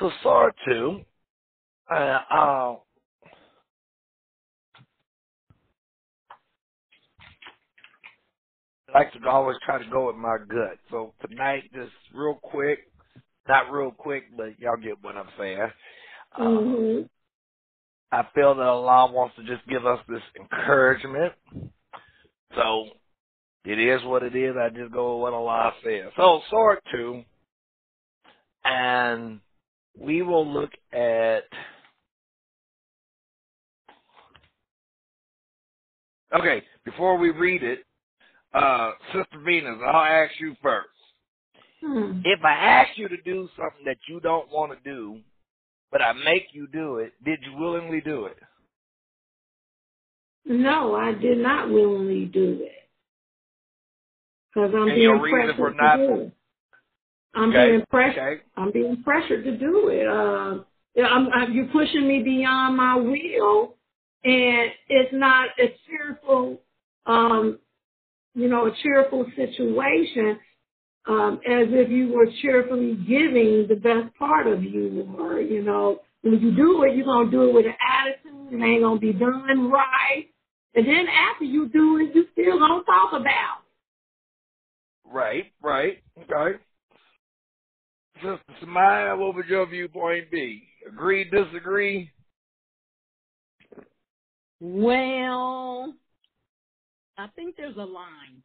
So Surah two, uh, uh, I like to always try to go with my gut. So tonight, just real quick, not real quick, but y'all get what I'm saying. Mm-hmm. Um, I feel that Allah wants to just give us this encouragement. So it is what it is. I just go with what Allah says. So Surah two, and we will look at. Okay, before we read it, uh, Sister Venus, I'll ask you first. Hmm. If I ask you to do something that you don't want to do, but I make you do it, did you willingly do it? No, I did not willingly do it. Because I'm And being pressured to not- do it. I'm Okay, being pressured. Okay. I'm being pressured to do it. Uh, I'm, you're pushing me beyond my will, and it's not a cheerful, um, you know, a cheerful situation. Um, as if you were cheerfully giving the best part of you, or you know, when you do it, you're gonna do it with an attitude, and ain't gonna be done right. And then after you do it, you still gonna talk about. Right, right. Okay. Sister Samaya, what would your viewpoint be? Agree, disagree? Well, I think there's a line.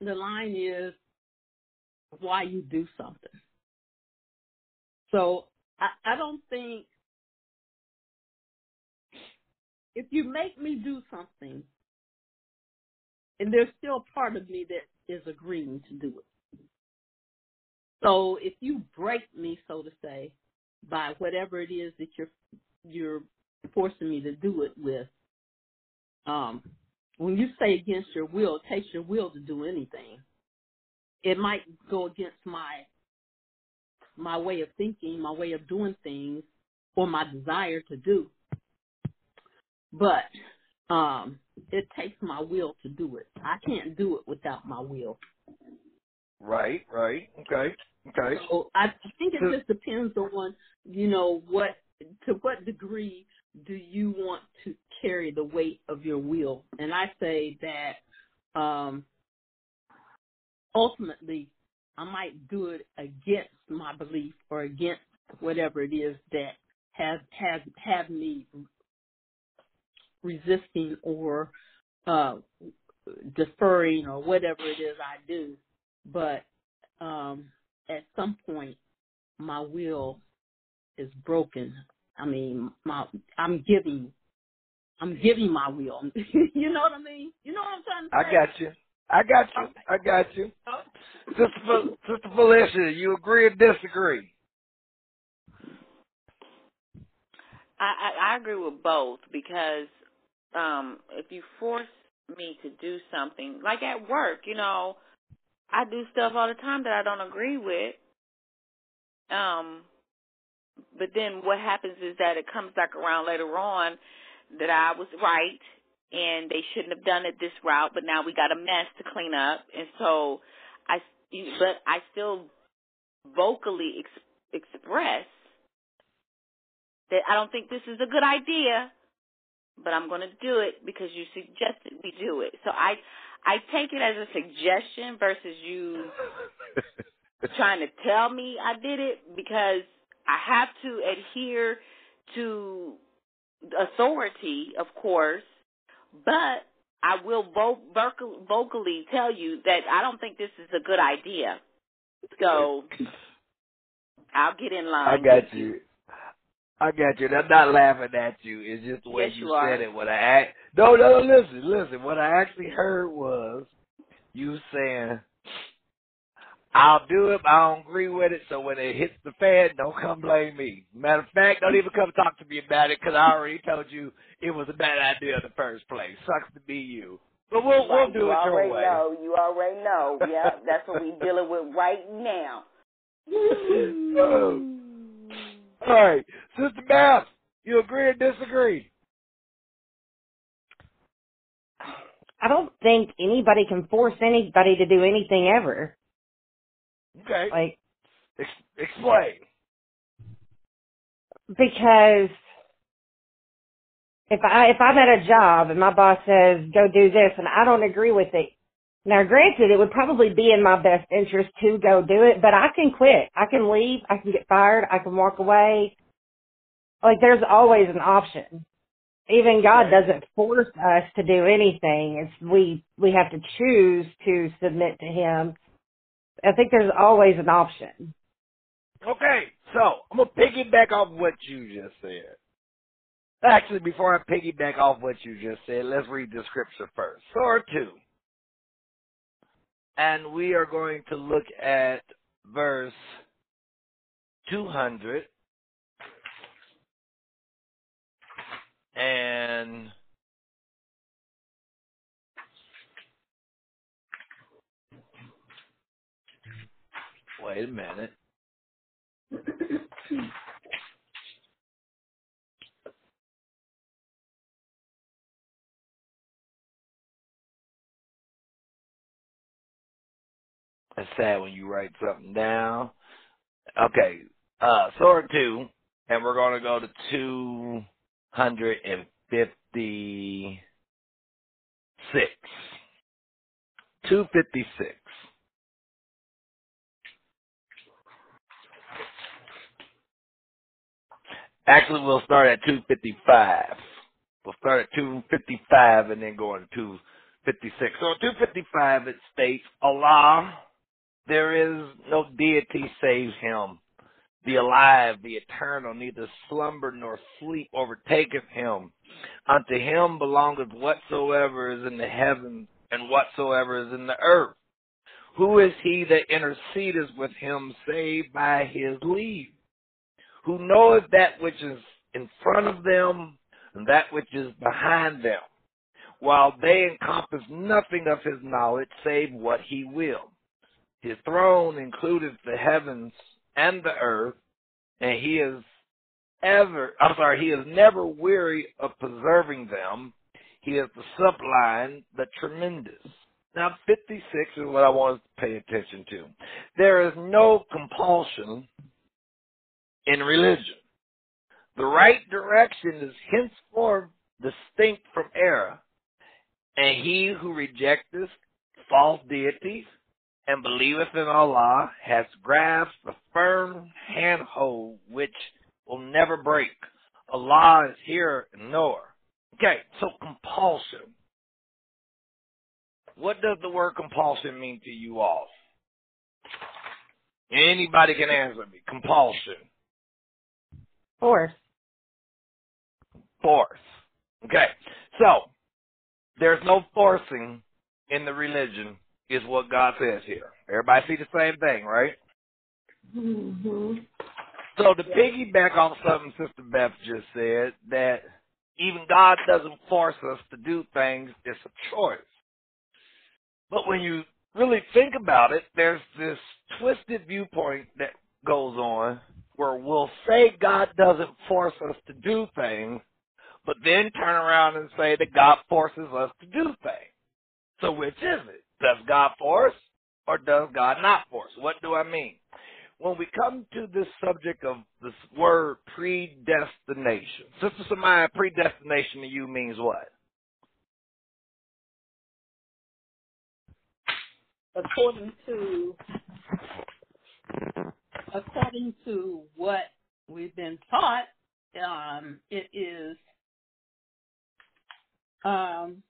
The line is why you do something. So I, I don't think if you make me do something, and there's still part of me that is agreeing to do it. So if you break me, so to say, by whatever it is that you're you're forcing me to do it with, um, when you say against your will, it takes your will to do anything. It might go against my my way of thinking, my way of doing things, or my desire to do. But um, it takes my will to do it. I can't do it without my will. Right, right. Okay, okay. So I think it just depends on, you know, what to what degree do you want to carry the weight of your will? And I say that um ultimately I might do it against my belief or against whatever it is that has has had me resisting or uh deferring or whatever it is I do. But um at some point my will is broken. I mean, my I'm giving I'm giving my will. you know what I mean? You know what I'm trying to I got you. I got you. I got you. Sister, Fel- Sister Felicia, you agree or disagree? I, I I agree with both because um if you force me to do something like at work, you know, I do stuff all the time that I don't agree with. Um but then what happens is that it comes back around later on that I was right and they shouldn't have done it this route, but now we got a mess to clean up. And so I but I still vocally ex- express that I don't think this is a good idea, but I'm going to do it because you suggested we do it. So I I take it as a suggestion versus you trying to tell me I did it because I have to adhere to authority, of course, but I will vo- vocal- vocally tell you that I don't think this is a good idea. So I'll get in line. I got you. I got you. And I'm not laughing at you. It's just the way Yes, you, you said it. What I no, no, listen, listen. What I actually heard was you saying, "I'll do it, but I don't agree with it. So when it hits the fan, don't come blame me. Matter of fact, don't even come talk to me about it because I already told you it was a bad idea in the first place. Sucks to be you. But we'll Right, we'll do you it already your way. know. You already know. Yeah, that's what we're dealing with right now. Oh. All right, Sister Beth, you agree or disagree? I don't think anybody can force anybody to do anything ever. Okay. Like Ex- explain. because if I if I'm at a job and my boss says go do this and I don't agree with it, now granted it would probably be in my best interest to go do it, but I can quit. I can leave. I can get fired. I can walk away. Like there's always an option. Even God doesn't force us to do anything. It's we we have to choose to submit to Him. I think there's always an option. Okay, so I'm gonna piggyback off what you just said. Actually, before I piggyback off what you just said, let's read the scripture first. Surah two, and we are going to look at verse two hundred and wait a minute. It's sad when you write something down. Okay, uh, Surah 2, and we're to go to 256. 256. Actually, we'll start at 255. We'll start at 255 and then go on to 256. So at 255 it states, Allah, there is no deity save him. The alive, the eternal, neither slumber nor sleep overtaketh him. Unto him belongeth whatsoever is in the heavens and whatsoever is in the earth. Who is he that intercedeth with him save by his leave? Who knoweth that which is in front of them and that which is behind them, while they encompass nothing of his knowledge save what he will. His throne includeth the heavens and the earth, and he is ever, I'm sorry, he is never weary of preserving them. He is the sublime, the tremendous. Now, 56 is what I want to pay attention to. There is no compulsion in religion. The right direction is henceforth distinct from error, and he who rejecteth false deities and believeth in Allah has grasped a firm handhold which will never break. Allah is here and knower. Okay, so compulsion. What does the word compulsion mean to you all? Anybody can answer me. Compulsion. Force. Force. Okay, so there's no forcing in the religion, is what God says here. Everybody see the same thing, right? hmm So to piggyback off something Sister Beth just said, that even God doesn't force us to do things, it's a choice. But when you really think about it, there's this twisted viewpoint that goes on where we'll say God doesn't force us to do things, but then turn around and say that God forces us to do things. So which is it? Does God force or does God not force? What do I mean? When we come to this subject of this word predestination, Sister Samaya, predestination to you means what? according to according to what we've been taught, um, it is um,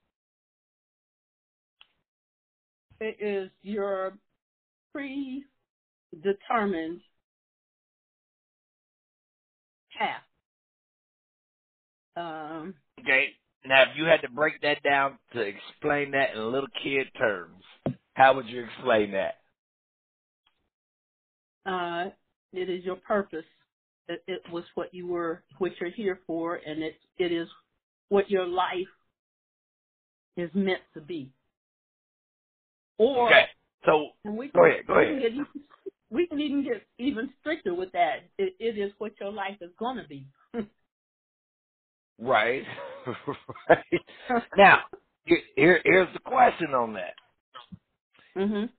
it is your predetermined path. Um, Okay. Now, if you had to break that down to explain that in little kid terms, how would you explain that? Uh, it is your purpose. It, it was what you were, what you're here for, and it it is what your life is meant to be. Or Okay. So, we go ahead, go we can ahead. get even- we can even get even stricter with that. It, it is what your life is going to be. right. right. Now, here, here's the question on that. Mhm.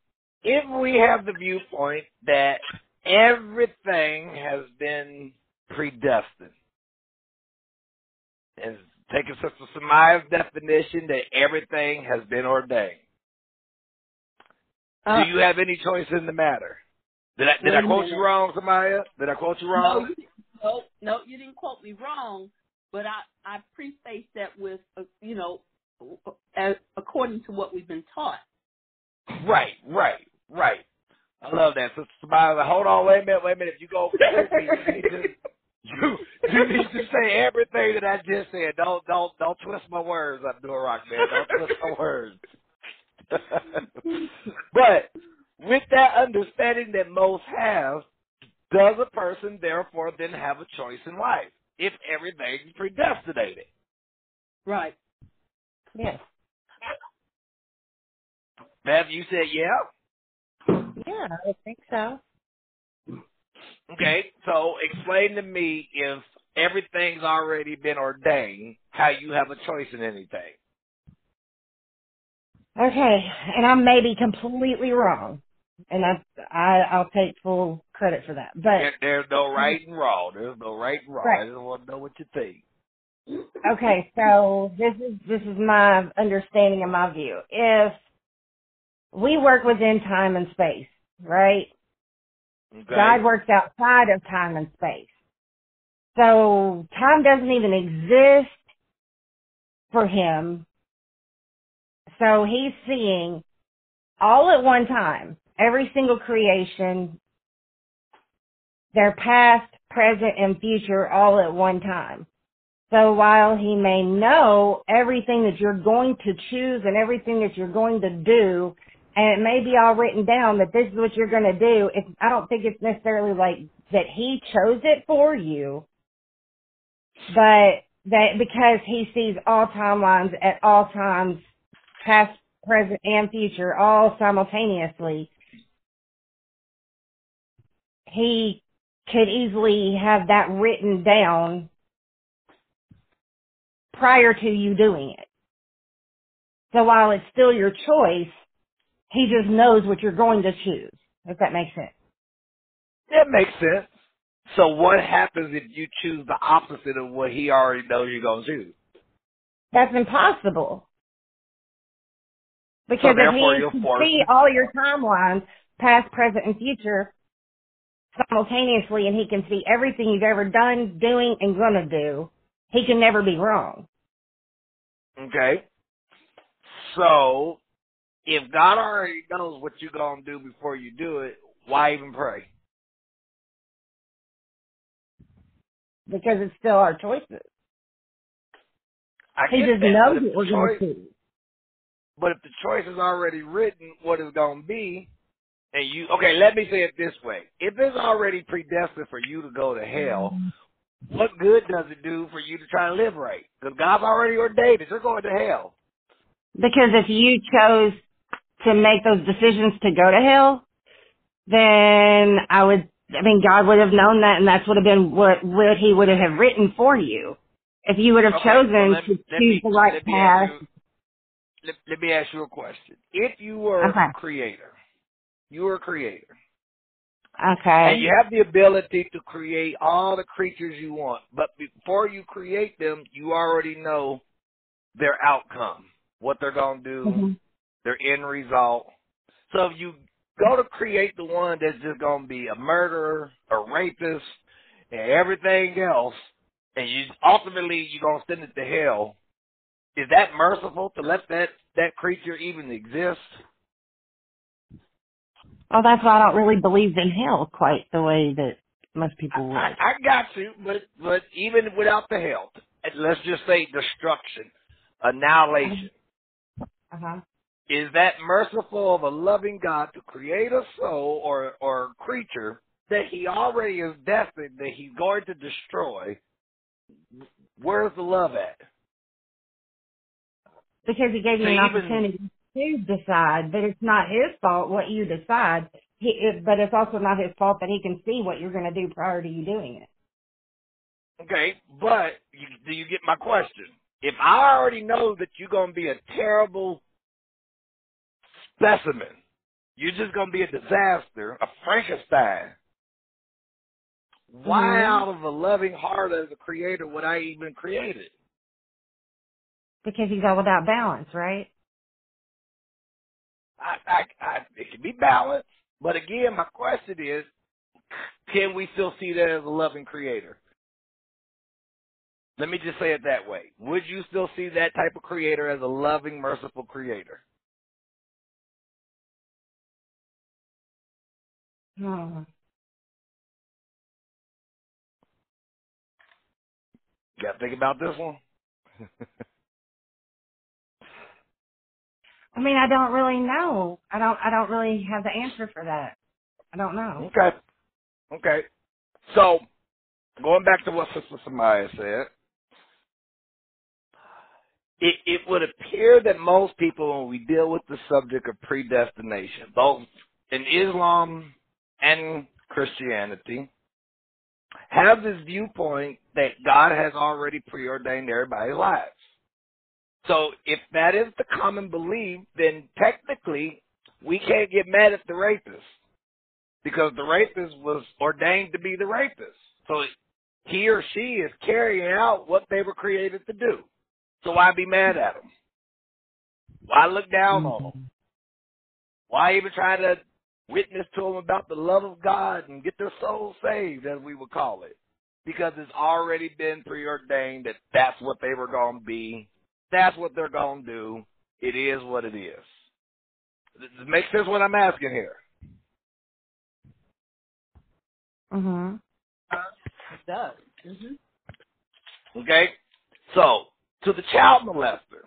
If we have the viewpoint that everything has been predestined, and taking Sister Samaya's definition that everything has been ordained, Uh, do you have any choice in the matter? Did I, did I quote minute. you wrong, Samaya? Did I quote you no, wrong? you, no, no, you didn't quote me wrong, but I I preface that with uh, you know, as, according to what we've been taught. Right, right, right. I love that. So somebody like, hold on, wait a minute, wait a minute. If you go you need to you you need to say everything that I just said. Don't don't don't twist my words. I'm doing rock man. Don't twist my words. but with that understanding that most have, does a person therefore then have a choice in life if everything's predestinated? Right. Yes. Bev, you said yeah. Yeah, I think so. Okay, so explain to me if everything's already been ordained, how you have a choice in anything. Okay, and I may be completely wrong, and I, I I'll take full credit for that. But There, there's no right and wrong. There's no right and wrong. Right. I just want to know what you think. okay, so this is this is my understanding and my view. If we work within time and space, right? Okay. God works outside of time and space. So time doesn't even exist for him. So he's seeing all at one time, every single creation, their past, present, and future all at one time. So while he may know everything that you're going to choose and everything that you're going to do, and it may be all written down that this is what you're going to do, it's, I don't think it's necessarily like that he chose it for you, but that because he sees all timelines at all times, past, present, and future, all simultaneously, he could easily have that written down prior to you doing it. So while it's still your choice, he just knows what you're going to choose, if that makes sense. That makes sense. So what happens if you choose the opposite of what he already knows you're going to choose? That's impossible. Because if he can see all your timelines, past, present, and future, simultaneously, and he can see everything you've ever done, doing, and gonna do, he can never be wrong. Okay. So if God already knows what you're going to do before you do it, why even pray? Because it's still our choices. I He just that, knows what we're gonna choice- But if the choice is already written, what it's going to be, and you, okay, let me say it this way. If it's already predestined for you to go to hell, what good does it do for you to try to live right? Because God's already ordained it. You're going to hell. Because if you chose to make those decisions to go to hell, then I would, I mean, God would have known that and that's would have been what, what he would have written for you. If you would have Okay, chosen well, to choose me- the right let path. you- Let, let me ask you a question. If you were Okay. a creator, you were a creator, Okay. and you have the ability to create all the creatures you want, but before you create them, you already know their outcome, what they're going to do, Mhm. Their end result. So if you go to create the one that's just going to be a murderer, a rapist, and everything else, and you ultimately you're going to send it to hell, is that merciful to let that that creature even exist? Well, that's why I don't really believe in hell quite the way that most people would. I, I got you, but but even without the hell, let's just say destruction, annihilation. Uh-huh. Is that merciful of a loving God to create a soul or or creature that He already is destined that He's going to destroy? Where's the love at? Because he gave you an opportunity to decide, but it's not his fault what you decide. He, it, but it's also not his fault that he can see what you're going to do prior to you doing it. Okay, but you, do you get my question? if I already know that you're gonna be a terrible specimen, you're just gonna be a disaster, a Frankenstein. Why Mhm. out of a loving heart as a creator would I even create it? Because he's all about balance, right? I, I, I, it can be balanced, but again, my question is, can we still see that as a loving creator? Let me just say it that way. Would you still see that type of creator as a loving, merciful creator? Uh-huh. You got to think about this one. I mean, I don't really know. I don't. I don't really have the answer for that. I don't know. Okay. Okay. So, going back to what Sister Samaya said, it, it would appear that most people, when we deal with the subject of predestination, both in Islam and Christianity, have this viewpoint that God has already preordained everybody's lives. So if that is the common belief, then technically we can't get mad at the rapist because the rapist was ordained to be the rapist. So he or she is carrying out what they were created to do. So why be mad at them? Why look down on them? Mm-hmm. Why even try to witness to them about the love of God and get their soul saved, as we would call it? Because it's already been preordained that that's what they were going to be. That's what they're going to do. It is what it is. Does it make sense what I'm asking here? Mhm. It does. Mm-hmm. Okay? So, to the child molester.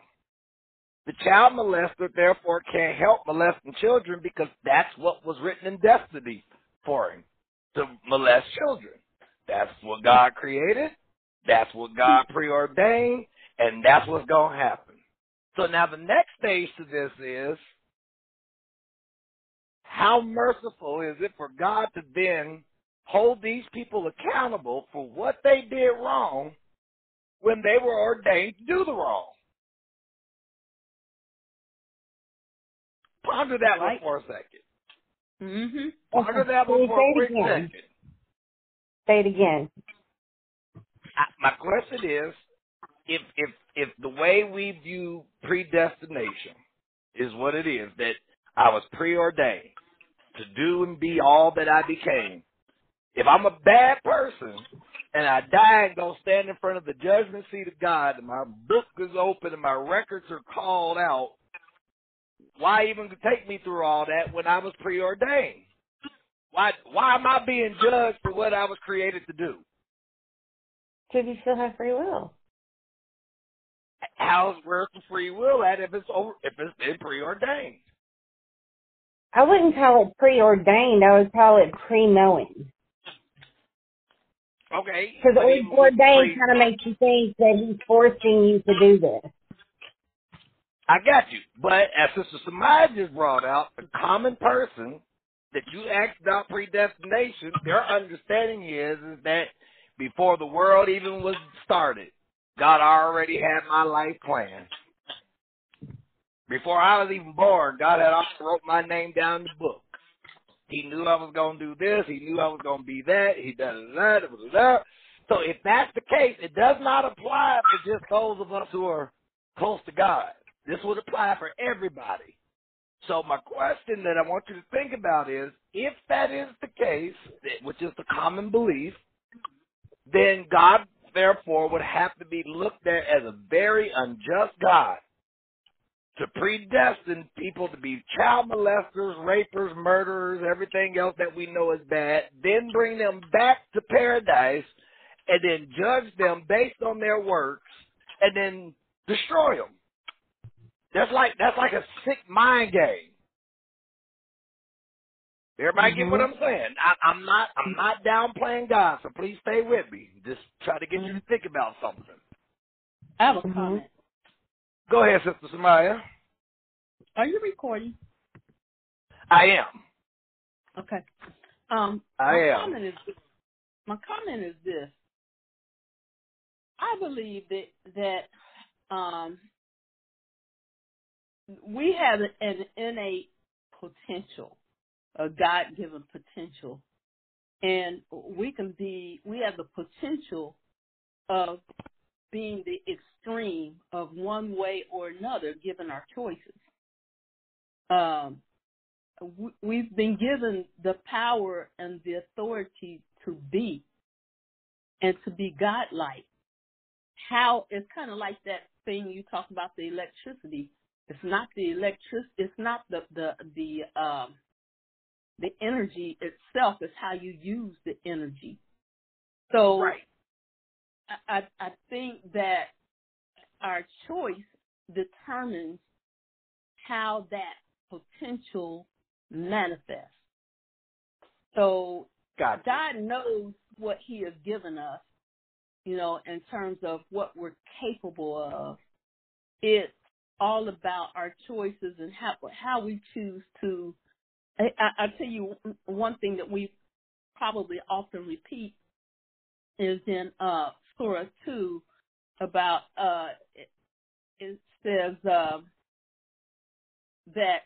The child molester therefore can't help molesting children because that's what was written in destiny for him. To molest children. That's what God created. That's what God preordained. And that's what's going to happen. So now the next stage to this is how merciful is it for God to then hold these people accountable for what they did wrong when they were ordained to do the wrong. Ponder that Right. one for a second. Mm-hmm. Ponder that Say one it for a quick again. second. Say it again. I, my question is, if if if the way we view predestination is what it is, that I was preordained to do and be all that I became, if I'm a bad person and I die and go stand in front of the judgment seat of God and my book is open and my records are called out, why even take me through all that when I was preordained? Why why am I being judged for what I was created to do? Because you still have free will. How's where's the free will at if it's over if it's been preordained? I wouldn't call it preordained. I would call it pre-knowing. Okay. Because but even with ordained kind of makes you think that he's forcing you to do this. I got you. But as Sister Samaya just brought out, the common person that you asked about predestination, their understanding is, is that before the world even was started, God already had my life planned. Before I was even born, God had already wrote my name down in the book. He knew I was going to do this. He knew I was going to be that. He does that. So if that's the case, it does not apply to just those of us who are close to God. This would apply for everybody. So my question that I want you to think about is, if that is the case, which is the common belief, then God therefore would have to be looked at as a very unjust God to predestine people to be child molesters, rapers, murderers, everything else that we know is bad, then bring them back to paradise and then judge them based on their works and then destroy them. That's like that's like a sick mind game. Everybody get what I'm saying? I, I'm not I'm not downplaying God, so please stay with me. Just try to get you to think about something. I have a Mhm. comment. Go ahead, Sister Samaya. Are you recording? I am. Okay. Um, I my am. comment is my comment is this. I believe that that um, we have an innate potential, a God given potential. And we can be, we have the potential of being the extreme of one way or another given our choices. Um, we've been given the power and the authority to be and to be godlike. How it's kind of like that thing you talk about the electricity. It's not the electric. It's not the the the um the energy itself. It's how you use the energy. So right. I I think that our choice determines how that potential manifests. So gotcha. God knows what He has given us, you know, in terms of what we're capable of. It's all about our choices and how how we choose to. I, I, I tell you one thing that we probably often repeat is in uh, Surah two about uh, it, it says uh, that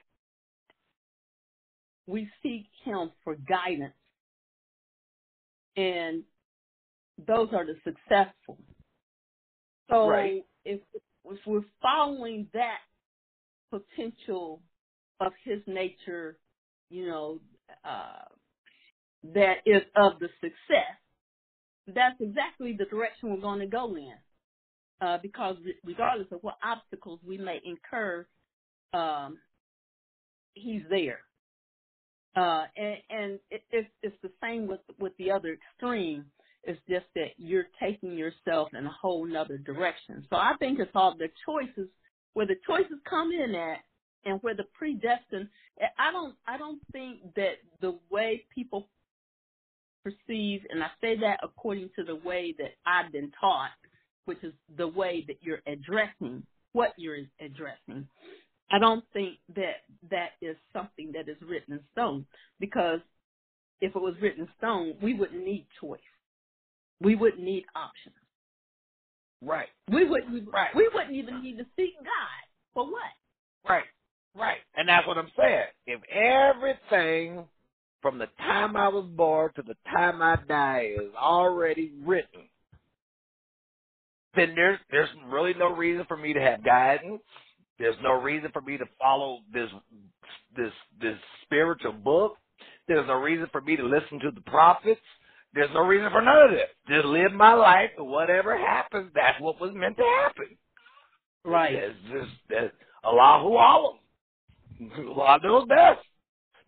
we seek Him for guidance, and those are the successful. So right. if if we're following that potential of His nature, you know, uh, that is of the success, that's exactly the direction we're going to go in. Uh, because regardless of what obstacles we may incur, um, he's there. Uh, and, and it, it's, it's the same with with the other extreme. It's just that you're taking yourself in a whole nother direction. So I think it's all the choices where the choices come in at, and where the predestined. Eh, I don't I don't think that the way people perceive, and I say that according to the way that I've been taught, which is the way that you're addressing what you're addressing. I don't think that that is something that is written in stone because if it was written in stone, we wouldn't need choice. We wouldn't need options. Right. We wouldn't even, right. we wouldn't even need to seek God. For what? Right. Right. And that's what I'm saying. If everything from the time I was born to the time I die is already written, then there's there's really no reason for me to have guidance. There's no reason for me to follow this this this spiritual book. There's no reason for me to listen to the prophets. There's no reason for none of this. Just live my life and whatever happens, that's what was meant to happen. Right. It's just that Allahu Alam. Allah knows best.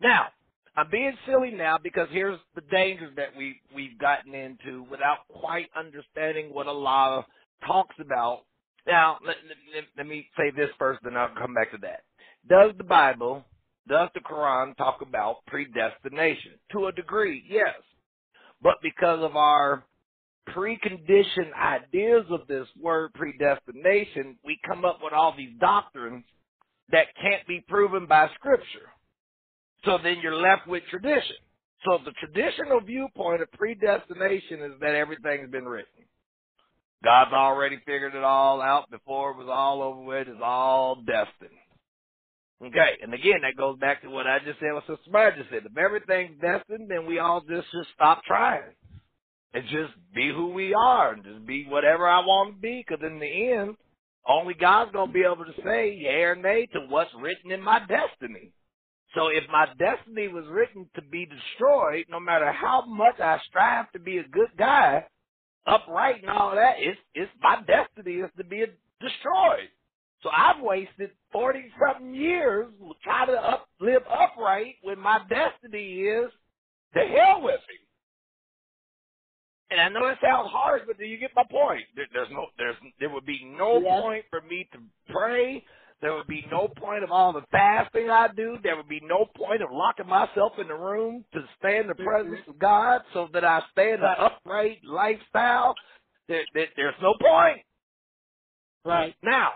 Now, I'm being silly now because here's the dangers that we we've gotten into without quite understanding what Allah talks about. Now, let, let, let me say this first, then I'll come back to that. Does the Bible, does the Quran talk about predestination? To a degree, yes. But because of our preconditioned ideas of this word predestination, we come up with all these doctrines that can't be proven by Scripture. So then you're left with tradition. So the traditional viewpoint of predestination is that everything's been written. God's already figured it all out before it was all over with. It's all destined. Okay, and again, that goes back to what I just said, what Sister Maya just said. If everything's destined, then we all just should stop trying and just be who we are and just be whatever I want to be. Because in the end, only God's gonna be able to say yea or nay to what's written in my destiny. So if my destiny was written to be destroyed, no matter how much I strive to be a good guy, upright and all that, it's it's my destiny is to be destroyed. So I've wasted forty something years trying to up, live upright when my destiny is to hell with him. And I know it sounds harsh, but do you get my point? There, there's no, there's, there would be no yes. point for me to pray. There would be no point of all the fasting I do. There would be no point of locking myself in the room to stay in the mm-hmm. presence of God so that I stay in an upright lifestyle. There, there, there's no point. Right. Now,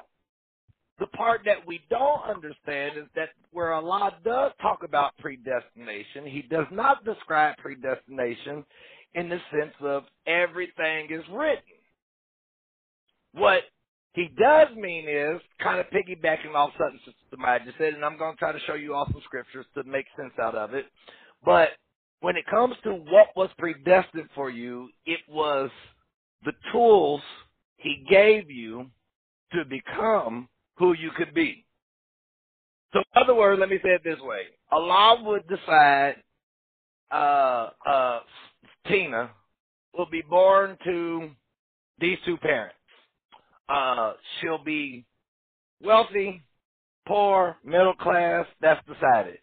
the part that we don't understand is that where Allah does talk about predestination, He does not describe predestination in the sense of everything is written. What he does mean is kind of piggybacking off something somebody just said, and I'm going to try to show you all some scriptures to make sense out of it. But when it comes to what was predestined for you, it was the tools he gave you to become who you could be. So, in other words, let me say it this way: Allah would decide uh, uh, Tina will be born to these two parents. Uh, she'll be wealthy, poor, middle class. That's decided.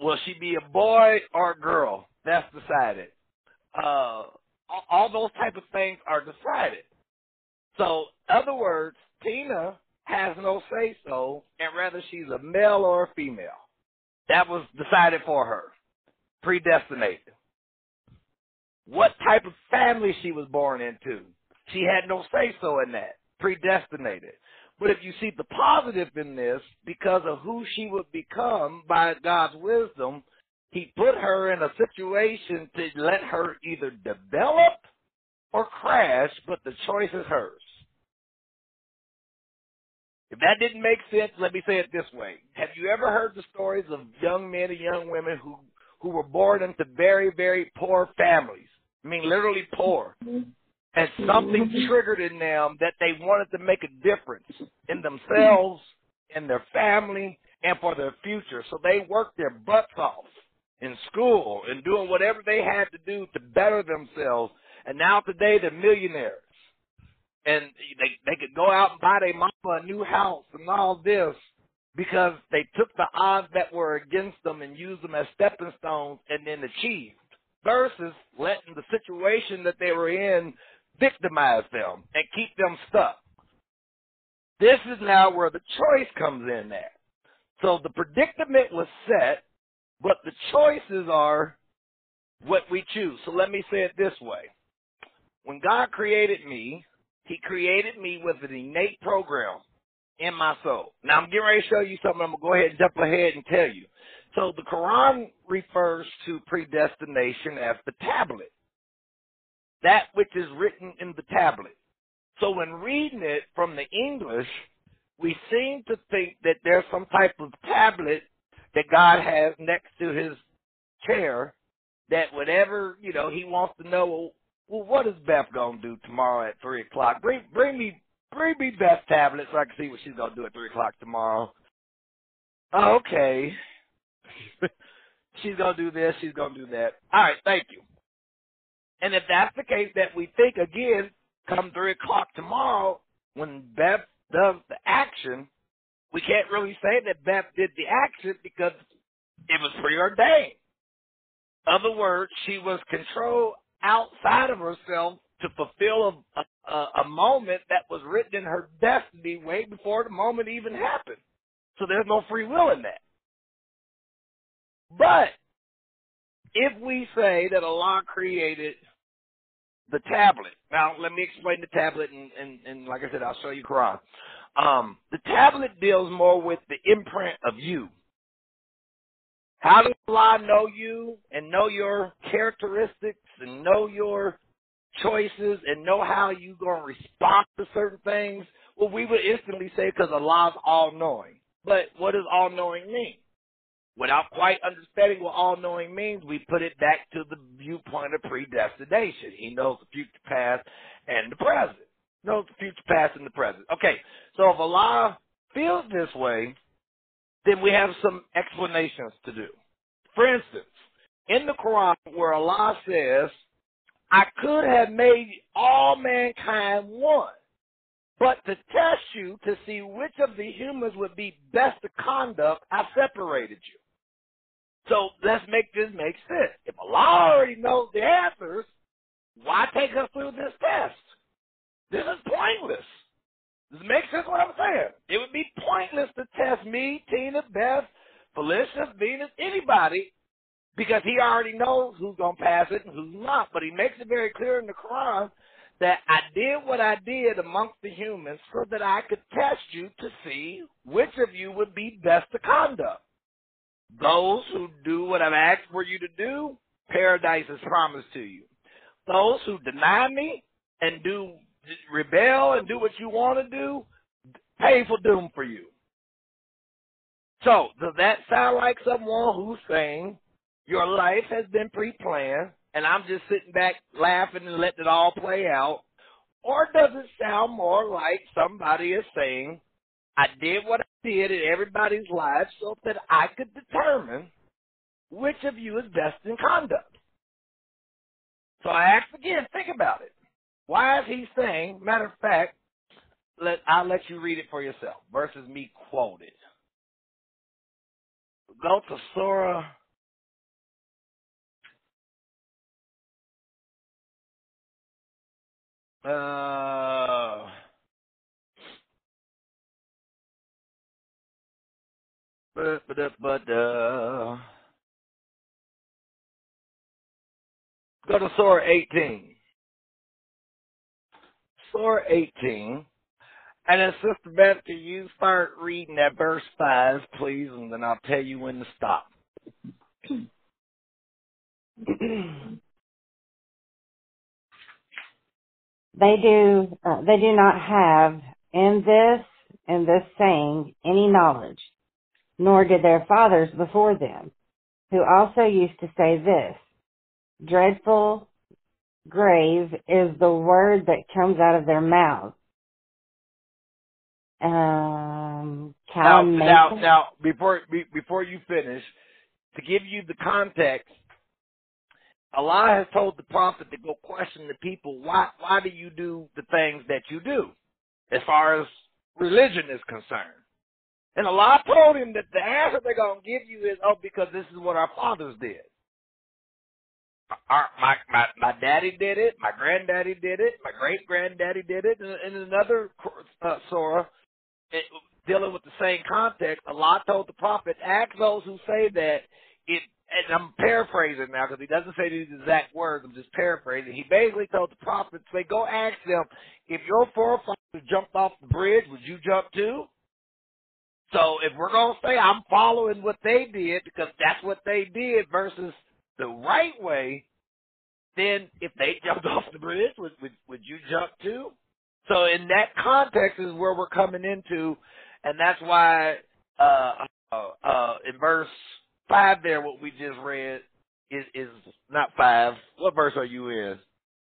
Will she be a boy or a girl? That's decided. Uh, all, those type of things are decided. So, other words, Tina has no say so, and rather she's a male or a female. That was decided for her, predestinated. What type of family she was born into, she had no say so in that, predestinated. But if you see the positive in this, because of who she would become by God's wisdom, He put her in a situation to let her either develop or crash, but the choice is hers. If that didn't make sense, let me say it this way. Have you ever heard the stories of young men and young women who, who were born into very, very poor families? I mean, literally poor. And something triggered in them that they wanted to make a difference in themselves, in their family, and for their future. So they worked their butts off in school and doing whatever they had to do to better themselves. And now today they're millionaires and they they could go out and buy their mama a new house and all this because they took the odds that were against them and used them as stepping stones and then achieved versus letting the situation that they were in victimize them and keep them stuck. This is now where the choice comes in there. So the predicament was set, but the choices are what we choose. So let me say it this way. When God created me, he created me with an innate program in my soul. Now I'm getting ready to show you something. I'm gonna go ahead and jump ahead and tell you. So the Quran refers to predestination as the tablet. That which is written in the tablet. So when reading it from the English, we seem to think that there's some type of tablet that God has next to his chair that whatever, you know, he wants to know well, what is Beth gonna do tomorrow at three o'clock? Bring bring me bring me Beth's tablet so I can see what she's gonna do at three o'clock tomorrow. Oh, okay. she's gonna do this, she's gonna do that. All right, thank you. And if that's the case that we think again, come three o'clock tomorrow, when Beth does the action, we can't really say that Beth did the action because it was preordained. Other words, she was controlled outside of herself to fulfill a, a, a moment that was written in her destiny way before the moment even happened. So there's no free will in that. But if we say that Allah created the tablet, now let me explain the tablet, and, and, and like I said, I'll show you Quran. Um, the tablet deals more with the imprint of you. How does Allah know you and know your characteristics and know your choices and know how you going to respond to certain things? Well, we would instantly say because Allah's all knowing. But what does all knowing mean? Without quite understanding what all knowing means, we put it back to the viewpoint of predestination. He knows the future, past, and the present. Knows the future, past, and the present. Okay, so if Allah feels this way, then we have some explanations to do. For instance, in the Quran where Allah says, I could have made all mankind one, but to test you to see which of the humans would be best to conduct, I separated you. So let's make this make sense. If Allah already knows the answers, why take us through this test? This is pointless. Does it make sense what I'm saying? It would be pointless to test me, Tina, Beth, Felicia, Venus, anybody, because he already knows who's going to pass it and who's not. But he makes it very clear in the Quran that I did what I did amongst the humans so that I could test you to see which of you would be best to conduct. Those who do what I've asked for you to do, paradise is promised to you. Those who deny me and do rebel and do what you want to do, painful doom for you. So, does that sound like someone who's saying your life has been pre-planned and I'm just sitting back laughing and letting it all play out? Or does it sound more like somebody is saying, I did what I did in everybody's life so that I could determine which of you is best in conduct? So I ask again, think about it. Why is he saying, matter of fact, let I'll let you read it for yourself versus me quote it. Go to Surah Uh, but but but uh, go to Surah 18. Surah 18. And then Sister Beth, you start reading that verse 5, please, and then I'll tell you when to stop. They do, uh, they do not have in this, in this saying, any knowledge, nor did their fathers before them, who also used to say this, dreadful, grave is the word that comes out of their mouths. Um, now, now, now, before be, before you finish, to give you the context, Allah has told the prophet to go question the people, why why do you do the things that you do as far as religion is concerned? And Allah told him that the answer they're going to give you is, oh, because this is what our fathers did. Our, my, my, my daddy did it, my granddaddy did it, my great granddaddy did it. And in another uh, surah, it, dealing with the same context, Allah told the prophet, ask those who say that it and I'm paraphrasing now because he doesn't say these exact words. I'm just paraphrasing. He basically told the prophets, "Say, go ask them if your forefathers jumped off the bridge, would you jump too?" So if we're gonna say I'm following what they did because that's what they did versus the right way, then if they jumped off the bridge, would would, would you jump too? So in that context is where we're coming into, and that's why uh, uh, uh, in verse five there, what we just read is is not five. What verse are you in?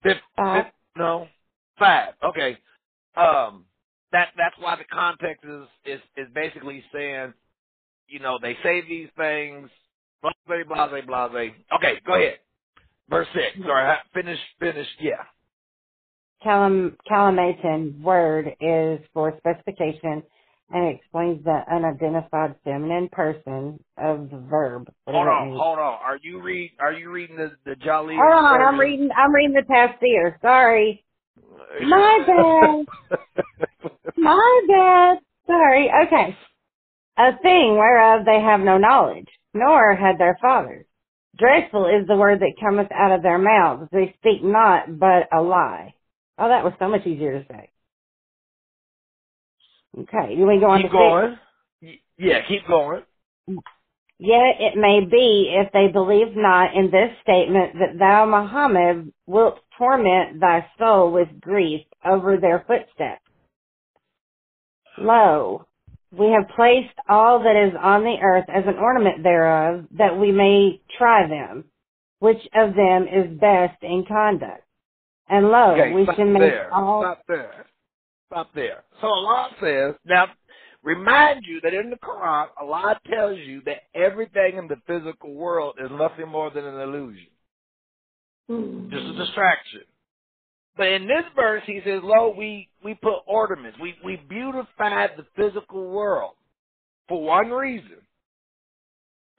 Fifth, fifth, no, five. Okay. Um, that that's why the context is is is basically saying, you know, they say these things, blah blah blah blah. Okay, go ahead. Verse six. Sorry, finish finish. Yeah. Calam, calamation word is for specification and explains the unidentified feminine person of the verb. Hold on, hold on. Are you read? Are you reading the the Jolly? Hold on, I'm reading. I'm reading the tafsir. Sorry, my bad. my bad. Sorry. Okay. A thing whereof they have no knowledge, nor had their fathers. Dreadful is the word that cometh out of their mouths. They speak not, but a lie. Oh, that was so much easier to say. Okay, you want to go on keep to going. Yeah, keep going. Yet it may be, if they believe not in this statement, that thou, Muhammad, wilt torment thy soul with grief over their footsteps. Lo, we have placed all that is on the earth as an ornament thereof, that we may try them, which of them is best in conduct. And lo, okay, we should make there. all. Stop there. Stop there. So Allah says, now, remind you that in the Quran, Allah tells you that everything in the physical world is nothing more than an illusion. Mm-hmm. Just a distraction. But in this verse, he says, Lo, we, we put ornaments. We, we beautified the physical world for one reason.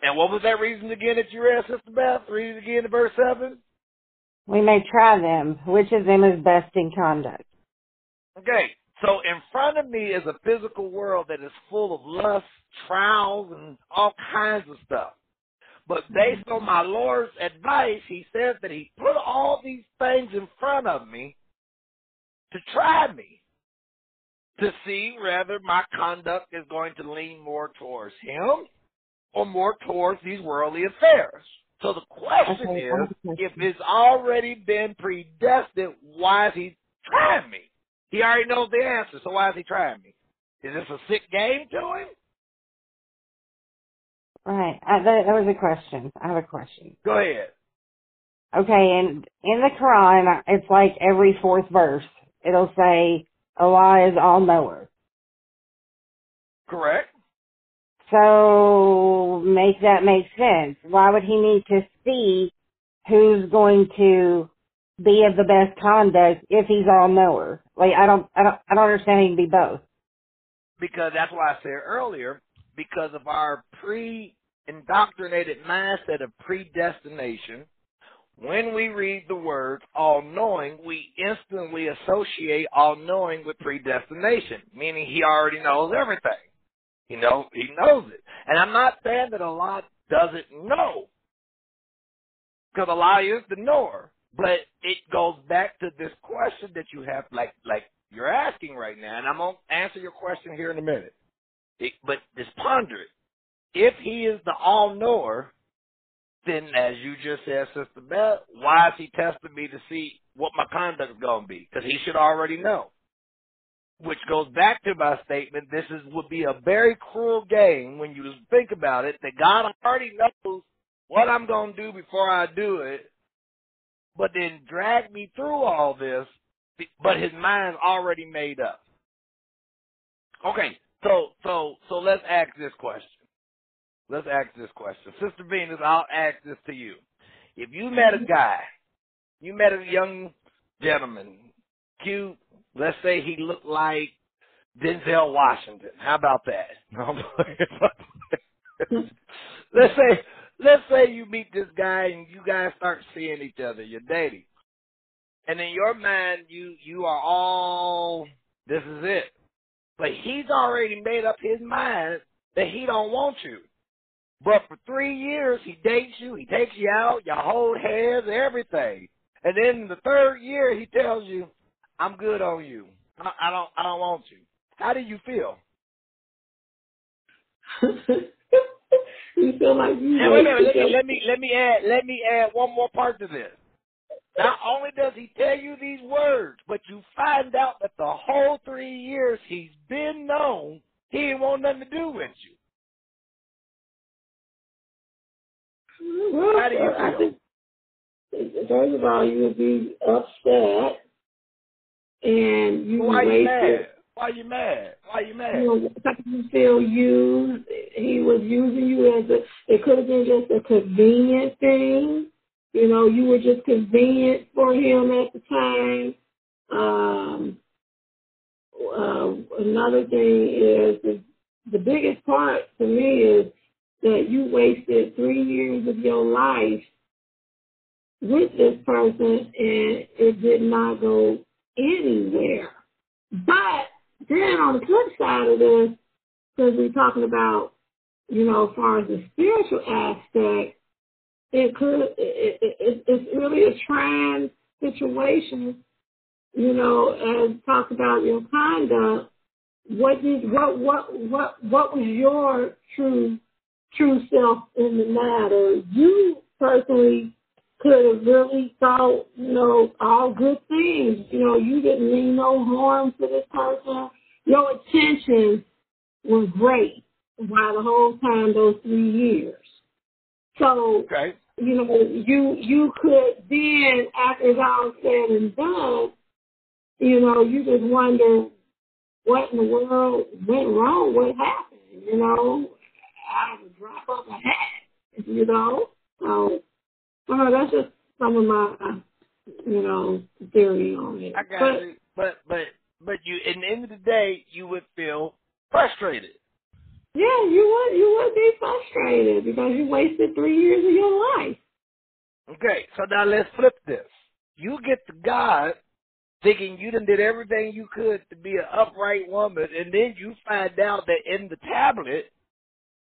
And what was that reason again that you read, Sister Beth? Read it again in verse 7. We may try them, which of them is best in conduct. Okay, so in front of me is a physical world that is full of lust, trials, and all kinds of stuff. But based on my Lord's advice, he says that he put all these things in front of me to try me, to see whether my conduct is going to lean more towards him or more towards these worldly affairs. So the question Okay, is, if it's already been predestined, why is he trying me? He already knows the answer, so why is he trying me? Is this a sick game to him? Right. Uh, that, that was a question. I have a question. Go ahead. Okay, and in the Quran, it's like every fourth verse, it'll say Allah is all knower. Correct. So make that make sense. Why would he need to see who's going to be of the best conduct if he's all knower? Like I don't, I don't, I don't understand. He can be both. Because that's why I said earlier, because of our pre-indoctrinated mindset of predestination, when we read the words all knowing, we instantly associate all knowing with predestination, meaning he already knows everything. He know he knows it. And I'm not saying that Allah doesn't know. Because Allah is the knower. But it goes back to this question that you have like like you're asking right now, and I'm gonna answer your question here in a minute. It, but just ponder it. If he is the all knower, then as you just said, Sister Beth, why is he testing me to see what my conduct is gonna be? Because he should already know which goes back to my statement, this is would be a very cruel game when you think about it, that God already knows what I'm to do before I do it, but then drag me through all this, but his mind's already made up. Okay, so, so, so let's ask this question. Let's ask this question. Sister Venus, I'll ask this to you. If you met a guy, you met a young gentleman, cute, Let's say he looked like Denzel Washington. How about that? let's say let's say you meet this guy and you guys start seeing each other, you're dating. And in your mind you you are all this is it. But he's already made up his mind that he don't want you. But for three years he dates you, he takes you out, you hold hands, everything. And then the third year he tells you, I'm good on you. I, I don't I don't want you. How do you feel? you feel like you. And wait a minute, let me, let me let me add let me add one more part to this. Not only does he tell you these words, but you find out that the whole three years he's been known, he didn't want nothing to do with you. Well, How do you I feel? think, first of all, you would be upset and you Why you wasted. Why you mad? Why you mad? You know, you feel used. He was using you as a. It could have been just a convenient thing. You know, you were just convenient for him at the time. Um, uh, another thing is the, the biggest part to me is that you wasted three years of your life with this person and it did not go anywhere. But then on the flip side of this, because we're talking about, you know, as far as the spiritual aspect, it could, it, it, it, it's really a trying situation, you know, as talk about your conduct. What did, what, what, what, what was your true, true self in the matter? You personally could have really thought, you know, all good things. You know, you didn't mean no harm to this person. Your intentions were great while the whole time those three years. So, Okay. you know, you you could then, after it's all said and done, you know, you just wonder what in the world went wrong, what happened, you know, I the drop off a hat, you know. So well, that's just some of my, you know, theory on it. I got but, you. But but but you in the end of the day you would feel frustrated. Yeah, you would you would be frustrated because you wasted three years of your life. Okay, so now let's flip this. You get to God thinking you done did everything you could to be an upright woman, and then you find out that in the tablet,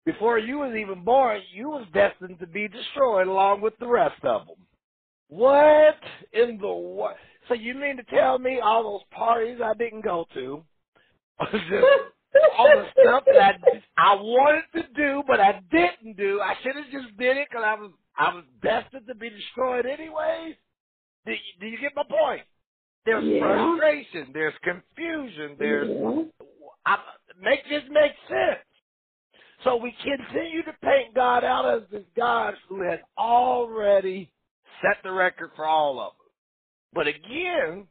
before you was even born, you was destined to be destroyed along with the rest of them. What in the what? So you mean to tell me all those parties I didn't go to, all the stuff that I I wanted to do but I didn't do, I should have just did it because I was I was destined to be destroyed anyways. Do you, do you get my point? There's Yeah. frustration. There's confusion. There's Yeah. I, make this make sense. So we continue to paint God out as this God who has already set the record for all of us. But again,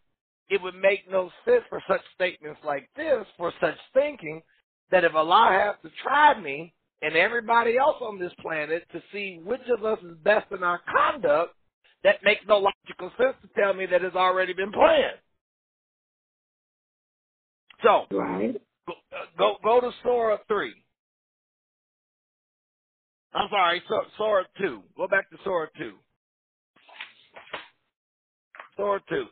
it would make no sense for such statements like this, for such thinking, that if Allah has to try me and everybody else on this planet to see which of us is best in our conduct, that makes no logical sense to tell me that it's already been planned. So, Right. go, go, go to Surah 3. I'm sorry, Surah 2. Go back to Surah 2. Surah 2.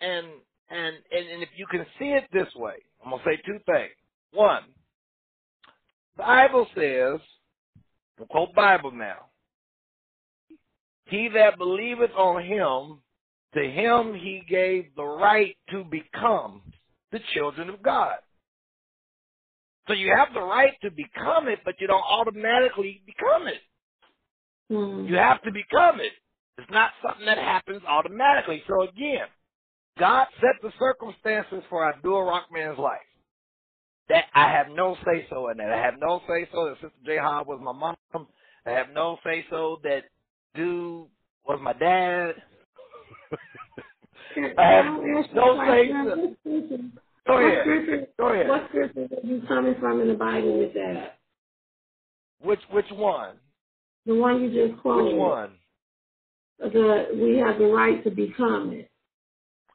And, and, and, and if you can see it this way, I'm going to say two things. One, the Bible says, we'll quote Bible now, he that believeth on him, to him he gave the right to become the children of God. So you have the right to become it, but you don't automatically become it. Mm. You have to become it. It's not something that happens automatically. So again, God set the circumstances for Abdul Rahman's life. That I have no say so in that. I have no say so that Sister J Hod was my mom. I have no say so that dude was my dad. I have no say so. Go ahead. Go ahead. what scripture are you coming from in the Bible with that? Which which one? The one you just quoted. Which one? The we have the right to become it.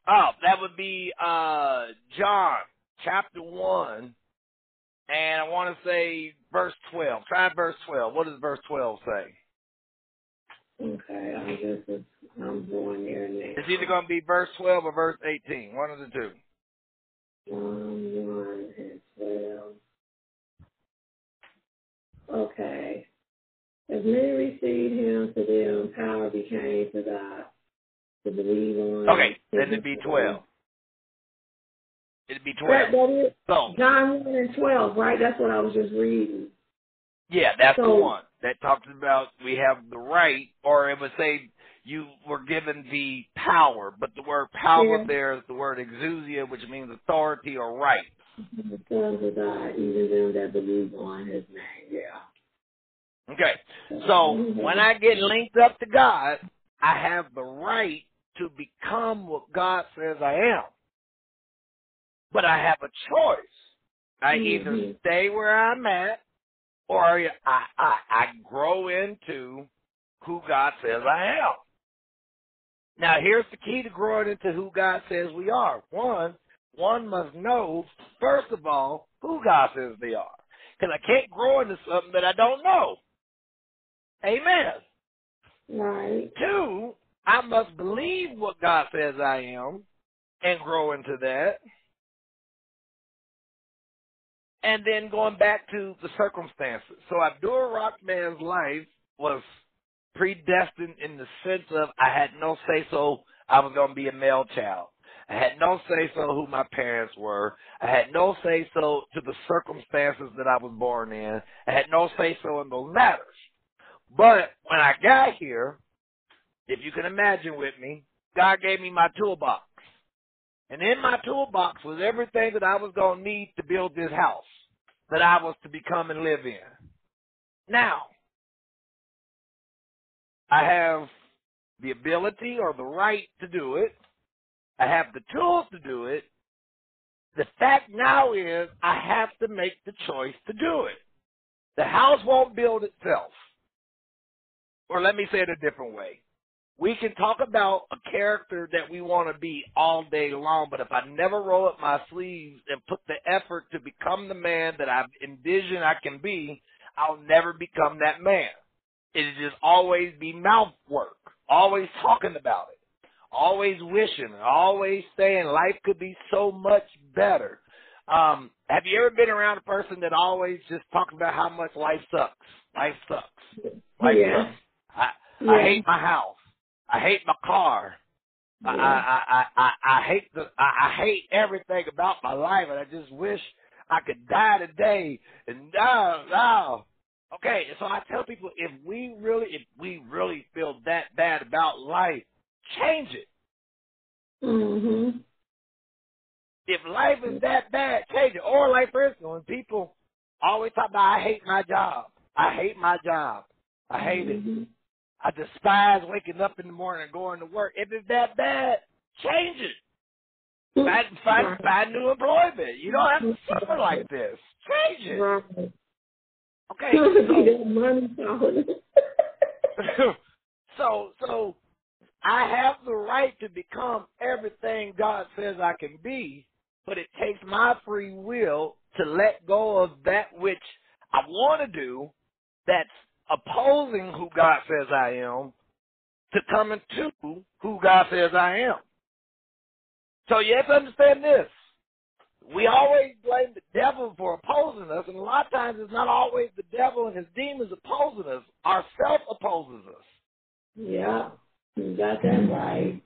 Oh, that would be uh John chapter one, and I want to say verse twelve. Try verse twelve. What does verse twelve say? Okay, I guess it's, I'm going there now. It's either going to be verse twelve or verse eighteen. One of the two. John 1 and 12. Okay. As many received him, to them power became to God to believe on. Okay, then it'd be twelve. It'd be That, twelve. that is So John 1 and 12, right? That's what I was just reading. yeah, that's the one that talks about we have the right, or it would say you were given the power, but the word power Yeah. there is the word exousia, which means authority or right. The sons of God, even them that believe on his name. Yeah. Okay. So when I get linked up to God, I have the right to become what God says I am. But I have a choice. I either Mhm. stay where I'm at or I, I, I grow into who God says I am. Now here's the key to growing into who God says we are. One, one must know, first of all, who God says they are. Because I can't grow into something that I don't know. Amen. Right. Two, I must believe what God says I am and grow into that. And then going back to the circumstances. So Abdul Rahman's life was predestined in the sense of I had no say so I was going to be a male child. I had no say so who my parents were. I had no say so to the circumstances that I was born in. I had no say so in those matters. But when I got here, if you can imagine with me, God gave me my toolbox. And in my toolbox was everything that I was going to need to build this house that I was to become and live in. Now, I have the ability or the right to do it. I have the tools to do it. The fact now is I have to make the choice to do it. The house won't build itself. Or let me say it a different way. We can talk about a character that we want to be all day long, but if I never roll up my sleeves and put the effort to become the man that I envision I can be, I'll never become that man. It'll just always be mouth work, always talking about it, always wishing, always saying life could be so much better. Um, have you ever been around a person that always just talks about how much life sucks? Life sucks. Life Yeah. sucks. I, Yeah. I hate my house. I hate my car. I, Yeah. I, I, I, I hate the I, I hate everything about my life and I just wish I could die today and no, no. Okay, so I tell people if we really if we really feel that bad about life, change it. Mhm. if life is that bad, change it. Or like for instance, when people always talk about, I hate my job. I hate my job. I hate it. I despise waking up in the morning and going to work. If it's that bad, change it. Find, find, find new employment. You don't have to suffer like this. Change it. Okay. So, that money talking. so, so I have the right to become everything God says I can be, but it takes my free will to let go of that which I want to do that's opposing who God says I am to come into who God says I am. So you have to understand this. We always blame the devil for opposing us, and a lot of times it's not always the devil and his demons opposing us. Ourself opposes us. yeah, you got that right.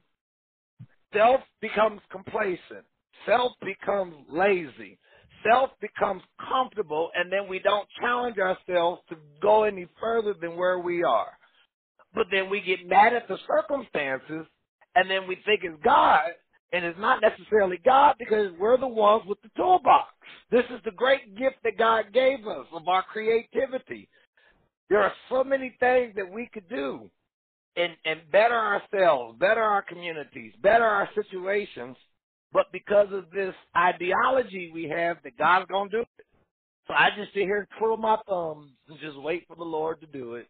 Self becomes complacent. Self becomes lazy. Self becomes comfortable, and then we don't challenge ourselves to go any further than where we are. But then we get mad at the circumstances, and then we think it's God, and it's not necessarily God because we're the ones with the toolbox. This is the great gift that God gave us of our creativity. There are so many things that we could do and, and better ourselves, better our communities, better our situations. But because of this ideology we have that God's going to do it. So I just sit here and twiddle my thumbs and just wait for the Lord to do it.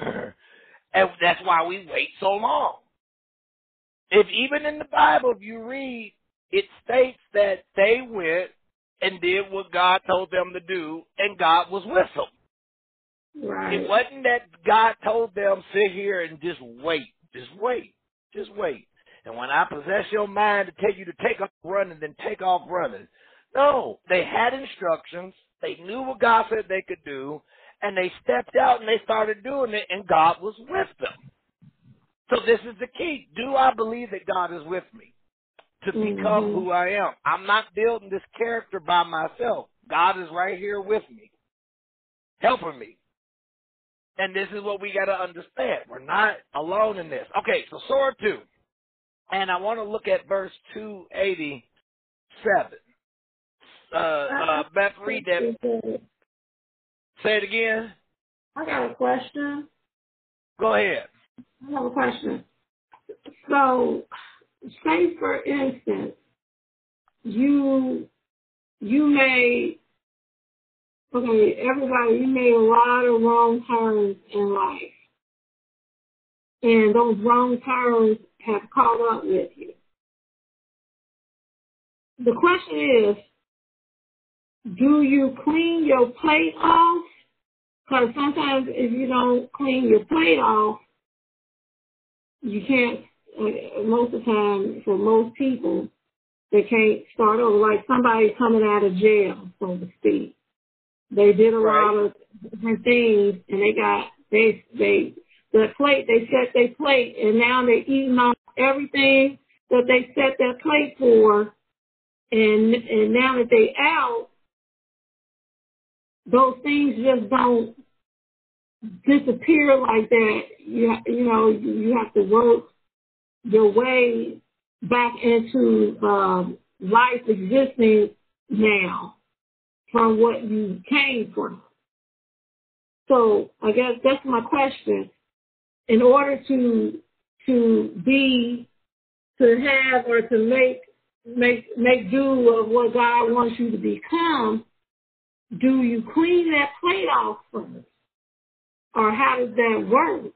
and that's why we wait so long. If even in the Bible, if you read, it states that they went and did what God told them to do, and God was with them. Right. It wasn't that God told them sit here and just wait, just wait, just wait. And when I possess your mind to tell you to take off running, then take off running. No, they had instructions. They knew what God said they could do, and they stepped out and they started doing it, and God was with them. So this is the key. Do I believe that God is with me to become Mhm. who I am? I'm not building this character by myself. God is right here with me, helping me. And this is what we got to understand. We're not alone in this. Okay, so Surah 2. And I want to look at verse 287. Uh, uh, Beth, read that. Say it again. I got a question. Go ahead. I have a question. So, say for instance, you you made okay, everybody, you made a lot of wrong turns in life, and those wrong turns have caught up with you. The question is, do you clean your plate off? Because sometimes if you don't clean your plate off, you can't, uh, most of the time, for most people, they can't start over. Like somebody coming out of jail, so to speak. They did a Right. lot of different things, and they got they they the plate they set their plate, and now they're eating off everything that they set their plate for, and and now that they out, those things just don't disappear like that. You you know you have to work your way back into um, life existing now from what you came from. So I guess that's my question. In order to to be to have or to make make make do of what God wants you to become, do you clean that plate off first? Or how does that work?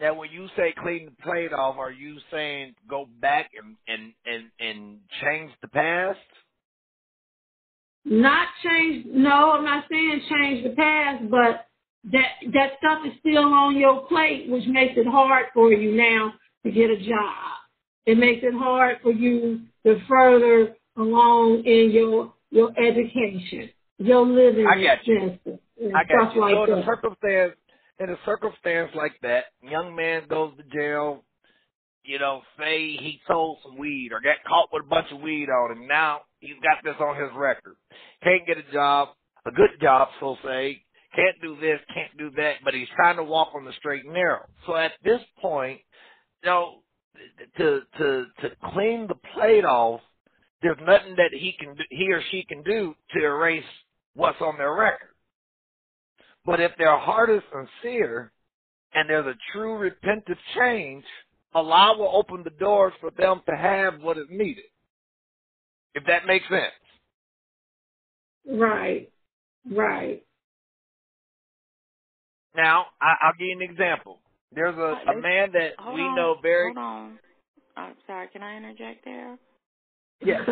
Now, when you say clean the plate off, are you saying go back and and and and change the past? Not change. No, I'm not saying change the past, but that that stuff is still on your plate, which makes it hard for you now to get a job. It makes it hard for you to further along in your your education, your living I got you. I got stuff you. like so in a that. circumstance, in a circumstance like that, young man goes to jail. You know, say he sold some weed or got caught with a bunch of weed on him. Now he's got this on his record. Can't get a job, a good job, so say. Can't do this, can't do that, but he's trying to walk on the straight and narrow. So at this point, you know, to to to clean the plate off, there's nothing that he can do, he or she can do to erase what's on their record. But if their heart is sincere and there's a true repentant change, Allah will open the doors for them to have what is needed. If that makes sense. Right. Right. Now, I, I'll give you an example. There's a, a man that Hold we on, know very. Hold on. I'm sorry. Can I interject there? Yes.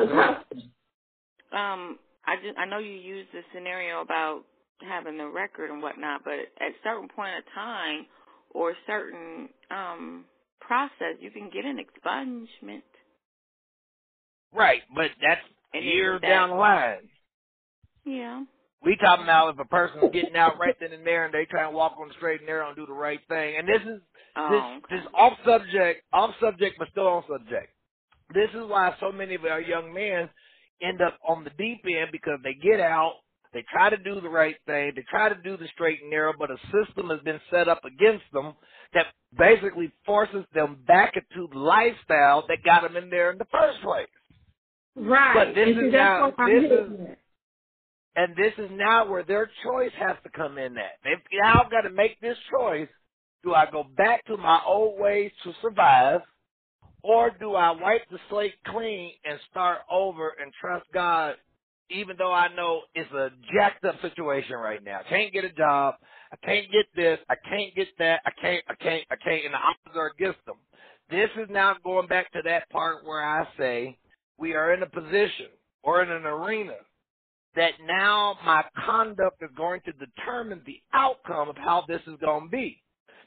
Um, I just I know you used the scenario about having the record and whatnot, but at a certain point of time or certain um process, you can get an expungement. Right, but that's And years that- down the line. Yeah. We talking about if a person's getting out right then and there and they try and walk on the straight and narrow and do the right thing. And this is Oh, this okay. this off subject, off subject, but still on subject. This is why so many of our young men end up on the deep end because they get out, they try to do the right thing, they try to do the straight and narrow, but a system has been set up against them that basically forces them back into the lifestyle that got them in there in the first place. Right. But this and is that's now- what I'm this is- at. And this is now where their choice has to come in at. They've now got to make this choice. Do I go back to my old ways to survive? Or do I wipe the slate clean and start over and trust God, even though I know it's a jacked up situation right now? I can't get a job. I can't get this. I can't get that. I can't, I can't, I can't. And the odds are against them. This is now going back to that part where I say we are in a position or in an arena that now my conduct is going to determine the outcome of how this is going to be.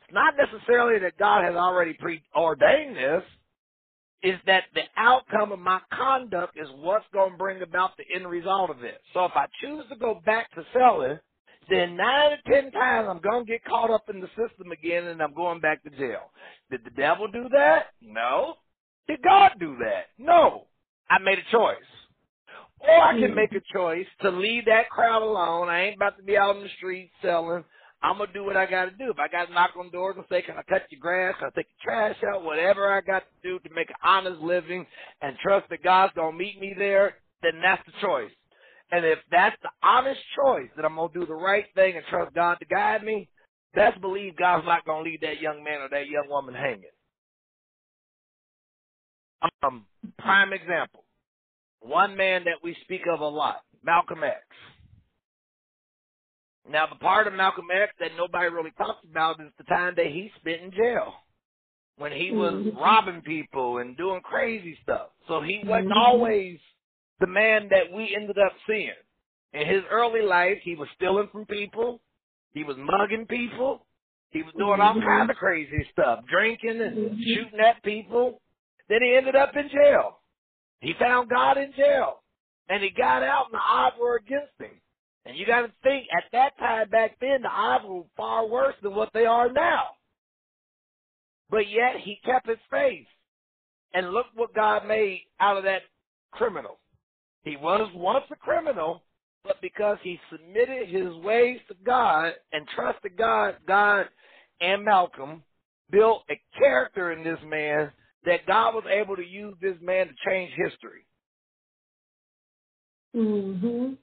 It's not necessarily that God has already preordained this. is that the outcome of my conduct is what's going to bring about the end result of it. So if I choose to go back to selling, then nine to ten times I'm going to get caught up in the system again and I'm going back to jail. Did the devil do that? No. Did God do that? No. I made a choice. Or I can make a choice to leave that crowd alone. I ain't about to be out in the street selling. I'm gonna do what I gotta do. If I gotta knock on doors and say, Can I cut your grass? Can I take your trash out? Whatever I got to do to make an honest living and trust that God's gonna meet me there, then that's the choice. And if that's the honest choice that I'm gonna do the right thing and trust God to guide me, best believe God's not gonna leave that young man or that young woman hanging. Um, prime example. One man that we speak of a lot, Malcolm X. Now, the part of Malcolm X that nobody really talks about is the time that he spent in jail when he was Mhm. robbing people and doing crazy stuff. So he wasn't Mhm. always the man that we ended up seeing. In his early life, he was stealing from people, he was mugging people, he was doing all Mhm. kinds of crazy stuff, drinking and shooting at people. Then he ended up in jail. He found God in jail. And he got out and the odds were against him. And you gotta think, at that time back then, the odds were far worse than what they are now. But yet he kept his faith. And look what God made out of that criminal. He was once a criminal, but because he submitted his ways to God and trusted God, God and Malcolm built a character in this man that God was able to use this man to change history. Mhm.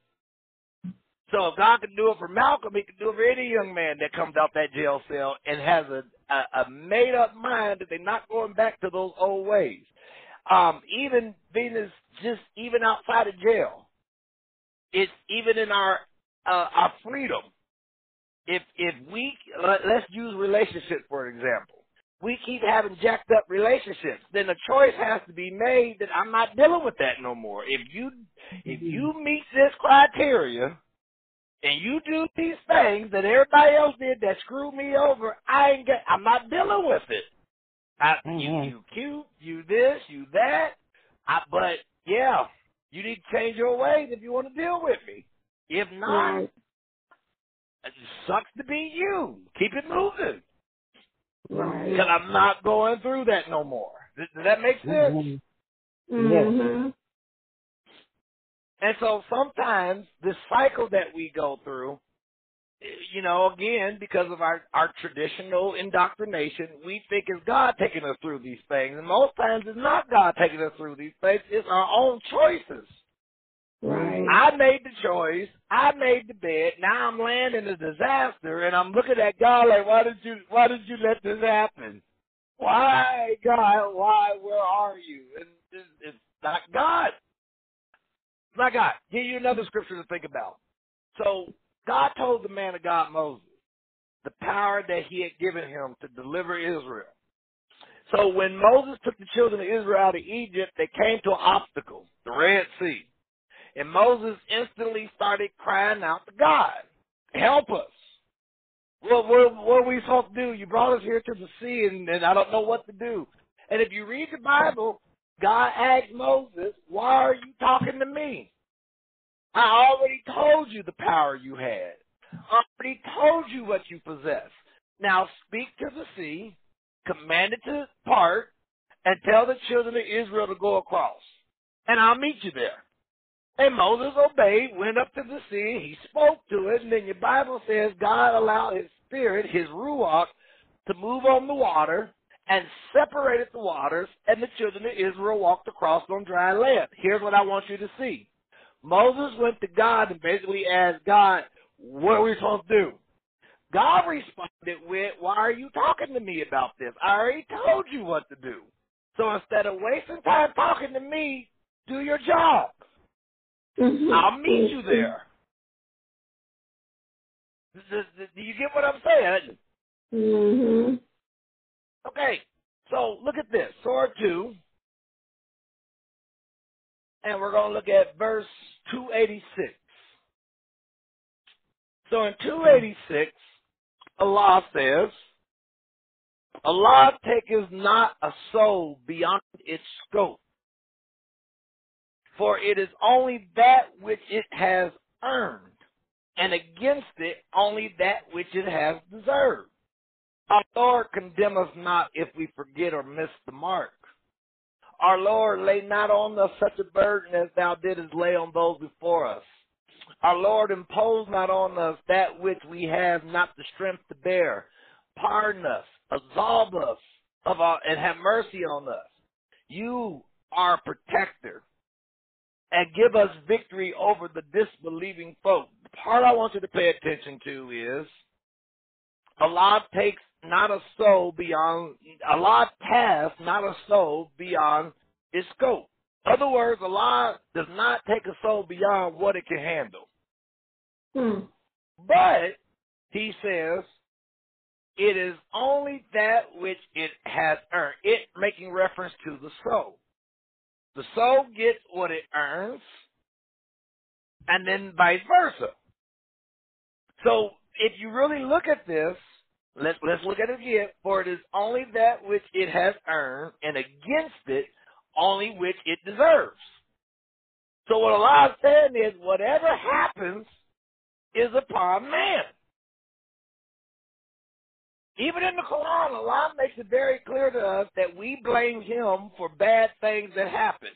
So if God can do it for Malcolm, he can do it for any young man that comes out that jail cell and has a, a, a made up mind that they're not going back to those old ways. Um, even Venus, just even outside of jail, it's even in our uh, our freedom. If if we let, let's use relationships for example, we keep having jacked up relationships, then a choice has to be made that I'm not dealing with that no more. If you if you meet this criteria and you do these things that everybody else did that screwed me over, I ain't get, I'm not dealing with it. I, you, Mhm. you cute, you this, you that. I, but yeah, you need to change your ways if you want to deal with me. If not, Right. it sucks to be you. Keep it moving. Right. Because I'm not going through that no more. Does, does that make sense? Mhm. Mhm. And so sometimes the cycle that we go through you know, again, because of our, our traditional indoctrination, we think it's God taking us through these things. And most times it's not God taking us through these things, it's our own choices. Right. I made the choice. I made the bet. Now I'm landing a disaster, and I'm looking at God like, why did you, why did you let this happen? Why, God? Why? Where are you? And it's, it's not God. It's not God. Give you another scripture to think about. So God told the man of God Moses the power that He had given him to deliver Israel. So when Moses took the children of Israel out of Egypt, they came to an obstacle, the Red Sea. And Moses instantly started crying out to God, help us. What, what, what are we supposed to do? You brought us here to the sea and, and I don't know what to do. And if you read the Bible, God asked Moses, why are you talking to me? I already told you the power you had. I already told you what you possess. Now speak to the sea, command it to part, and tell the children of Israel to go across. And I'll meet you there. And Moses obeyed, went up to the sea, he spoke to it, and then your Bible says God allowed his spirit, his ruach, to move on the water and separated the waters, and the children of Israel walked across on dry land. Here's what I want you to see. Moses went to God and basically asked God, what are we supposed to do? God responded with, why are you talking to me about this? I already told you what to do. So instead of wasting time talking to me, do your job. Mhm. I'll meet you there. Do you get what I'm saying? Mhm. Okay, so look at this. Surah 2. And we're going to look at verse 286. So in 286, Allah says, Allah taketh not a soul beyond its scope, for it is only that which it has earned, and against it only that which it has deserved. Our Lord condemn us not if we forget or miss the mark. Our Lord lay not on us such a burden as thou didst lay on those before us. Our Lord impose not on us that which we have not the strength to bear. Pardon us, absolve us of our, and have mercy on us. You are protector and give us victory over the disbelieving folk. The part I want you to pay attention to is Allah takes not a soul beyond, Allah tasks not a soul beyond its scope. In Other words, Allah does not take a soul beyond what it can handle. Hmm. But, he says, it is only that which it has earned. It making reference to the soul. The soul gets what it earns, and then vice versa. So, if you really look at this, let's let's look at it again. For it is only that which it has earned, and against it only which it deserves. So what Allah is saying is, whatever happens is upon man. Even in the Quran, Allah makes it very clear to us that we blame Him for bad things that happen.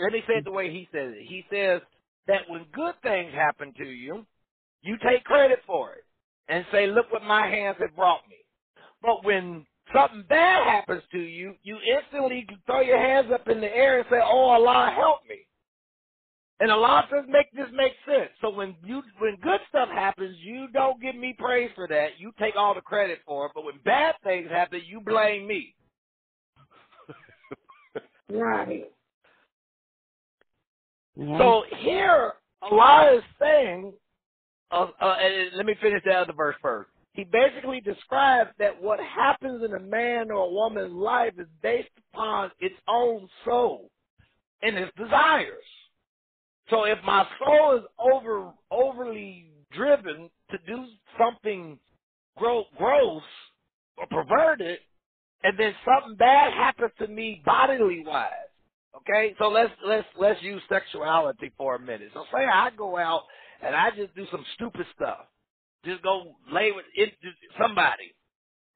Let me say it the way He says it. He says that when good things happen to you, you take credit for it and say, look what my hands have brought me. But when something bad happens to you, you instantly throw your hands up in the air and say, oh, Allah, help me. And Allah says, make this make sense. So when you when good stuff happens, you don't give me praise for that. You take all the credit for it. But when bad things happen, you blame me. Right. Yeah. So here, Allah is saying, uh, uh, and let me finish the other verse first. He basically describes that what happens in a man or a woman's life is based upon its own soul and its desires. So if my soul is over overly driven to do something gro- gross or perverted, and then something bad happens to me bodily wise. Okay, so let's let's let's use sexuality for a minute. So say I go out and I just do some stupid stuff, just go lay with it, somebody,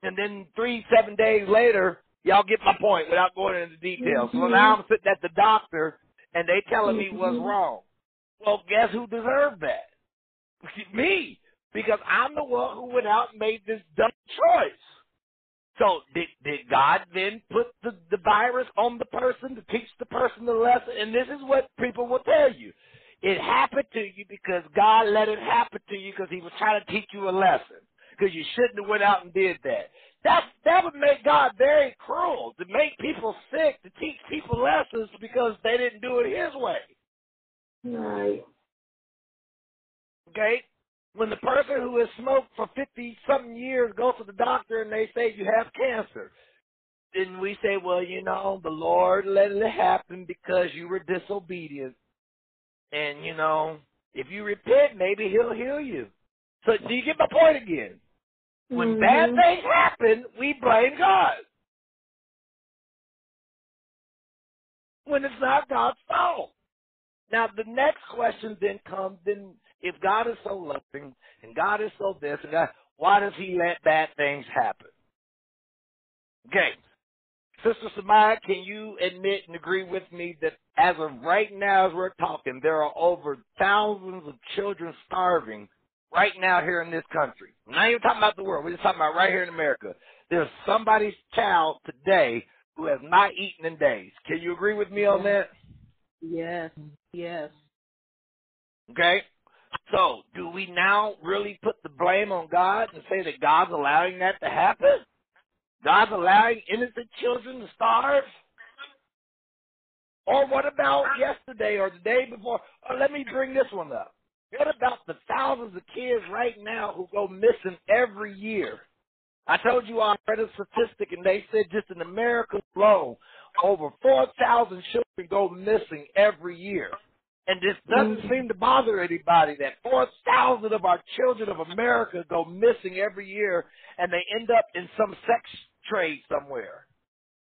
and then three seven days later, y'all get my point without going into details. So now I'm sitting at the doctor and they telling me what's Mhm. wrong. Well, guess who deserved that? Me. because I'm the one who went out and made this dumb choice. So did did God then put the, the virus on the person to teach the person the lesson? And this is what people will tell you. It happened to you because God let it happen to you because he was trying to teach you a lesson. Because you shouldn't have went out and did that. That that would make God very cruel to make people sick to teach people lessons because they didn't do it His way. Right. Okay, when the person who has smoked for fifty something years goes to the doctor and they say you have cancer, then we say, well, you know, the Lord let it happen because you were disobedient, and you know, if you repent, maybe He'll heal you. So, do you get my point again? When Mhm. bad things happen, we blame God. When it's not God's fault. Now the next question then comes then if God is so loving and God is so this and God, why does he let bad things happen? Okay. Sister Samaya, can you admit and agree with me that as of right now, as we're talking, there are over thousands of children starving right now here in this country. I'm not even talking about the world. We're just talking about right here in America. There's somebody's child today who has not eaten in days. Can you agree with me on that? Yes, yes. Okay? So, do we now really put the blame on God and say that God's allowing that to happen? God's allowing innocent children to starve? Or what about yesterday or the day before? Or let me bring this one up. What about the thousands of kids right now who go missing every year? I told you I read a statistic and they said just in America alone, over 4,000 children go missing every year. And this doesn't mm. seem to bother anybody that 4,000 of our children of America go missing every year and they end up in some sex trade somewhere.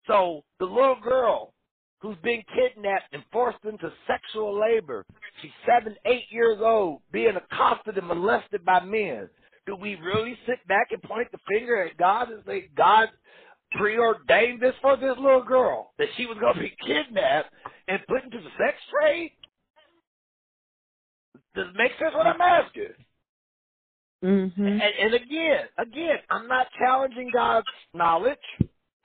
So the little girl who's being kidnapped and forced into sexual labor, she's seven, eight years old, being accosted and molested by men. Do we really sit back and point the finger at God and say, God preordained this for this little girl, that she was going to be kidnapped and put into the sex trade? Does it make sense what I'm asking? Mm-hmm. And, and again, again, I'm not challenging God's knowledge,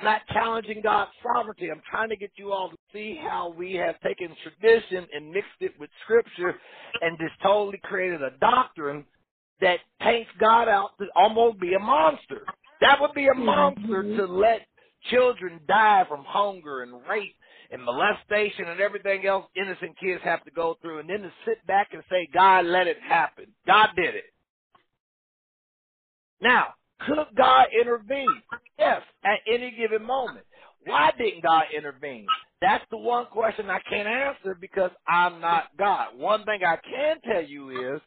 not challenging God's sovereignty. I'm trying to get you all to see how we have taken tradition and mixed it with scripture and just totally created a doctrine that paints God out to almost be a monster. That would be a monster to let children die from hunger and rape and molestation and everything else innocent kids have to go through and then to sit back and say, God let it happen. God did it. Now, could God intervene? Yes, at any given moment. Why didn't God intervene? That's the one question I can't answer because I'm not God. One thing I can tell you is,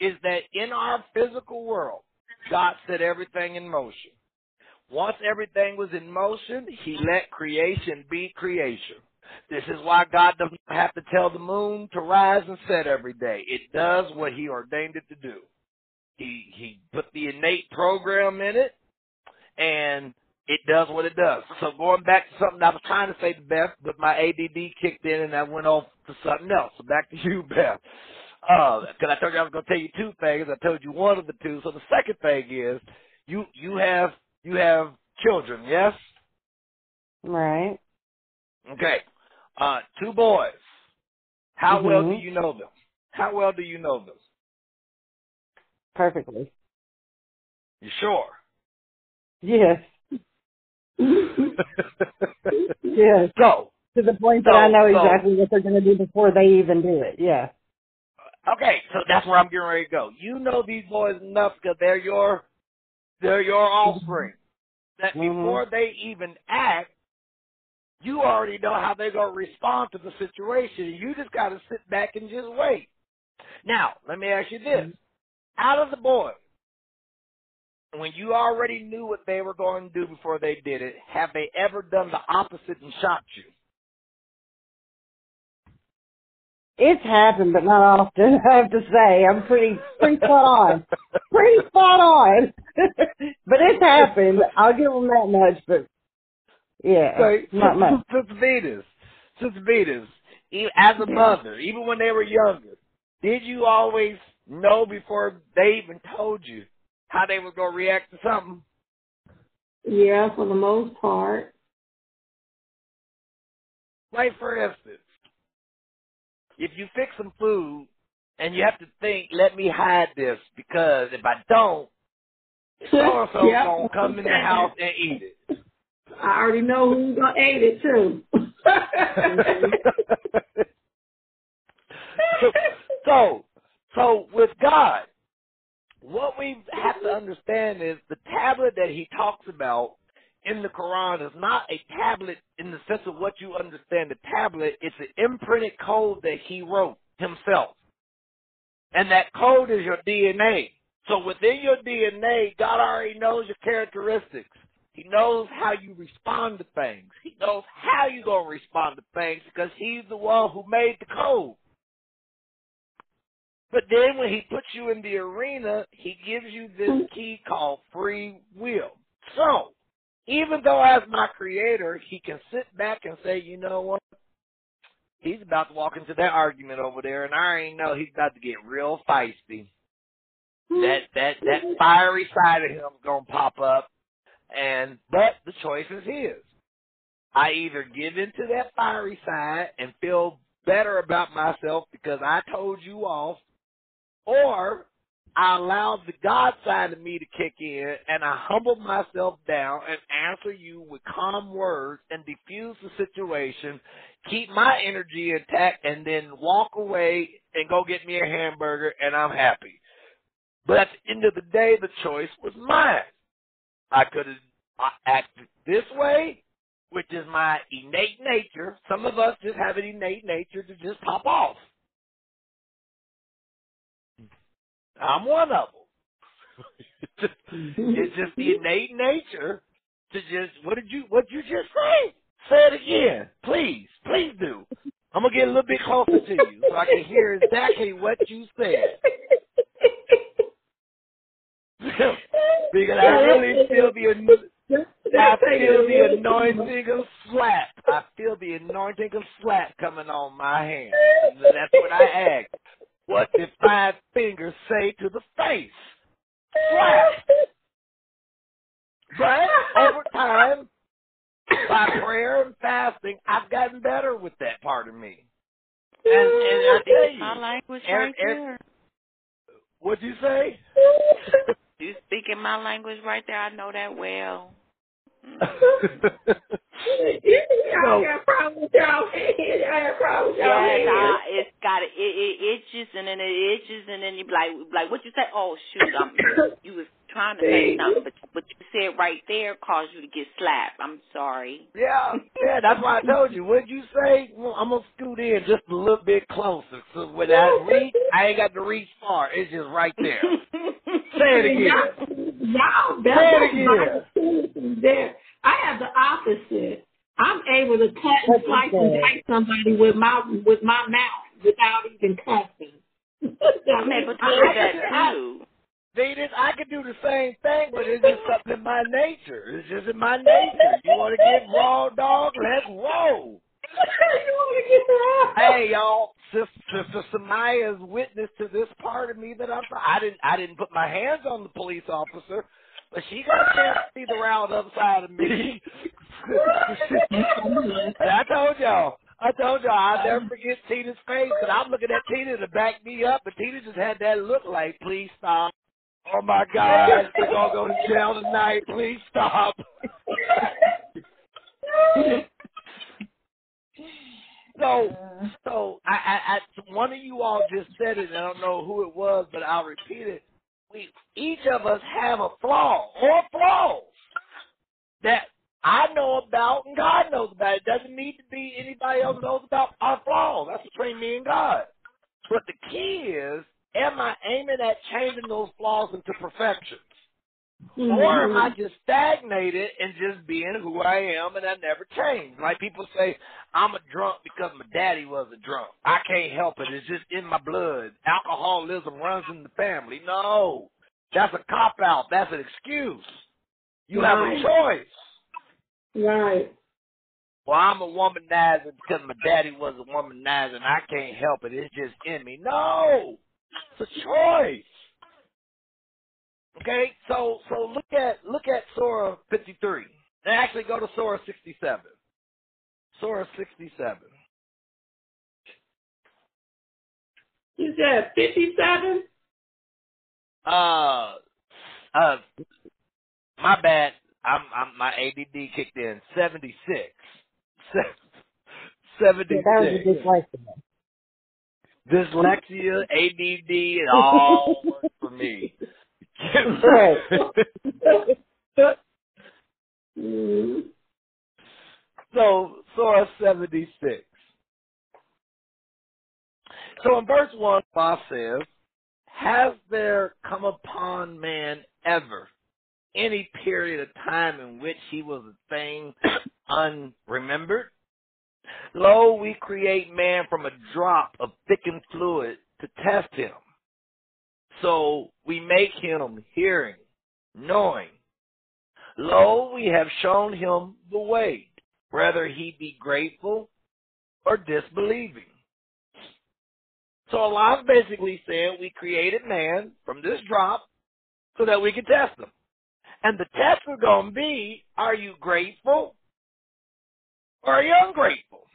is that in our physical world, God set everything in motion. Once everything was in motion, He let creation be creation. This is why God doesn't have to tell the moon to rise and set every day. It does what He ordained it to do. He He put the innate program in it, and it does what it does. So going back to something I was trying to say to Beth, but my ADD kicked in and I went off to something else. So back to you, Beth. Uh, cause I told you I was going to tell you two things. I told you one of the two. So the second thing is, you, you have, you have children, yes? Right. Okay. Uh, two boys. How well do you know them? How well do you know them? Perfectly. You sure? Yes. Yes. so, To the point that I So- know so- exactly what they're going to do before they even do it. Yeah. Okay, so that's where I'm getting ready to go. You know these boys enough because they're your they're your offspring. That Mhm. before they even act, you already know how they're gonna respond to the situation. You just gotta sit back and just wait. Now, let me ask you this. Out of the boys, when you already knew what they were going to do before they did it, have they ever done the opposite and shocked you? It's happened, but not often. I have to say, I'm pretty pretty spot on. Pretty spot on. but it's happened. I'll give them that much. But yeah, Say, not much. Sister Venus, Sister Venus, as a mother, even when they were younger, did you always know before they even told you how they were gonna react to something? Yeah, for the most part. Like for instance, if you fix some food and you have to think, let me hide this because if I don't, so and Yep. gonna come in the house and eat it. I already know who's gonna eat it too. so, so with God, what we have to understand is the tablet that He talks about in the Quran is not a tablet in the sense of what you understand. The tablet, it's an imprinted code that He wrote Himself, and that code is your DNA. So within your DNA, God already knows your characteristics. He knows how you respond to things. He knows how you're going to respond to things because he's the one who made the code. But then when he puts you in the arena, he gives you this hmm. key called free will. So, even though as my creator, he can sit back and say, you know what? He's about to walk into that argument over there and I already know he's about to get real feisty. That that that fiery side of him's gonna pop up and but the choice is his. I either give into that fiery side and feel better about myself because I told you off, or I allowed the God side of me to kick in and I humble myself down and answer you with calm words and diffuse the situation, keep my energy intact, and then walk away and go get me a hamburger and I'm happy. But at the end of the day, the choice was mine. I could have acted this way, which is my innate nature. Some of us just have an innate nature to just pop off. I'm one of them. it's, just, the innate nature to just what did you what you just say? Say it again, please, please do. I'm gonna get a little bit closer to you so I can hear exactly what you said. because I really feel the I feel the anointing of slap. I feel the anointing of slap coming on my hand. That's what I ask. What did five fingers say to the face? Slap. But over time, by prayer and fasting, I've gotten better with that part of me. And, and I tell you, My language Eric- right Eric- there. what'd you say? You speaking my language right there. I know that well. I got problems y'all. I got problems y'all. Yes, I, it's got it, it. It itches and then it itches and then you be like, like what you say? Oh shoot, I'm, you was trying to say something, but what you said right there caused you to get slapped. I'm sorry. Yeah, yeah, that's why I told you. What'd you say? Well, I'm gonna scoot in just a little bit closer, so when I reach, I ain't got to reach far. It's just right there. Say it again. Y'all, Say it that's there. I have the opposite. I'm able to cut and slice and dice somebody with my with my mouth without even cussing. I'm able to do that too. Venus, I could do the same thing, but it's just something in my nature. It's just in my nature. You want to get raw, dog? Let's roll. you want to get raw? Hey, y'all, Sister, Sister Samaya is witness to this part of me that I'm. I didn't. I didn't put my hands on the police officer, but she got a chance to see the round other side of me. and I told y'all. I told y'all I'll never forget Tina's face, but I'm looking at Tina to back me up, but Tina just had that look like, please stop. Oh my God, we're gonna go to jail tonight. Please stop. So, so I, I, I, one of you all just said it. I don't know who it was, but I'll repeat it. We each of us have a flaw or flaws that I know about and God knows about. It doesn't need to be anybody else knows about our flaws. That's between me and God. But the key is, am I aiming at changing those flaws into perfections? Mm-hmm. Or am I just stagnated and just being who I am and I never change? Like people say, I'm a drunk because my daddy was a drunk. I can't help it. It's just in my blood. Alcoholism runs in the family. No. That's a cop out. That's an excuse. You have a choice. Right. Well, I'm a womanizer because my daddy was a womanizer and I can't help it. It's just in me. No. It's a choice. Okay, so so look at look at Surah 53. And actually go to Surah 67. Surah 67. You said 57? Uh, uh, my bad. I'm, I'm my ADD kicked in. 76. Yeah, that was a 76. dyslexia. Dyslexia, ADD, it all works for me. Right. so, Surah 76. So in verse 1, God says, Has there come upon man ever any period of time in which he was a thing unremembered? Lo, we create man from a drop of thickened fluid to test him. So we make him hearing, knowing. Lo, we have shown him the way, whether he be grateful or disbelieving. So Allah's basically saying we created man from this drop so that we could test him. And the test is going to be, are you grateful or are you ungrateful?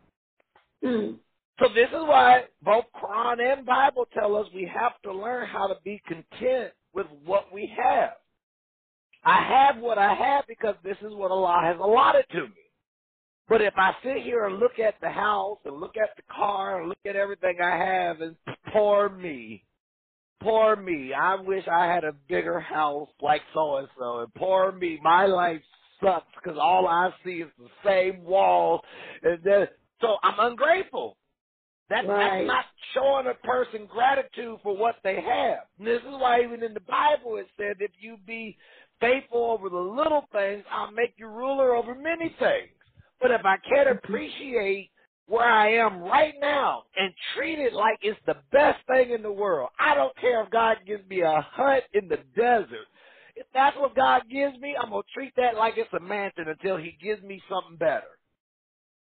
Mm. So this is why both Quran and Bible tell us we have to learn how to be content with what we have. I have what I have because this is what Allah has allotted to me. But if I sit here and look at the house and look at the car and look at everything I have and poor me, poor me, I wish I had a bigger house like so and so and poor me, my life sucks because all I see is the same wall and then, so I'm ungrateful. That, Right. That's not showing a person gratitude for what they have. And this is why even in the Bible it said, if you be faithful over the little things, I'll make you ruler over many things. But if I can't mm-hmm. appreciate where I am right now and treat it like it's the best thing in the world, I don't care if God gives me a hut in the desert. If that's what God gives me, I'm going to treat that like it's a mansion until He gives me something better.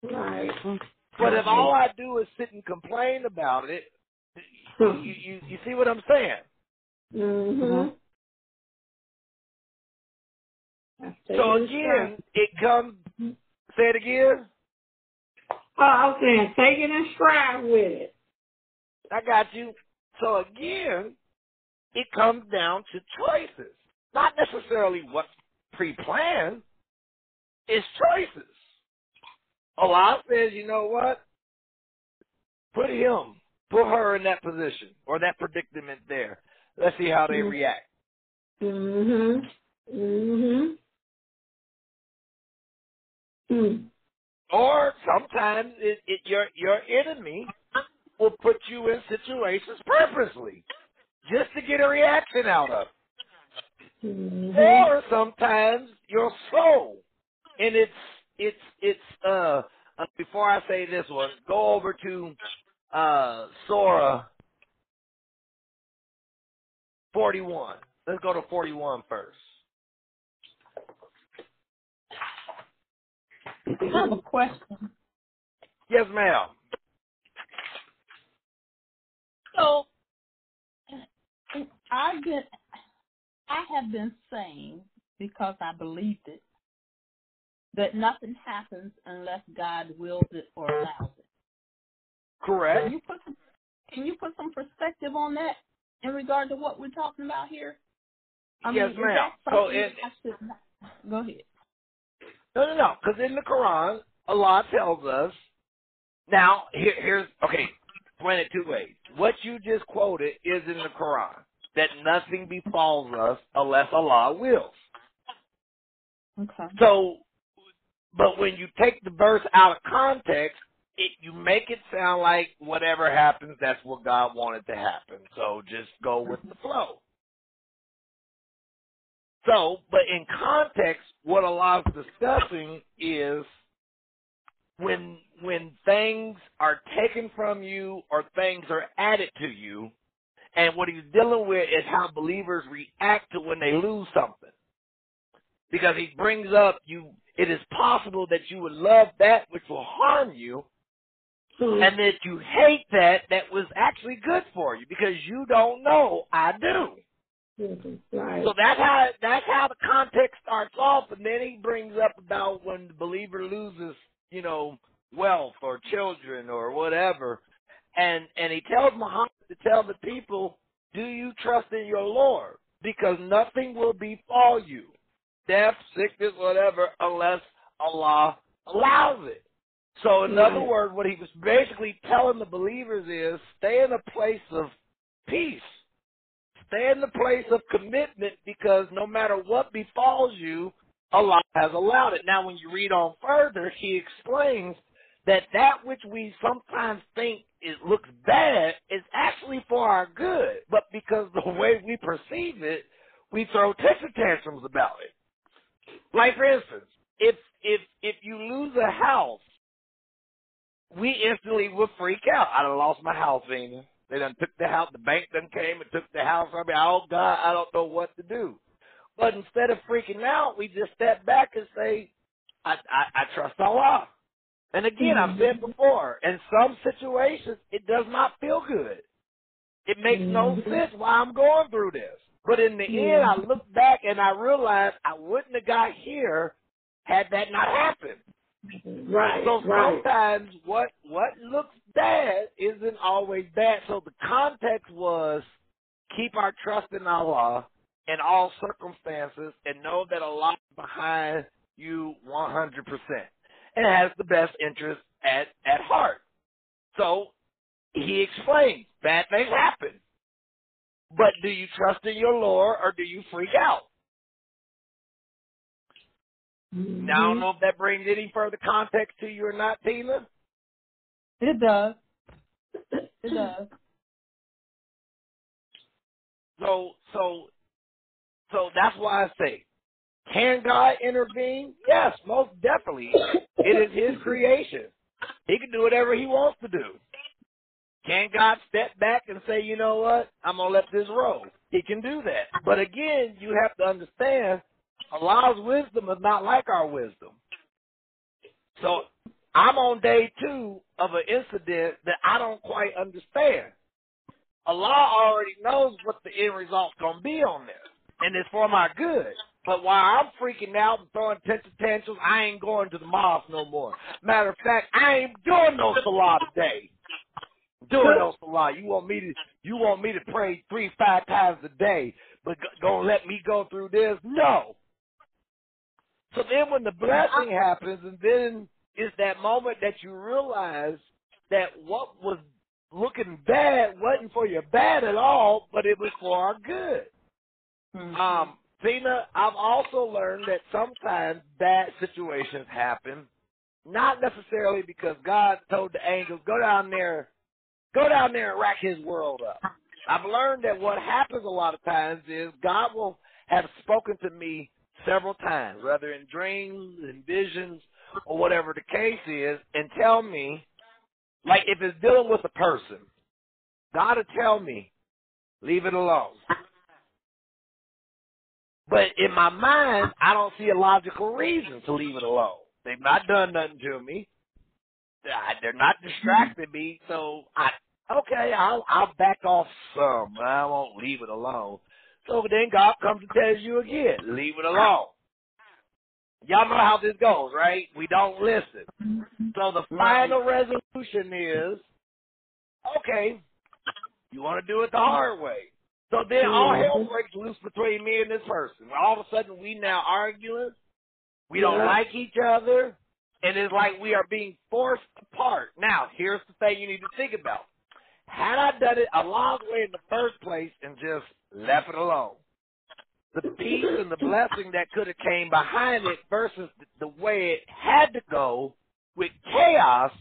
Right. But if all I do is sit and complain about it, you, you, you see what I'm saying? Mm-hmm. So again, it comes. Say it again. Oh, I was saying, take it in stride with it. I got you. So again, it comes down to choices, not necessarily what's pre-planned. It's choices. Allah says, you know what? Put him, put her in that position or that predicament there. Let's see how they Mhm. react. Mm-hmm. Mm-hmm. Mm. Or sometimes it, it, your your enemy will put you in situations purposely just to get a reaction out of. Mm-hmm. Or sometimes your soul, and it's it's it's uh, uh before I say this one, go over to uh Surah forty one. Let's go to 41 first. I have a question. Yes, ma'am. So I've been I have been saying because I believed it that nothing happens unless God wills it or allows it. Can Correct. you put some, can you put some perspective on that in regard to what we're talking about here? I Yes, mean, ma'am. So it- I should not- go ahead. No, no, no. Because in the Quran, Allah tells us. Now, here, here's okay. Explain it two ways. What you just quoted is in the Quran that nothing befalls us unless Allah wills. Okay. So, but when you take the verse out of context, it you make it sound like whatever happens, that's what God wanted to happen. So just go with the flow. So, but in context, what Allah is discussing is when when things are taken from you or things are added to you, and what he's dealing with is how believers react to when they lose something. Because he brings up you it is possible that you would love that which will harm you Hmm. and that you hate that that was actually good for you because you don't know. I do. Mhm. Right. So that's how that's how the context starts off, and then he brings up about when the believer loses, you know, wealth or children or whatever, and and he tells Muhammad to tell the people, "Do you trust in your Lord? Because nothing will befall you, death, sickness, whatever, unless Allah allows it." So, in other words, what he was basically telling the believers is, stay in a place of peace Stay in the place of commitment because no matter what befalls you, Allah has allowed it. Now, when you read on further, he explains that that which we sometimes think it looks bad is actually for our good, but because the way we perceive it, we throw temper tantrums about it. Like for instance, if if if you lose a house, we instantly would freak out. I done lost my house, Vina. They done took the house. The bank done came and took the house from me. Oh God, I don't know what to do. But instead of freaking out, we just step back and say, I I, I trust Allah. And again, I've said before, in some situations, it does not feel good. It makes no Mhm. sense why I'm going through this. But in the end, I look back and I realize I wouldn't have got here had that not happened. Right. So right. sometimes what what looks bad isn't always bad. So the context was keep our trust in Allah in all circumstances and know that Allah is behind you 100% and has the best interest at at heart. So he explains bad things happen. But do you trust in your Lord or do you freak out? Mhm. Now I don't know if that brings any further context to you or not, Tina. It does. It does. So so so that's why I say, can God intervene? Yes, most definitely. It is His creation. He can do whatever He wants to do. Can God step back and say, you know what, I'm gonna let this roll? He can do that. But again, you have to understand, Allah's wisdom is not like our wisdom. So I'm on day two of an incident that I don't quite understand. Allah already knows what the end result's gonna be on this, and it's for my good. But while I'm freaking out and throwing temper tantrums, I ain't going to the mosque no more. Matter of fact, I ain't doing no salah today. Doing no salah. You want me to? You want me to pray three, five times a day, but gonna let me go through this? No. So then, when the blessing happens, and then it's that moment that you realize that what was looking bad wasn't for your bad at all, but it was for our good. Mhm. Um, Tina, I've also learned that sometimes bad situations happen, not necessarily because God told the angels, go down there, go down there and rack his world up. I've learned that what happens a lot of times is God will have spoken to me several times, whether in dreams, in visions, or whatever the case is, and tell me, like if it's dealing with a person, God will tell me, leave it alone. But in my mind, I don't see a logical reason to leave it alone. They've not done nothing to me. They're not distracting me, so I okay, I'll I'll back off some, I won't leave it alone. So then God comes and tells you again, leave it alone. Y'all know how this goes, right? We don't listen. So the final resolution is, okay, you want to do it the hard way. So then all hell breaks loose between me and this person. All of a sudden we now arguing. We don't Yeah. like each other. And it's like we are being forced apart. Now, here's the thing you need to think about. Had I done it a long way in the first place and just left it alone, the peace and the blessing that could have came behind it versus the way it had to go with chaos,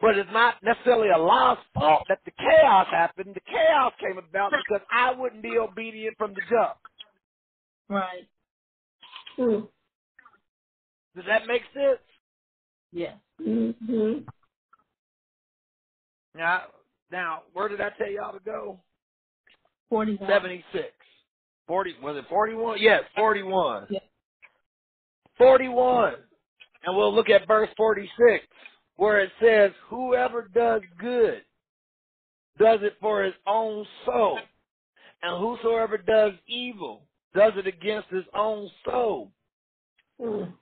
but it's not necessarily Allah's fault that the chaos happened. The chaos came about because I wouldn't be obedient from the jump. Right. Hmm. Does that make sense? Yes. Mhm. Now, now, where did I tell y'all to go? Forty-one. 76. 40, was it 41? Yes, 41. Yeah. 41. And we'll look at verse 46. Where it says, whoever does good does it for his own soul. And whosoever does evil does it against his own soul. Mm.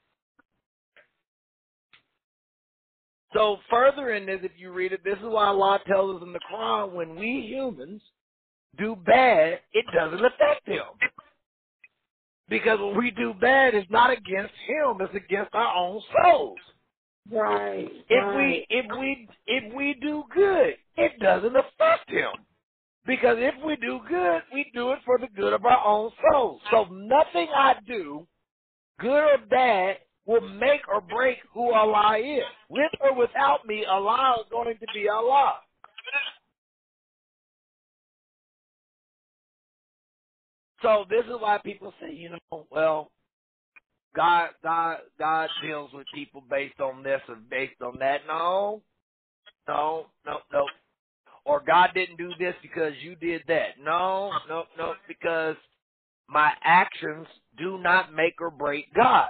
So further in this, if you read it, this is why Allah tells us in the Quran, when we humans do bad, it doesn't affect him. Because when we do bad, it's not against him, it's against our own souls. Right. If right. we if we if we do good, it doesn't affect him. Because if we do good, we do it for the good of our own souls. So nothing I do, good or bad, will make or break who Allah is. With or without me, Allah is going to be Allah. So this is why people say, you know, well, God, God, God deals with people based on this and based on that. No, no, no, no. Or God didn't do this because you did that. No, no, no, because my actions do not make or break God.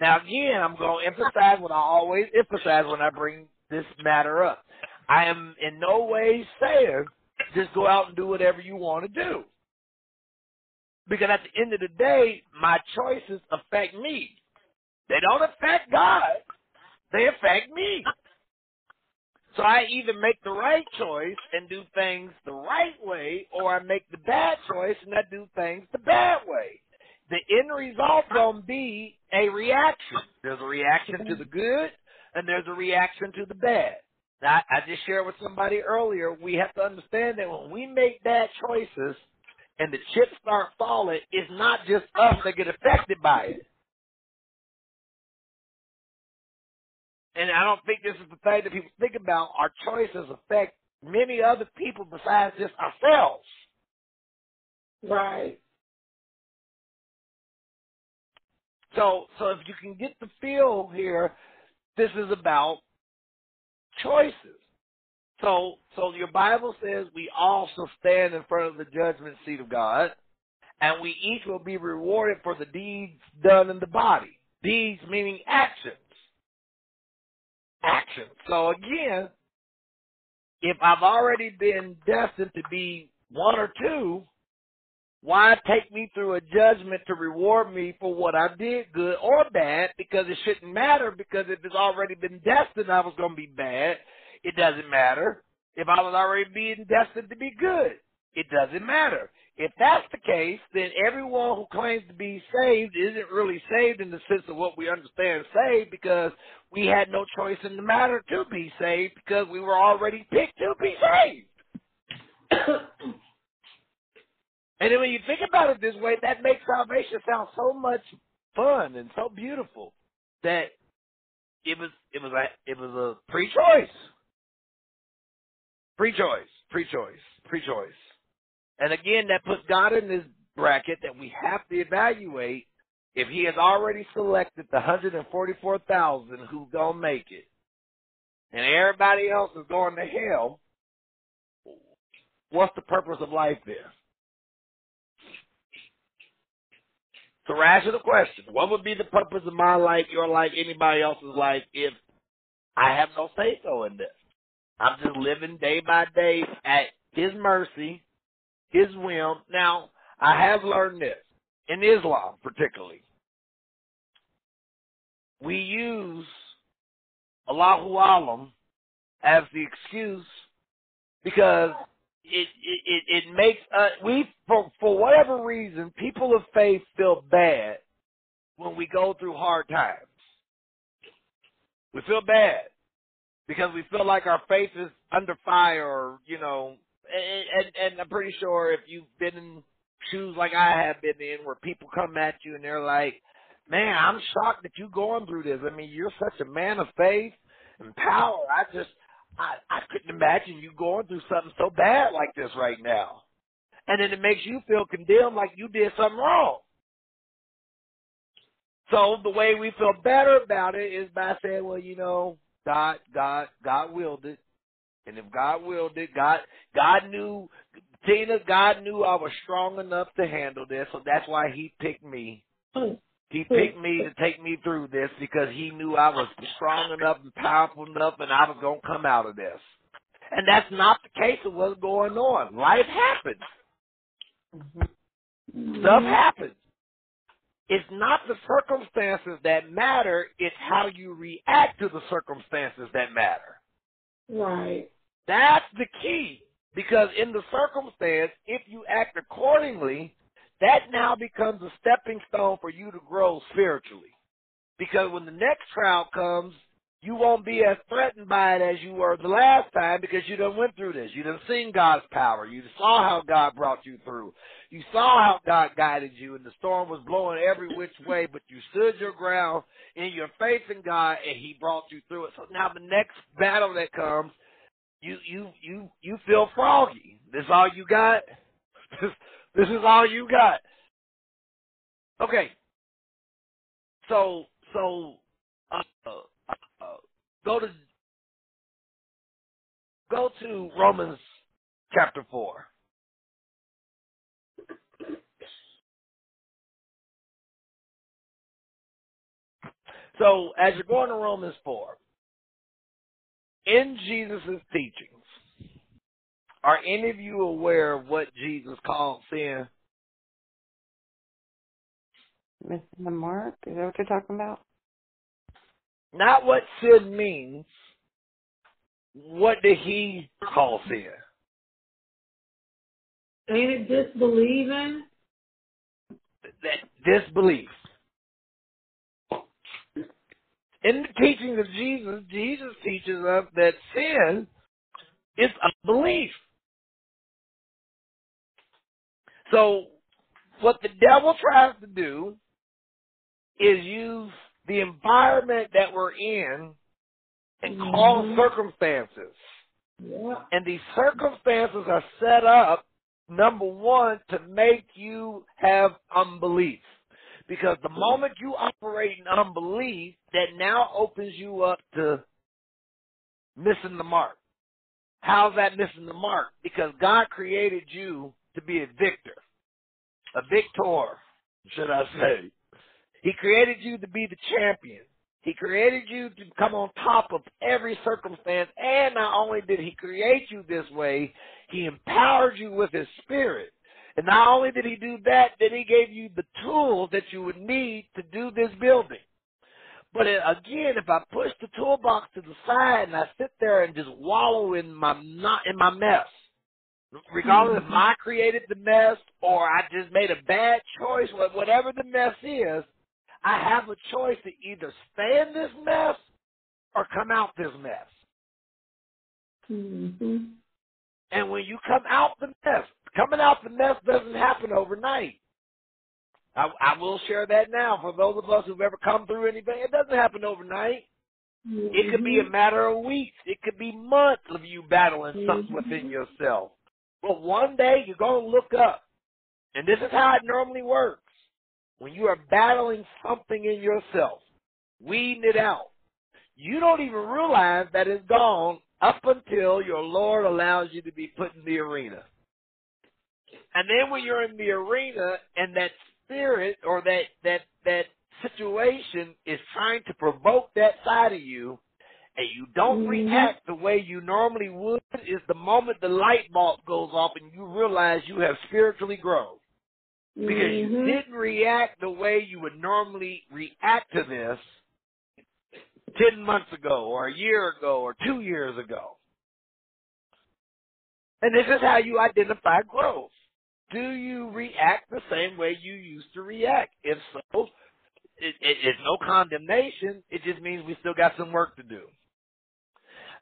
Now again, I'm going to emphasize what I always emphasize when I bring this matter up. I am in no way saying just go out and do whatever you want to do. Because at the end of the day, my choices affect me. They don't affect God. They affect me. So I either make the right choice and do things the right way, or I make the bad choice and I do things the bad way. The end result gonna be a reaction. There's a reaction to the good, and there's a reaction to the bad. Now, I just shared with somebody earlier. We have to understand that when we make bad choices, and the chips start falling, it's not just us that get affected by it. And I don't think this is the thing that people think about. Our choices affect many other people besides just ourselves. Right. So, so if you can get the feel here, this is about choices. So, so your Bible says we also stand in front of the judgment seat of God, and we each will be rewarded for the deeds done in the body. Deeds meaning actions. Actions. So again, if I've already been destined to be one or two, why take me through a judgment to reward me for what I did, good or bad? Because it shouldn't matter. Because if it's already been destined, I was going to be bad. It doesn't matter. If I was already being destined to be good, it doesn't matter. If that's the case, then everyone who claims to be saved isn't really saved in the sense of what we understand saved because we had no choice in the matter to be saved because we were already picked to be saved. And then when you think about it this way, that makes salvation sound so much fun and so beautiful that it was it was a it was a free choice. Free choice, free choice, free choice. And again, that puts God in this bracket that we have to evaluate if He has already selected the 144,000 who gonna make it, and everybody else is going to hell. What's the purpose of life then? It's a rational question. What would be the purpose of my life, your life, anybody else's life if I have no say so in this? I'm just living day by day at His mercy, His whim. Now, I have learned this in Islam, particularly. We use Allahu Alam as the excuse because it it it, it makes us we for for whatever reason people of faith feel bad when we go through hard times. We feel bad because we feel like our faith is under fire, or, you know, and, and and I'm pretty sure if you've been in shoes like I have been in, where people come at you and they're like, "Man, I'm shocked that you're going through this. I mean, you're such a man of faith and power. I just I, I couldn't imagine you going through something so bad like this right now. And then it makes you feel condemned like you did something wrong. So the way we feel better about it is by saying, well, you know, God, God, God willed it. And if God willed it, God, God knew, Tina, God knew I was strong enough to handle this, so that's why He picked me. He picked me to take me through this because he knew I was strong enough and powerful enough and I was going to come out of this. And that's not the case of what's going on. Life happens. Mm-hmm. Stuff happens. It's not the circumstances that matter, it's how you react to the circumstances that matter. Right. That's the key. Because in the circumstance, if you act accordingly, that now becomes a stepping stone for you to grow spiritually. Because when the next trial comes, you won't be as threatened by it as you were the last time because you done went through this. You done seen God's power. You saw how God brought you through. You saw how God guided you and the storm was blowing every which way, but you stood your ground in your faith in God and He brought you through it. So now the next battle that comes, you you you you feel froggy. This all you got? This this is all you got. Okay. So so uh, go to go to Romans chapter four. So as you're going to Romans four, in Jesus' teachings, are any of you aware of what Jesus called sin? Missing the mark? Is that what you're talking about? Not what sin means. What did he call sin? Ain't it disbelieving? That disbelief. In the teachings of Jesus, Jesus teaches us that sin is unbelief. So, what the devil tries to do is use the environment that we're in and cause Mhm. circumstances. Yeah. And these circumstances are set up, number one, to make you have unbelief. Because the moment you operate in unbelief, that now opens you up to missing the mark. How's that missing the mark? Because God created you to be a victor, a victor, should I say. He created you to be the champion. He created you to come on top of every circumstance. And not only did he create you this way, he empowered you with his spirit. And not only did he do that, then he gave you the tools that you would need to do this building. But again, if I push the toolbox to the side and I sit there and just wallow in my not in my mess, regardless if hmm. I created the mess or I just made a bad choice, wha- whatever the mess is, I have a choice to either stay in this mess or come out this mess. hmm And when you come out the mess, coming out the mess doesn't happen overnight. I, I will share that now for those of us who've ever come through anything. It doesn't happen overnight. It could be a matter of weeks. It could be months of you battling something within yourself. But one day you're going to look up. And this is how it normally works. When you are battling something in yourself, weeding it out, you don't even realize that it's gone up until your Lord allows you to be put in the arena. And then when you're in the arena and that spirit or that, that, that situation is trying to provoke that side of you and you don't Mhm. react the way you normally would is the moment the light bulb goes off and you realize you have spiritually grown because you Mhm. didn't react the way you would normally react to this 10 months ago or a year ago or two years ago. And this is how you identify growth. Do you react the same way you used to react? If so, it, it, it's no condemnation. It just means we still got some work to do.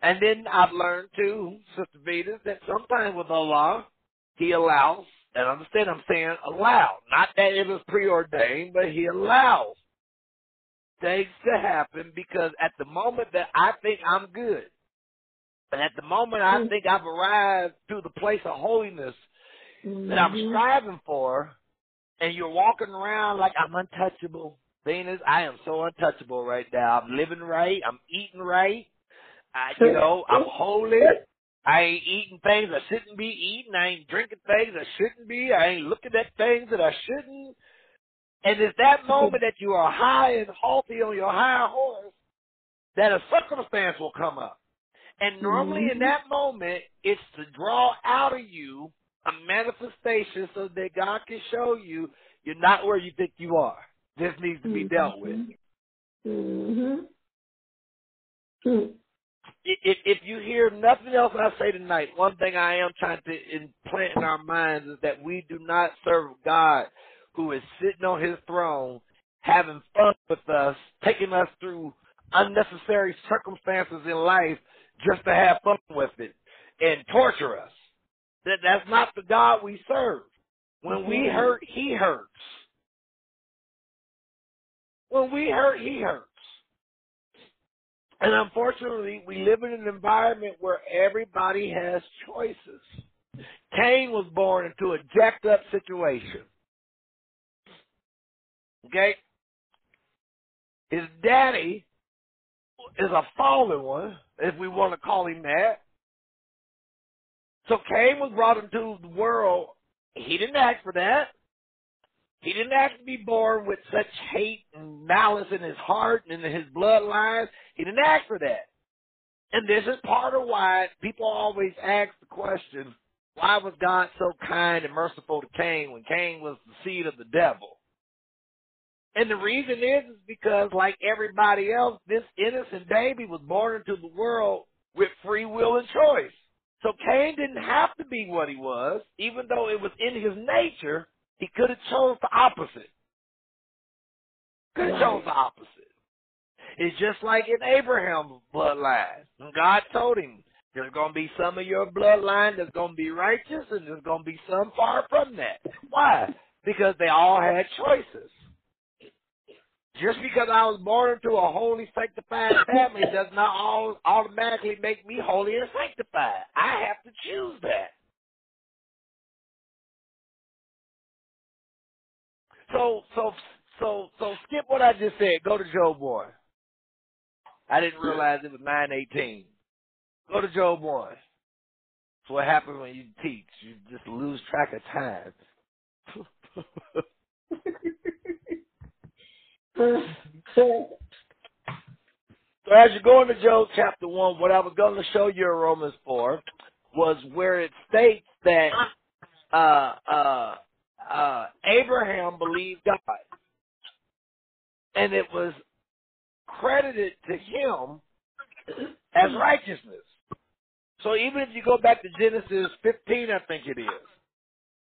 And then I've learned too, Sister Vita, that sometimes with Allah, He allows, and understand I'm saying allow, not that it was preordained, but He allows things to happen because at the moment that I think I'm good, and at the moment I Mm. think I've arrived to the place of holiness that I'm Mhm. striving for, and you're walking around like I'm untouchable. Thing is, I am so untouchable right now. I'm living right. I'm eating right. I, you know, I'm holy. I ain't eating things I shouldn't be eating. I ain't drinking things I shouldn't be. I ain't looking at things that I shouldn't. And it's that moment that you are high and haughty on your high horse that a circumstance will come up. And normally in Mhm. that moment, it's to draw out of you a manifestation so that God can show you you're not where you think you are. This needs to be dealt with. Mm-hmm. Hmm. If, if you hear nothing else I say tonight, one thing I am trying to implant in our minds is that we do not serve God who is sitting on his throne, having fun with us, taking us through unnecessary circumstances in life just to have fun with it and torture us. That that's not the God we serve. When we mm-hmm. hurt, he hurts. When we hurt, he hurts. And unfortunately, we live in an environment where everybody has choices. Cain was born into a jacked up situation. Okay? His daddy is a fallen one, if we want to call him that. So Cain was brought into the world. He didn't ask for that. He didn't have to be born with such hate and malice in his heart and in his bloodline. He didn't ask for that. And this is part of why people always ask the question, why was God so kind and merciful to Cain when Cain was the seed of the devil? And the reason is, is because like everybody else, this innocent baby was born into the world with free will and choice. So Cain didn't have to be what he was, even though it was in his nature, he could have chose the opposite. Could have Right. chose the opposite. It's just like in Abraham's bloodline. God told him, there's going to be some of your bloodline that's going to be righteous and there's going to be some far from that. Why? Because they all had choices. Just because I was born into a holy, sanctified family does not all automatically make me holy and sanctified. I have to choose that. So, so, so, so skip what I just said. Go to Job 1. I didn't realize it was 918. Go to Job 1. That's what happens when you teach. You just lose track of time. So, as you go into Job chapter 1, what I was going to show you in Romans 4 was where it states that uh, uh, uh, Abraham believed God. And it was credited to him as righteousness. So even if you go back to Genesis 15, I think it is,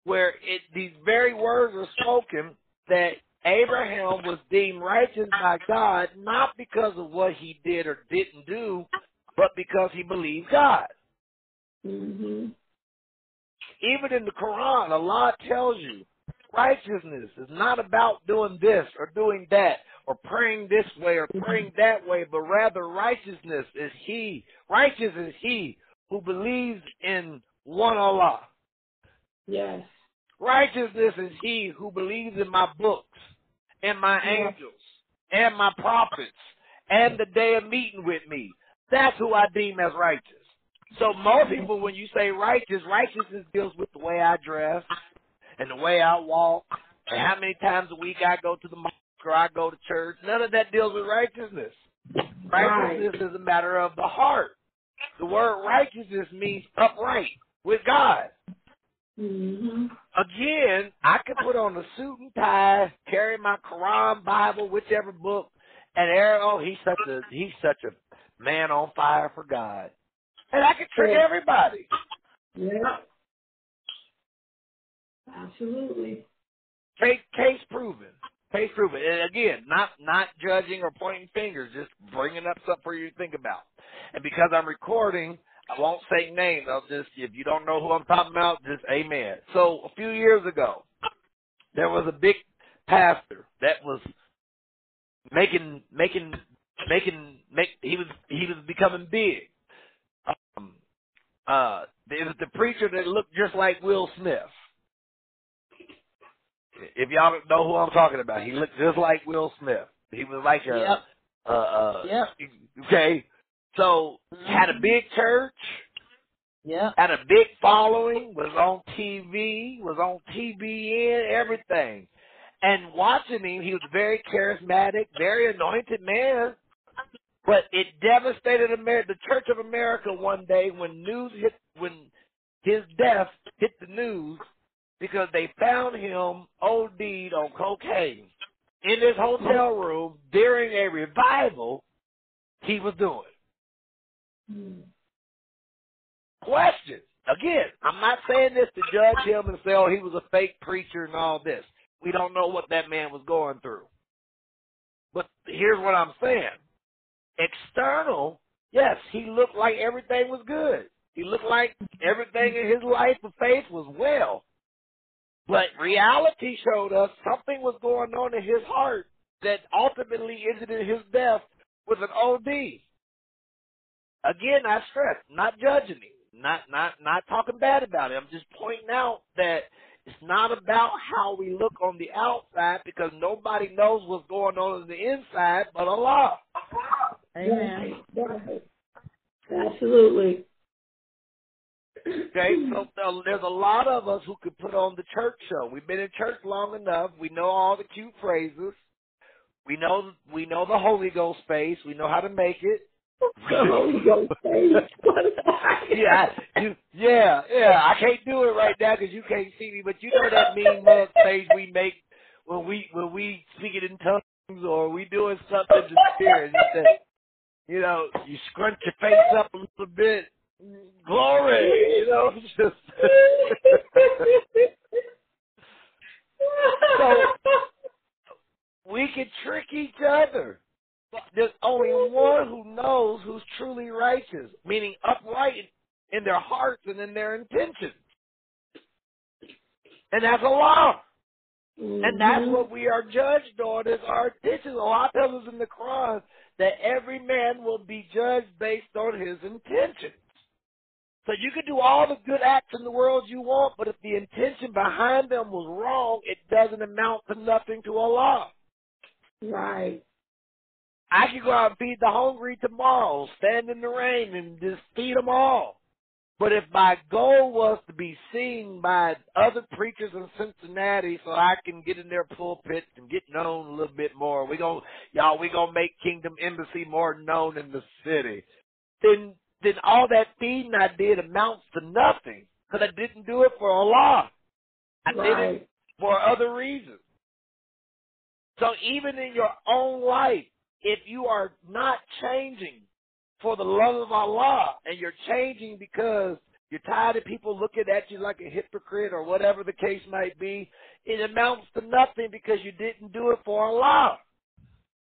where it these very words are spoken that Abraham was deemed righteous by God not because of what he did or didn't do, but because he believed God. hmm Even in the Quran, Allah tells you righteousness is not about doing this or doing that or praying this way or mm-hmm. praying that way, but rather righteousness is he. Righteous is he who believes in one Allah. Yes. Righteousness is he who believes in my books and my Yeah. angels and my prophets and the day of meeting with me. That's who I deem as righteous. So most people, when you say righteous, righteousness deals with the way I dress and the way I walk and how many times a week I go to the mosque or I go to church. None of that deals with righteousness. Righteousness is a matter of the heart. The word righteousness means upright with God. hmm Again, I could put on a suit and tie, carry my Quran, Bible, whichever book, and there, oh, he's such a he's such a man on fire for God, and I could trick everybody. Yeah. Absolutely. Case case proven, case proven. And again, not not judging or pointing fingers, just bringing up something for you to think about. And because I'm recording, I won't say names. I'll just if you don't know who I'm talking about, just amen. So a few years ago, there was a big pastor that was making making making make he was he was becoming big. Um uh it was the preacher that looked just like Will Smith. If y'all don't know who I'm talking about, he looked just like Will Smith. He was like a Yep. uh uh Yep. okay. So had a big church, Yep. had a big following, was on TV, was on TBN, everything. And watching him, he was very charismatic, very anointed man. But it devastated America, the Church of America one day when news hit, when his death hit the news because they found him OD'd on cocaine in his hotel room during a revival he was doing. Hmm. Question. Again, I'm not saying this to judge him and say, oh, he was a fake preacher and all this. We don't know what that man was going through. But here's what I'm saying. External, yes, he looked like everything was good. He looked like everything in his life of faith was well. But reality showed us something was going on in his heart that ultimately ended in his death with an OD. Again, I stress, not judging him, not not not talking bad about it. I'm just pointing out that it's not about how we look on the outside because nobody knows what's going on in the inside but Allah. Amen. Absolutely. Okay, so uh, there's a lot of us who could put on the church show. We've been in church long enough. We know all the cute phrases. We know we know the Holy Ghost space. We know how to make it. The Holy Ghost face. yeah, you, yeah, yeah. I can't do it right now because you can't see me, but you know that mean mug face we make when we when we speak it in tongues or we doing something to spirit. You know, you scrunch your face up a little bit. Glory, you know, just. so we can trick each other. There's only one who knows who's truly righteous, meaning upright in their hearts and in their intentions. And that's Allah. And that's mm-hmm. what we are judged on is our intentions. Allah tells us in the Quran that every man will be judged based on his intentions. So you can do all the good acts in the world you want, but if the intention behind them was wrong, it doesn't amount to nothing to Allah. Right. I could go out and feed the hungry tomorrow, stand in the rain and just feed them all. But if my goal was to be seen by other preachers in Cincinnati so I can get in their pulpits and get known a little bit more, we going y'all we gonna make Kingdom Embassy more known in the city. Then then all that feeding I did amounts to nothing because I didn't do it for Allah. I did it for other reasons. So even in your own life, if you are not changing for the love of Allah and you're changing because you're tired of people looking at you like a hypocrite or whatever the case might be, it amounts to nothing because you didn't do it for Allah.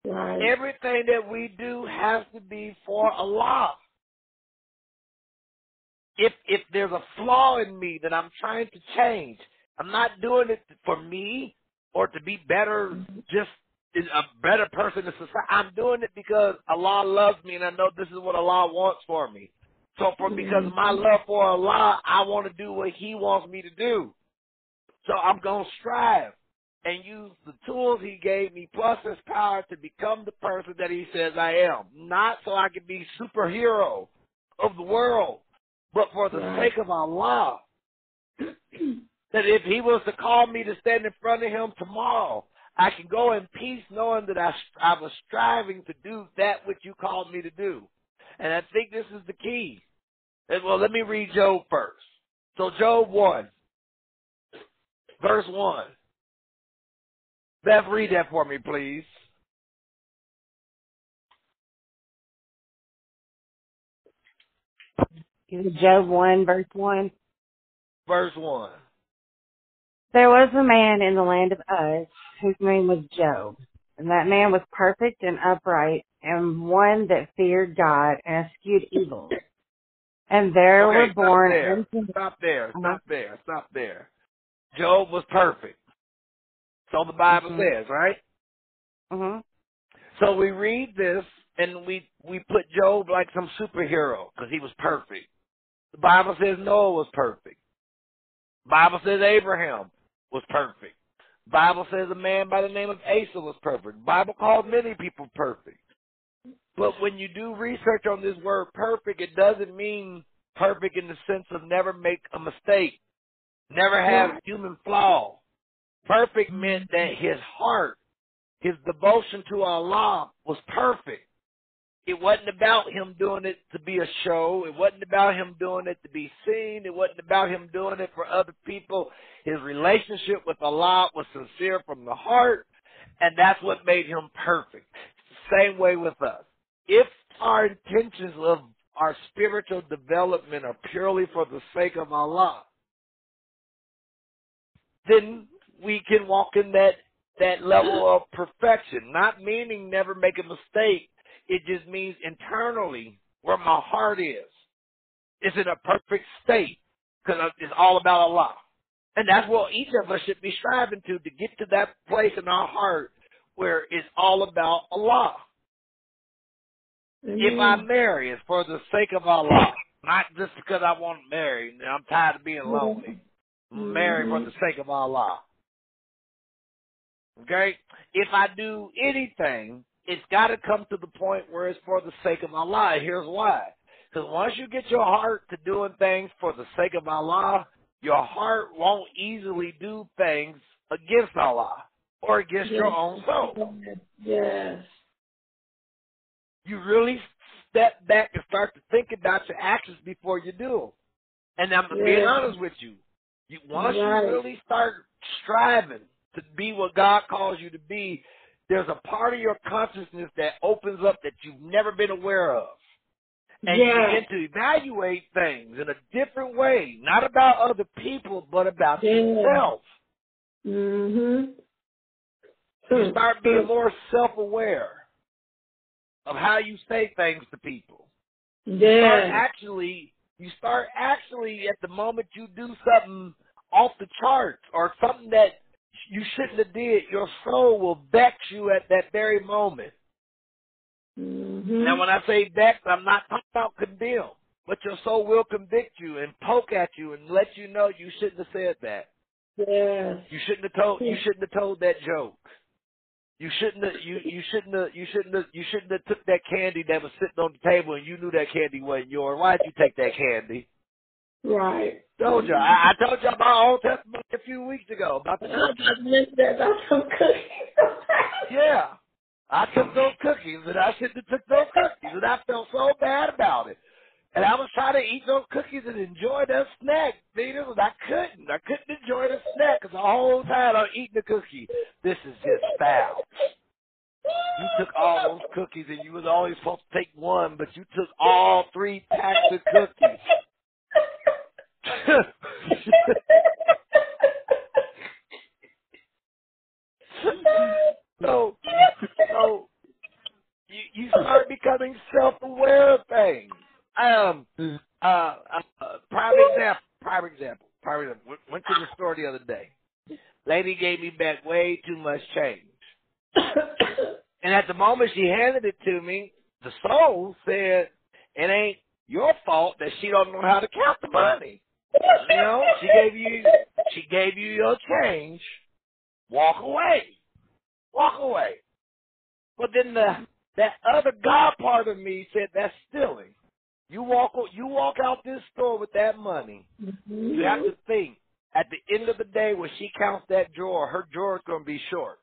Right. Everything that we do has to be for Allah. If if there's a flaw in me that I'm trying to change, I'm not doing it for me or to be better, just a better person in society. I'm doing it because Allah loves me and I know this is what Allah wants for me. So for mm-hmm. because of my love for Allah, I want to do what He wants me to do. So I'm gonna strive and use the tools He gave me plus His power to become the person that He says I am. Not so I can be superhero of the world, but for the sake of Allah. that if He was to call me to stand in front of Him tomorrow, I can go in peace knowing that I, I was striving to do that which you called me to do. And I think this is the key. And well, let me read Job first. So Job 1, verse 1. Beth, read that for me, please. Job 1, verse 1. Verse 1. There was a man in the land of Uz whose name was Job. And that man was perfect and upright and one that feared God and eschewed evil. And there Okay, were born there. into Stop there. Uh-huh. Stop there. Stop there. Job was perfect. So the Bible Mhm. says, right? Mhm. So we read this and we we put Job like some superhero because he was perfect. The Bible says Noah was perfect. Bible says Abraham was perfect. Bible says a man by the name of Asa was perfect. Bible calls many people perfect. But when you do research on this word perfect, it doesn't mean perfect in the sense of never make a mistake, never have human flaw. Perfect meant mm-hmm. that his heart, his devotion to Allah was perfect. It wasn't about him doing it to be a show. It wasn't about him doing it to be seen. It wasn't about him doing it for other people. His relationship with Allah was sincere from the heart, and that's what made him perfect. Same way with us. If our intentions of our spiritual development are purely for the sake of Allah, then we can walk in that that level of perfection. Not meaning never make a mistake. It just means internally where my heart is is in a perfect state because it's all about Allah. And that's what each of us should be striving to, to get to that place in our heart where it's all about Allah. If I marry, it's for the sake of Allah, not just because I want to marry and I'm tired of being lonely. I'm married for the sake of Allah. Okay? If I do anything, it's got to come to the point where it's for the sake of Allah. Here's why. Because once you get your heart to doing things for the sake of Allah, your heart won't easily do things against Allah or against Yes. your own soul. Yes. You really step back and start to think about your actions before you do them. And I'm being honest with you. you once Right. you really start striving to be what God calls you to be, there's a part of your consciousness that opens up that you've never been aware of. And you begin to evaluate things in a different way, not about other people, but about Yeah. yourself. Mhm. You start being more self-aware of how you say things to people. You start Yeah. actually, you start actually at the moment you do something off the charts or something that you shouldn't have did, your soul will vex you at that very moment. Mhm. Now, when I say vex, I'm not talking about condemn, but your soul will convict you and poke at you and let you know you shouldn't have said that. Yes. You shouldn't have told. You shouldn't have told that joke. You shouldn't have. You you shouldn't have. You shouldn't have. You shouldn't have took that candy that was sitting on the table and you knew that candy wasn't yours. Why'd you take that candy? Right. Told you. I, I told you about my own testimony few weeks ago about the that about some cookies. Yeah. I took those cookies and I shouldn't have took those cookies and I felt so bad about it. And I was trying to eat those cookies and enjoy that snack, Venus, and I couldn't. I couldn't enjoy the snack because the whole time I'm eating the cookie. This is just foul. You took all those cookies and you was only supposed to take one, but you took all three packs of cookies. so, so you you start becoming self-aware of things. Um, uh, uh, prime example, prime example, prime example. Went- Went to the store the other day. Lady gave me back way too much change, and at the moment she handed it to me, the soul said, "It ain't your fault that she don't know how to count the money." You know, she gave you she gave you your change. Walk away. Walk away. But then the that other God part of me said that's stealing. You walk you walk out this store with that money. Mm-hmm. You have to think at the end of the day when she counts that drawer, her drawer's gonna be short.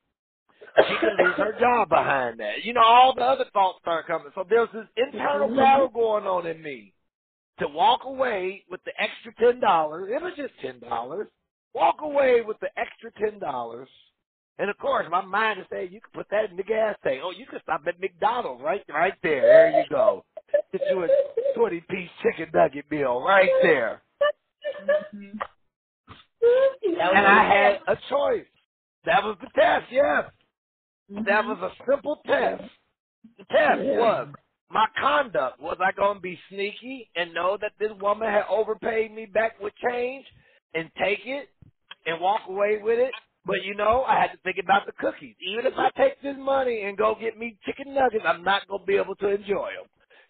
She can lose her job behind that. You know, all the other thoughts start coming. So there's this internal mm-hmm. battle going on in me to walk away with the extra ten dollars. It was just ten dollars. Walk away with the extra ten dollars. And of course, my mind is saying you can put that in the gas tank. Oh, you can stop at McDonald's right, right there. There you go. Get you a twenty piece chicken nugget meal right there. Mm-hmm. And I had a choice. That was the test. Yes, that was a simple test. The test Yeah. was my conduct. Was I going to be sneaky and know that this woman had overpaid me back with change and take it and walk away with it? But you know, I had to think about the cookies. Even if I take this money and go get me chicken nuggets, I'm not going to be able to enjoy them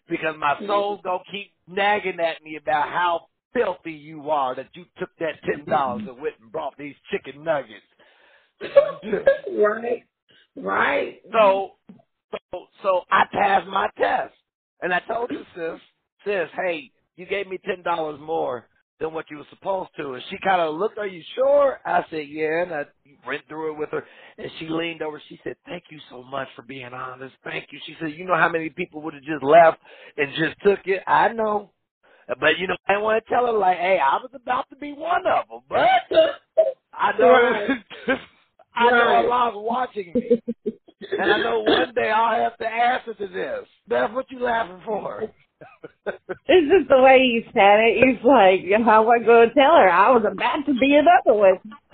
because my mm-hmm. soul's going to keep nagging at me about how filthy you are that you took that ten dollars and went and brought these chicken nuggets. right. Right. So, so, so I passed my test, and I told the sis, sis, hey, you gave me ten dollars more, than what you were supposed to. And she kind of looked, are you sure? I said, yeah. And I went through it with her. And she leaned over. She said, thank you so much for being honest. Thank you. She said, you know how many people would have just left and just took it? I know. But, you know, I want to tell her, like, hey, I was about to be one of them. But I know, Right. I know Right. Allah's watching me. And I know one day I'll have to answer to this. Beth, what you laughing for? It's just the way you said it. You're like, I wasn't going to tell her. I was about to be another one.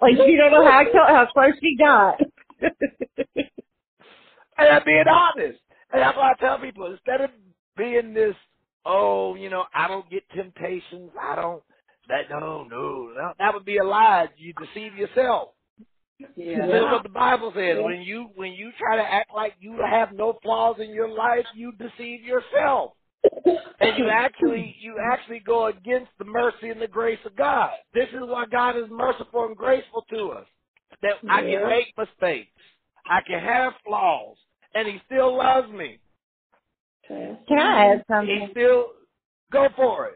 like, you don't know how, how close she got. And I'm being honest. And that's why I tell people instead of being this, oh, you know, I don't get temptations. I don't. That no, no. That would be a lie. You deceive yourself. Yeah. That's what the Bible says. When you when you try to act like you have no flaws in your life, you deceive yourself. And you actually you actually go against the mercy and the grace of God. This is why God is merciful and graceful to us. That I can make mistakes. I can have flaws. And he still loves me. Can I add something? He still go for it.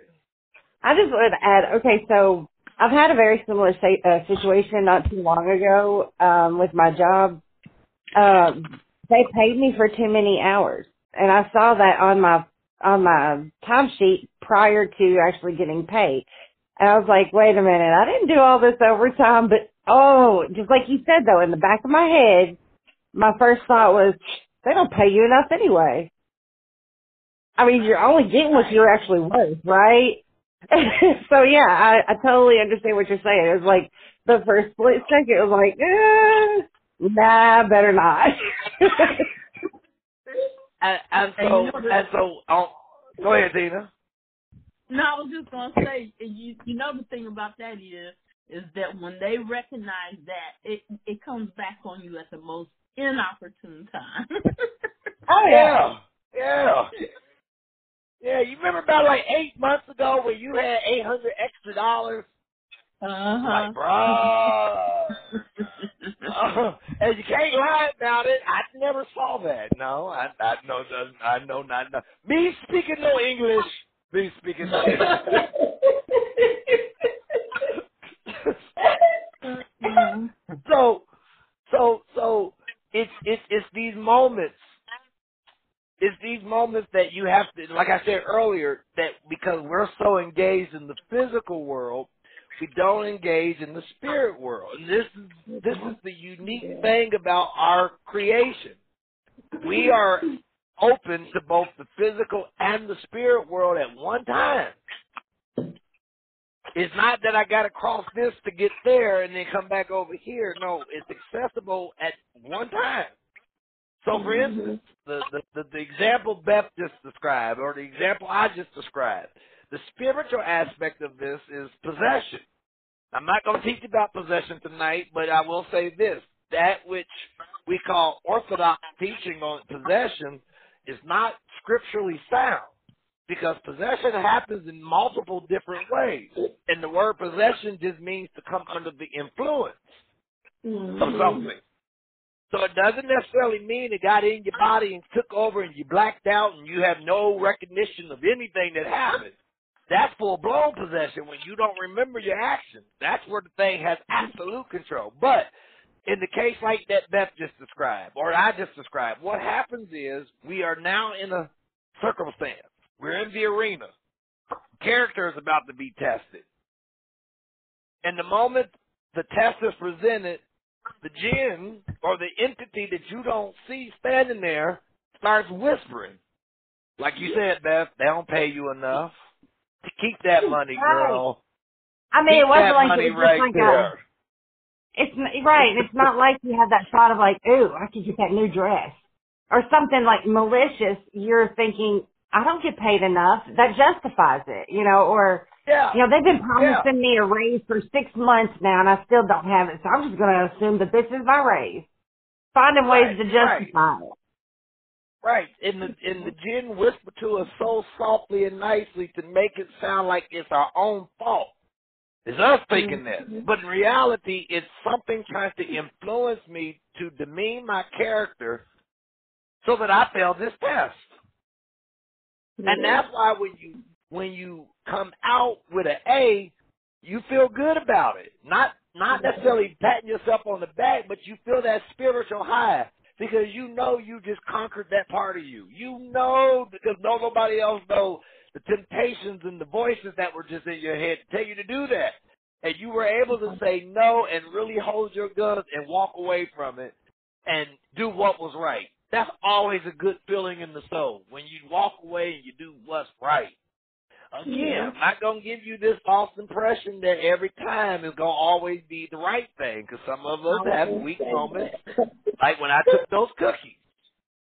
I just wanted to add, okay, so I've had a very similar sa- uh, situation not too long ago um, with my job. Um, they paid me for too many hours, and I saw that on my on my timesheet prior to actually getting paid. And I was like, wait a minute, I didn't do all this overtime, but oh, just like you said though, in the back of my head, my first thought was, they don't pay you enough anyway. I mean, you're only getting what you're actually worth, right? so yeah, I, I totally understand what you're saying. It was like the first split second, it was like, eh, nah, better not. And, and And so you know that- and so um, go ahead, Tina. No, I was just gonna say, you you know the thing about that is is that when they recognize that, it it comes back on you at the most inopportune time. oh Yeah. Yeah. Yeah, you remember about like eight months ago when you had eight hundred extra dollars? Uh-huh. Like, bruh. Uh, and you can't lie about it. I never saw that. No, I I know I know not no. Me speaking no English. Me speaking no English. so so so it's it's it's these moments it's these moments that you have to like I said earlier that because we're so engaged in the physical world we don't engage in the spirit world and this is this is the unique thing about our creation we are open to both the physical and the spirit world at one time it's not that I got to cross this to get there and then come back over here. No, it's accessible at one time. So, for instance, mm-hmm. the, the, the, the example Beth just described, or the example I just described, the spiritual aspect of this is possession. I'm not going to teach about possession tonight, but I will say this. That which we call orthodox teaching on possession is not scripturally sound because possession happens in multiple different ways. And the word possession just means to come under the influence of mm-hmm. something. So it doesn't necessarily mean it got in your body and took over and you blacked out and you have no recognition of anything that happened. That's full blown possession when you don't remember your actions. That's where the thing has absolute control. But in the case like that Beth just described, or I just described, what happens is we are now in a circumstance. We're in the arena. Character is about to be tested. And the moment the test is presented, the jinn or the entity that you don't see standing there starts whispering. Like you said, Beth, they don't pay you enough. To keep that money, girl. I mean, Keep it wasn't like money it was right like there. a, it's right. It's not like you have that thought of like, ooh, I could get that new dress or something like malicious. You're thinking, I don't get paid enough. That justifies it, you know, or Yeah. you know, they've been promising me a raise for six months now, and I still don't have it. So I'm just going to assume that this is my raise. Finding ways Right, to right. justify it. Right. And the and the jinn whisper to us so softly and nicely to make it sound like it's our own fault. It's us thinking this. Mm-hmm. But in reality it's something trying to influence me to demean my character so that I fail this test. And mm-hmm. that's why when you when you come out with an A, you feel good about it. Not not necessarily patting yourself on the back, but you feel that spiritual high because you know you just conquered that part of you. You know because no nobody else knows the temptations and the voices that were just in your head to tell you to do that. And you were able to say no and really hold your guns and walk away from it and do what was right. That's always a good feeling in the soul when you walk away and you do what's right. Again, Yeah. I'm not gonna give you this false impression that every time it's gonna always be the right thing, because some of us have weak moments, like when I took those cookies.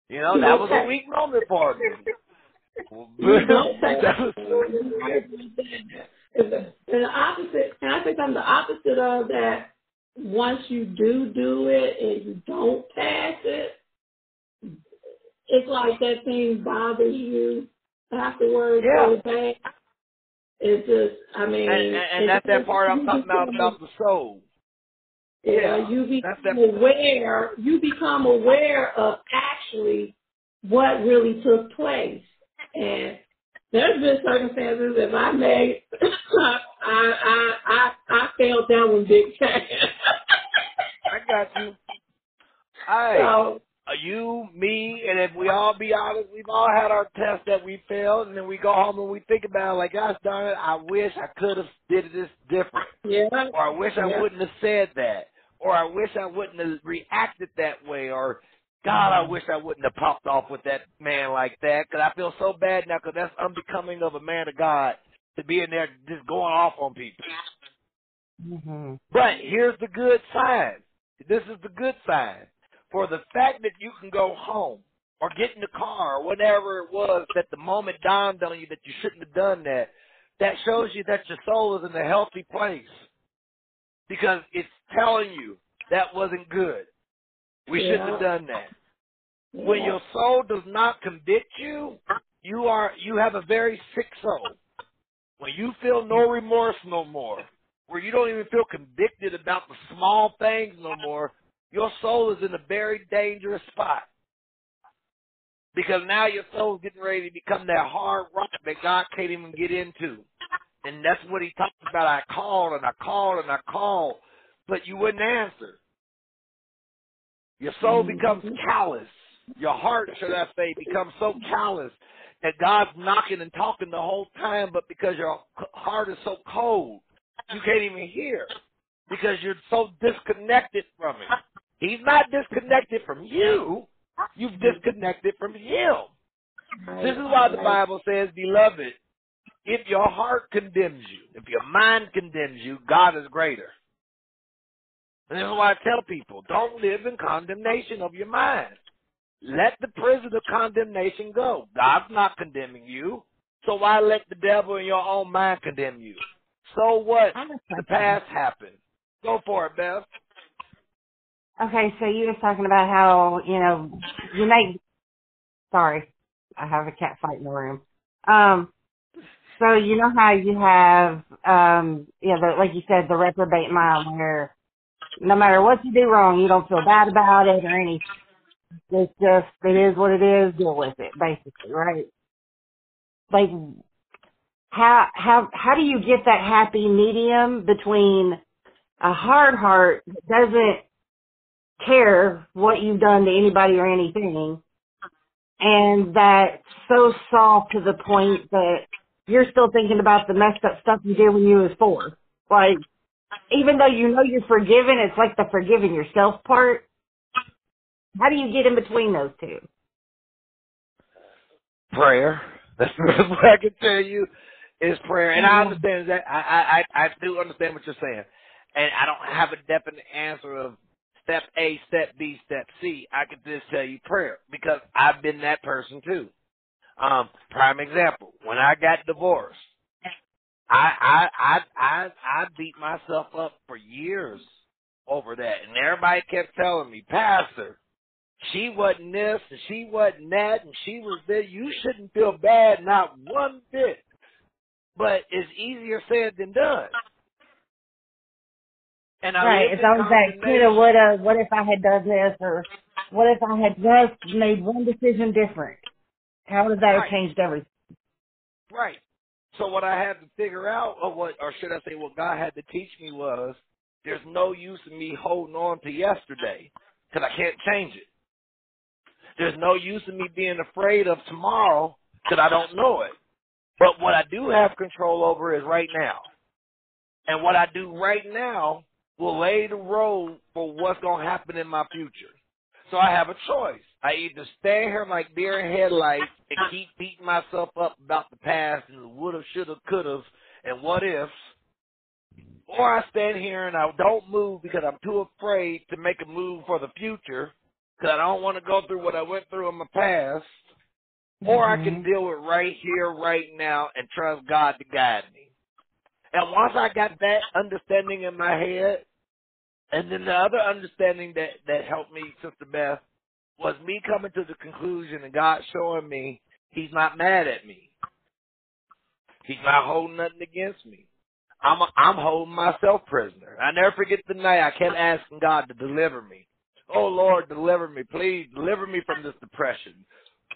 You know, that was a weak moment for me. You don't That was- and the and the opposite, and I think I'm the opposite of that. Once you do do it and you don't pass it, it's like that thing bothers you afterwards. Yeah. So bad. It's just, I mean, and, and, and that's that part I'm talking about about the soul. Yeah, you become aware. You become aware of actually what really took place, and there's been circumstances if I made, I I I I felt that one big time. I got you. Hey, so you, me, and if we all be honest, we've all had our tests that we failed, and then we go home and we think about it like, gosh darn it, I wish I could have did this different, yeah, or I wish I Yeah. wouldn't have said that, or I wish I wouldn't have reacted that way, or God, I wish I wouldn't have popped off with that man like that, because I feel so bad now, because that's unbecoming of a man of God to be in there just going off on people. hmm But here's the good sign. This is the good sign. For the fact that you can go home or get in the car or whatever it was that the moment dawned on you that you shouldn't have done that, that shows you that your soul is in a healthy place. Because it's telling you that wasn't good. We shouldn't have done that. When your soul does not convict you, you are you have a very sick soul. When you feel no remorse no more, where you don't even feel convicted about the small things no more, your soul is in a very dangerous spot. Because now your soul's getting ready to become that hard rock that God can't even get into. And that's what he talked about. I called and I called and I called, but you wouldn't answer. Your soul becomes mm-hmm. callous. Your heart, should I say, becomes so callous that God's knocking and talking the whole time, but because your heart is so cold, you can't even hear because you're so disconnected from it. He's not disconnected from you. You've disconnected from him. This is why the Bible says, beloved, if your heart condemns you, if your mind condemns you, God is greater. And this is why I tell people, don't live in condemnation of your mind. Let the prison of condemnation go. God's not condemning you. So why let the devil in your own mind condemn you? So what? The past happened. Go for it, Beth. Okay, so you was talking about how, you know, you make, sorry, I have a cat fight in the room. Um, so you know how you have, um, yeah, the, like you said, the reprobate mind where no matter what you do wrong, you don't feel bad about it or anything. It's just, it is what it is, deal with it, basically, right? Like, how, how, how do you get that happy medium between a hard heart that doesn't care what you've done to anybody or anything, and that's so soft to the point that you're still thinking about the messed up stuff you did when you was four. Like, even though you know you're forgiven, it's like the forgiving yourself part. How do you get in between those two? Prayer. That's what I can tell you is prayer. And I mm-hmm. understand that. I, I, I I do understand what you're saying. And I don't have a definite answer of step A, step B, step C. I can just tell you prayer because I've been that person too. Um, prime example, when I got divorced, I I I I I beat myself up for years over that, and everybody kept telling me, Pastor, she wasn't this and she wasn't that and she was this. You shouldn't feel bad, not one bit. But it's easier said than done. And I right. It's always that coulda, condemnation. woulda, what if I had done this, or what if I had just made one decision different? How would that have changed everything? Right. So what I had to figure out, or what, or should I say, what God had to teach me was, there's no use in me holding on to yesterday because I can't change it. There's no use in me being afraid of tomorrow because I don't know it. But what I do have control over is right now. And what I do right now will lay the road for what's going to happen in my future. So I have a choice. I either stand here like deer in headlights and keep beating myself up about the past and the woulda, shoulda, coulda, and what ifs, or I stand here and I don't move because I'm too afraid to make a move for the future because I don't want to go through what I went through in my past, or I can mm-hmm. deal with right here, right now, and trust God to guide me. And once I got that understanding in my head, and then the other understanding that that helped me, Sister Beth, was me coming to the conclusion and God showing me He's not mad at me. He's not holding nothing against me. I'm I'm holding myself prisoner. I never forget the night I kept asking God to deliver me. Oh Lord, deliver me, please deliver me from this depression.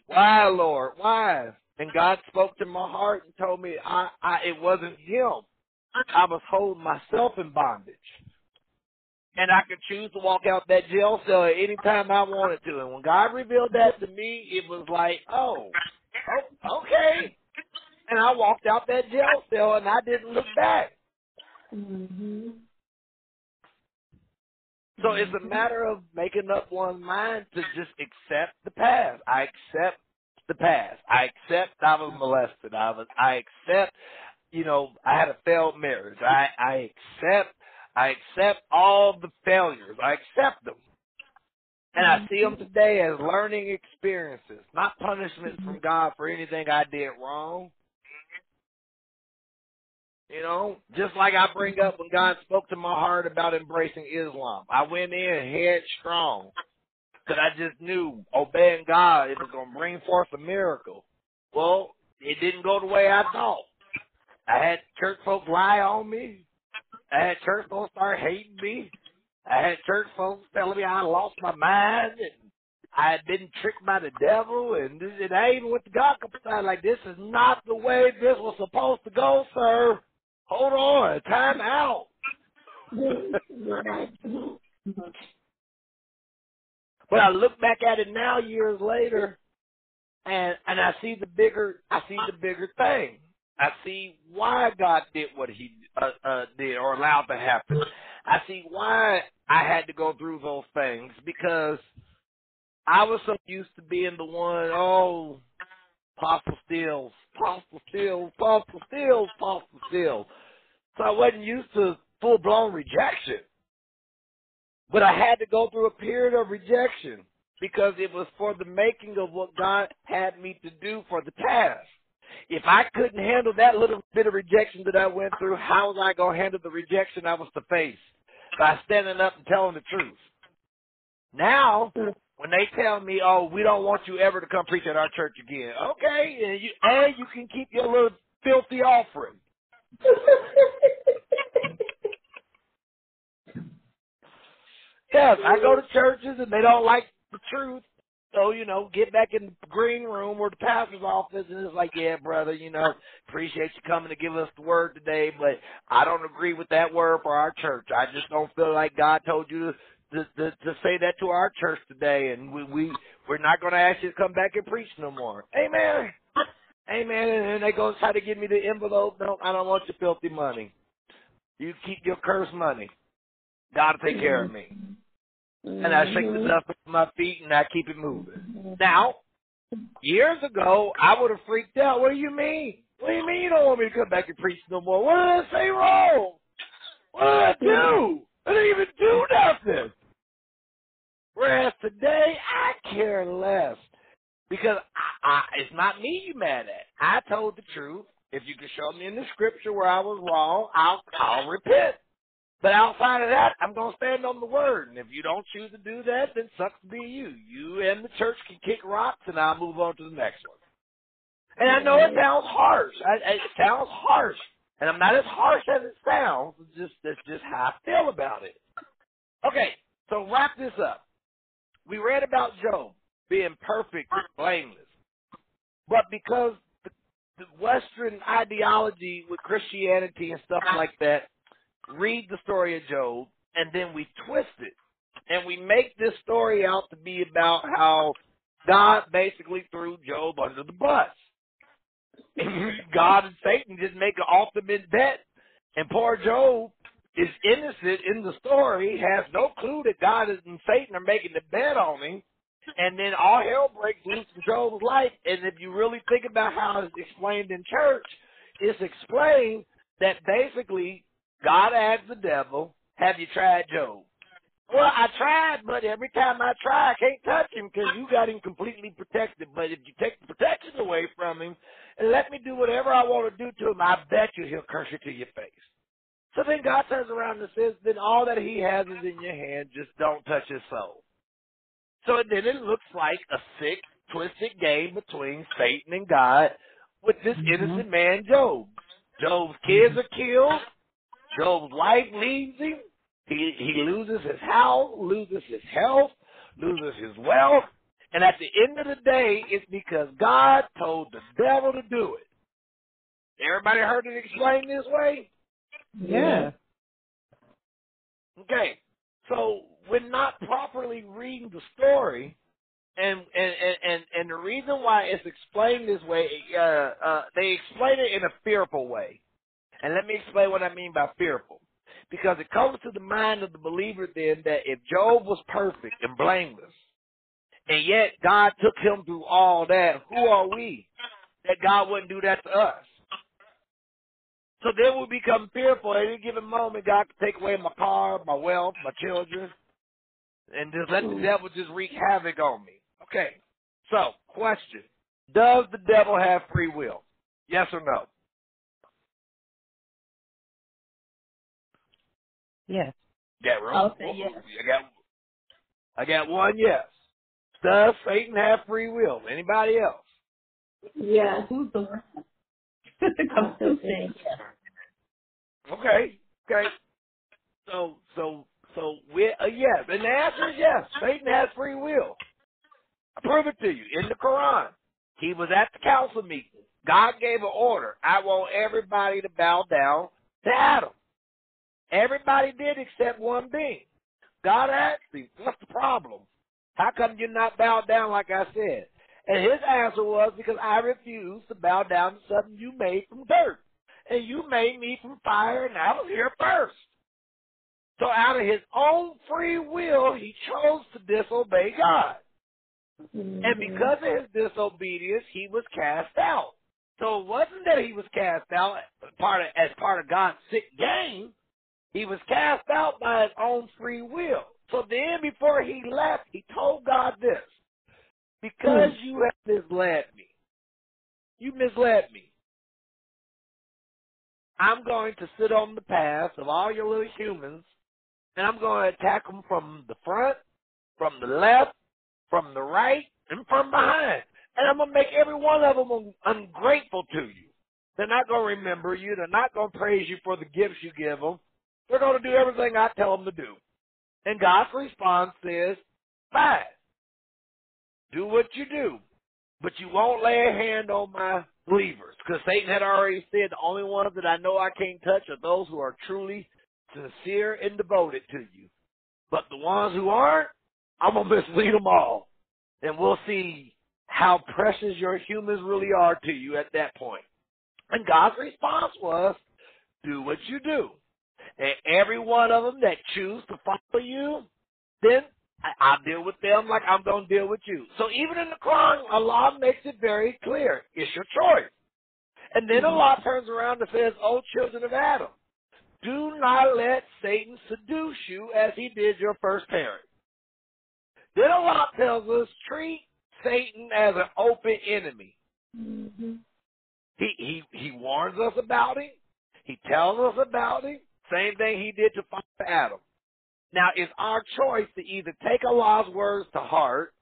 Why, Lord? Why? And God spoke to my heart and told me I, I it wasn't Him. I was holding myself in bondage. And I could choose to walk out that jail cell at any time I wanted to. And when God revealed that to me, it was like, oh, oh okay. And I walked out that jail cell and I didn't look back. Mm-hmm. So it's a matter of making up one's mind to just accept the past. I accept the past. I accept I was molested. I was. I accept. You know, I had a failed marriage. I I accept. I accept all the failures. I accept them. And I see them today as learning experiences, not punishments from God for anything I did wrong. You know, just like I bring up when God spoke to my heart about embracing Islam. I went in headstrong because I just knew obeying God it was going to bring forth a miracle. Well, it didn't go the way I thought. I had church folks lie on me. I had church folks start hating me. I had church folks telling me I lost my mind and I had been tricked by the devil and, this, and I even went to God side like this is not the way this was supposed to go, sir. Hold on, time out. but I look back at it now years later and and I see the bigger I see the bigger thing. I see why God did what he uh, uh did or allowed to happen. I see why I had to go through those things because I was so used to being the one, oh, Apostle Stills, Apostle Stills, Apostle Stills, Apostle Stills. So I wasn't used to full blown rejection. But I had to go through a period of rejection because it was for the making of what God had me to do for the task. If I couldn't handle that little bit of rejection that I went through, how was I going to handle the rejection I was to face? By standing up and telling the truth. Now, mm. when they tell me, "Oh, we don't want you ever to come preach at our church again," okay, and you and you can keep your little filthy offering. yes, I go to churches and they don't like the truth. So, you know, get back in the green room or the pastor's office and it's like, yeah, brother, you know, appreciate you coming to give us the word today, but I don't agree with that word for our church. I just don't feel like God told you to to, to, to say that to our church today, and we we we're not going to ask you to come back and preach no more. Amen. Amen. And they go try to give me the envelope. No, I don't want your filthy money. You keep your cursed money. God will take care of me. And I shake the mm-hmm. dust off my feet and I keep it moving. Mm-hmm. Now, years ago, I would have freaked out. What do you mean? What do you mean you don't want me to come back and preach no more? What did I say wrong? What did I do? I didn't even do nothing. Whereas today, I care less. Because I, I, it's not me you mad at. I told the truth. If you can show me in the scripture where I was wrong, I'll, I'll repent. But outside of that, I'm going to stand on the word. And if you don't choose to do that, then sucks to be you. You and the church can kick rocks, and I'll move on to the next one. And I know it mm-hmm. sounds harsh. I, it sounds harsh. And I'm not as harsh as it sounds. It's just, that's just how I feel about it. Okay, so wrap this up. We read about Job being perfect, blameless. But because the Western ideology with Christianity and stuff like that read the story of Job and then we twist it and we make this story out to be about how God basically threw Job under the bus. God and Satan just make an ultimate bet. And poor Job is innocent in the story, has no clue that God and Satan are making the bet on him. And then all hell breaks loose in Job's life. And if you really think about how it's explained in church, it's explained that basically God asked the devil, Have you tried Job? Well, I tried, but every time I try, I can't touch him because you got him completely protected. But if you take the protection away from him and let me do whatever I want to do to him, I bet you he'll curse you to your face. So then God turns around and says, then all that he has is in your hand, just don't touch his soul. So then it looks like a sick, twisted game between Satan and God with this mm-hmm. innocent man, Job. Job's kids are killed. Job's life leaves him. He he loses his house, loses his health, loses his wealth, and at the end of the day, it's because God told the devil to do it. Everybody heard it explained this way? Yeah. Okay. So we're not properly reading the story, and and and and the reason why it's explained this way, uh, uh, they explain it in a fearful way. And let me explain what I mean by fearful. Because it comes to the mind of the believer then that if Job was perfect and blameless, and yet God took him through all that, who are we that God wouldn't do that to us? So then we become fearful at any given moment. God could take away my car, my wealth, my children, and just let the hmm. devil just wreak havoc on me. Okay. So, question. Does the devil have free will? Yes or no? Yes. Yeah, right. I'll say yes. I got, I got one yes. Does Satan have free will? Anybody else? Yes. Who's the one? I'm still saying yes. Okay. Okay. So so so we uh, yes, and the answer is yes. Satan has free will. I prove it to you in the Quran. He was at the council meeting. God gave an order. I want everybody to bow down to Adam. Everybody did except one being. God asked him, "What's the problem? How come you're not bowed down like I said?" And his answer was, "Because I refuse to bow down to something you made from dirt." and you made me from fire, and I was here first. So out of his own free will, he chose to disobey God. Mm-hmm. And because of his disobedience, he was cast out. So it wasn't that he was cast out part of, as part of God's sick game. He was cast out by his own free will. So then before he left, he told God this. Because mm. you have misled me. You misled me. I'm going to sit on the path of all your little humans, and I'm going to attack them from the front, from the left, from the right, and from behind. And I'm going to make every one of them ungrateful to you. They're not going to remember you. They're not going to praise you for the gifts you give them. They're going to do everything I tell them to do. And God's response is, fine. Do what you do. But you won't lay a hand on my believers. Because Satan had already said the only ones that I know I can't touch are those who are truly sincere and devoted to you. But the ones who aren't, I'm going to mislead them all. And we'll see how precious your humans really are to you at that point. And God's response was, do what you do. And every one of them that choose to follow you, then I, will deal with them like I'm going to deal with you. So even in the Quran, Allah makes it very clear. It's your choice. And then mm-hmm. Allah turns around and says, Oh, children of Adam, do not let Satan seduce you as he did your first parent. Then Allah tells us, treat Satan as an open enemy. Mm-hmm. He, he, he warns us about him. He tells us about him. Same thing he did to Father Adam. Now, it's our choice to either take Allah's words to heart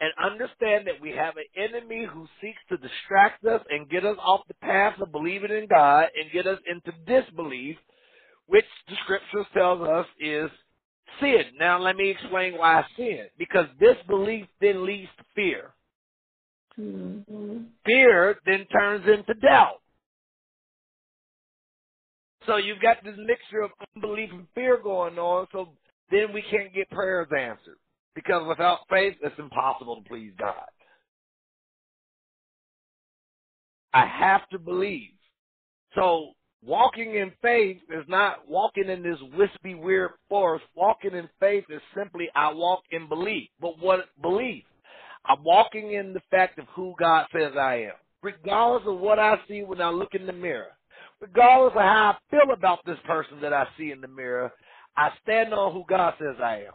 and understand that we have an enemy who seeks to distract us and get us off the path of believing in God and get us into disbelief, which the scriptures tells us is sin. Now, let me explain why sin. Because disbelief then leads to fear. Mm-hmm. Fear then turns into doubt. So you've got this mixture of unbelief and fear going on, so then we can't get prayers answered. Because without faith, it's impossible to please God. I have to believe. So walking in faith is not walking in this wispy, weird forest. Walking in faith is simply I walk in belief. But what belief? I'm walking in the fact of who God says I am, regardless of what I see when I look in the mirror. Regardless of how I feel about this person that I see in the mirror, I stand on who God says I am.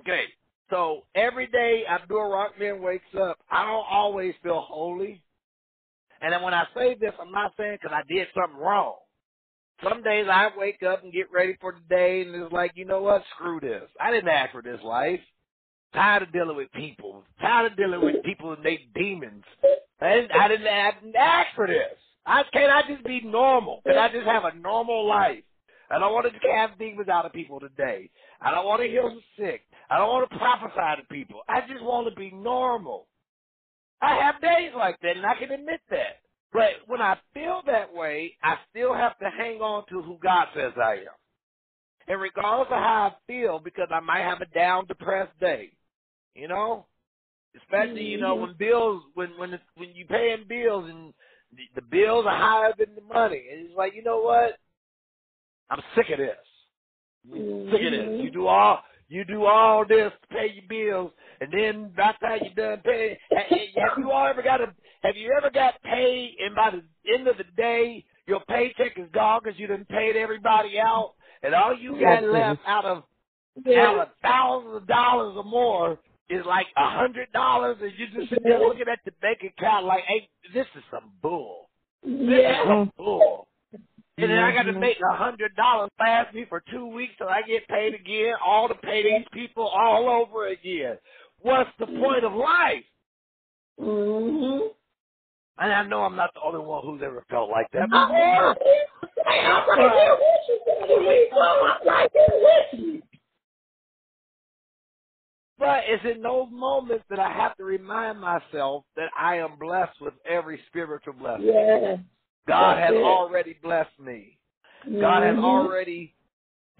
Okay, so every day Abdul Rahman wakes up, I don't always feel holy. And then when I say this, I'm not saying because I did something wrong. Some days I wake up and get ready for the day, and it's like, you know what? Screw this. I didn't ask for this life. Tired of dealing with people. Tired of dealing with people and they demons. Didn't, I didn't, I didn't ask for this. I can't. I just be normal? Can I just have a normal life? I don't want to cast demons out of people today. I don't want to heal the sick. I don't want to prophesy to people. I just want to be normal. I have days like that, and I can admit that. But when I feel that way, I still have to hang on to who God says I am. And regardless of how I feel, because I might have a down, depressed day, you know, especially you know when bills, when when it's, when you paying bills and the, the bills are higher than the money, and it's like you know what, I'm sick of this. Mm-hmm. Sick of this. You do all you do all this to pay your bills, and then by the time you're done paying, have you all ever got a? Have you ever got paid, and by the end of the day, your paycheck is gone because you done paid everybody out, and all you got left out of out of thousands of dollars or more is like a hundred dollars, and you just sitting there looking at the bank account like, hey, this is some bull. This is some bull. And then I got to make a hundred dollars last me for two weeks till I get paid again, all to pay these people all over again. What's the point of life? Mm-hmm. And I know I'm not the only one who's ever felt like that I'm before. right there with you, Daddy. We go. I'm right there with you. But it's in those moments that I have to remind myself that I am blessed with every spiritual blessing. Yeah. God That's has it. already blessed me. God has Mhm. already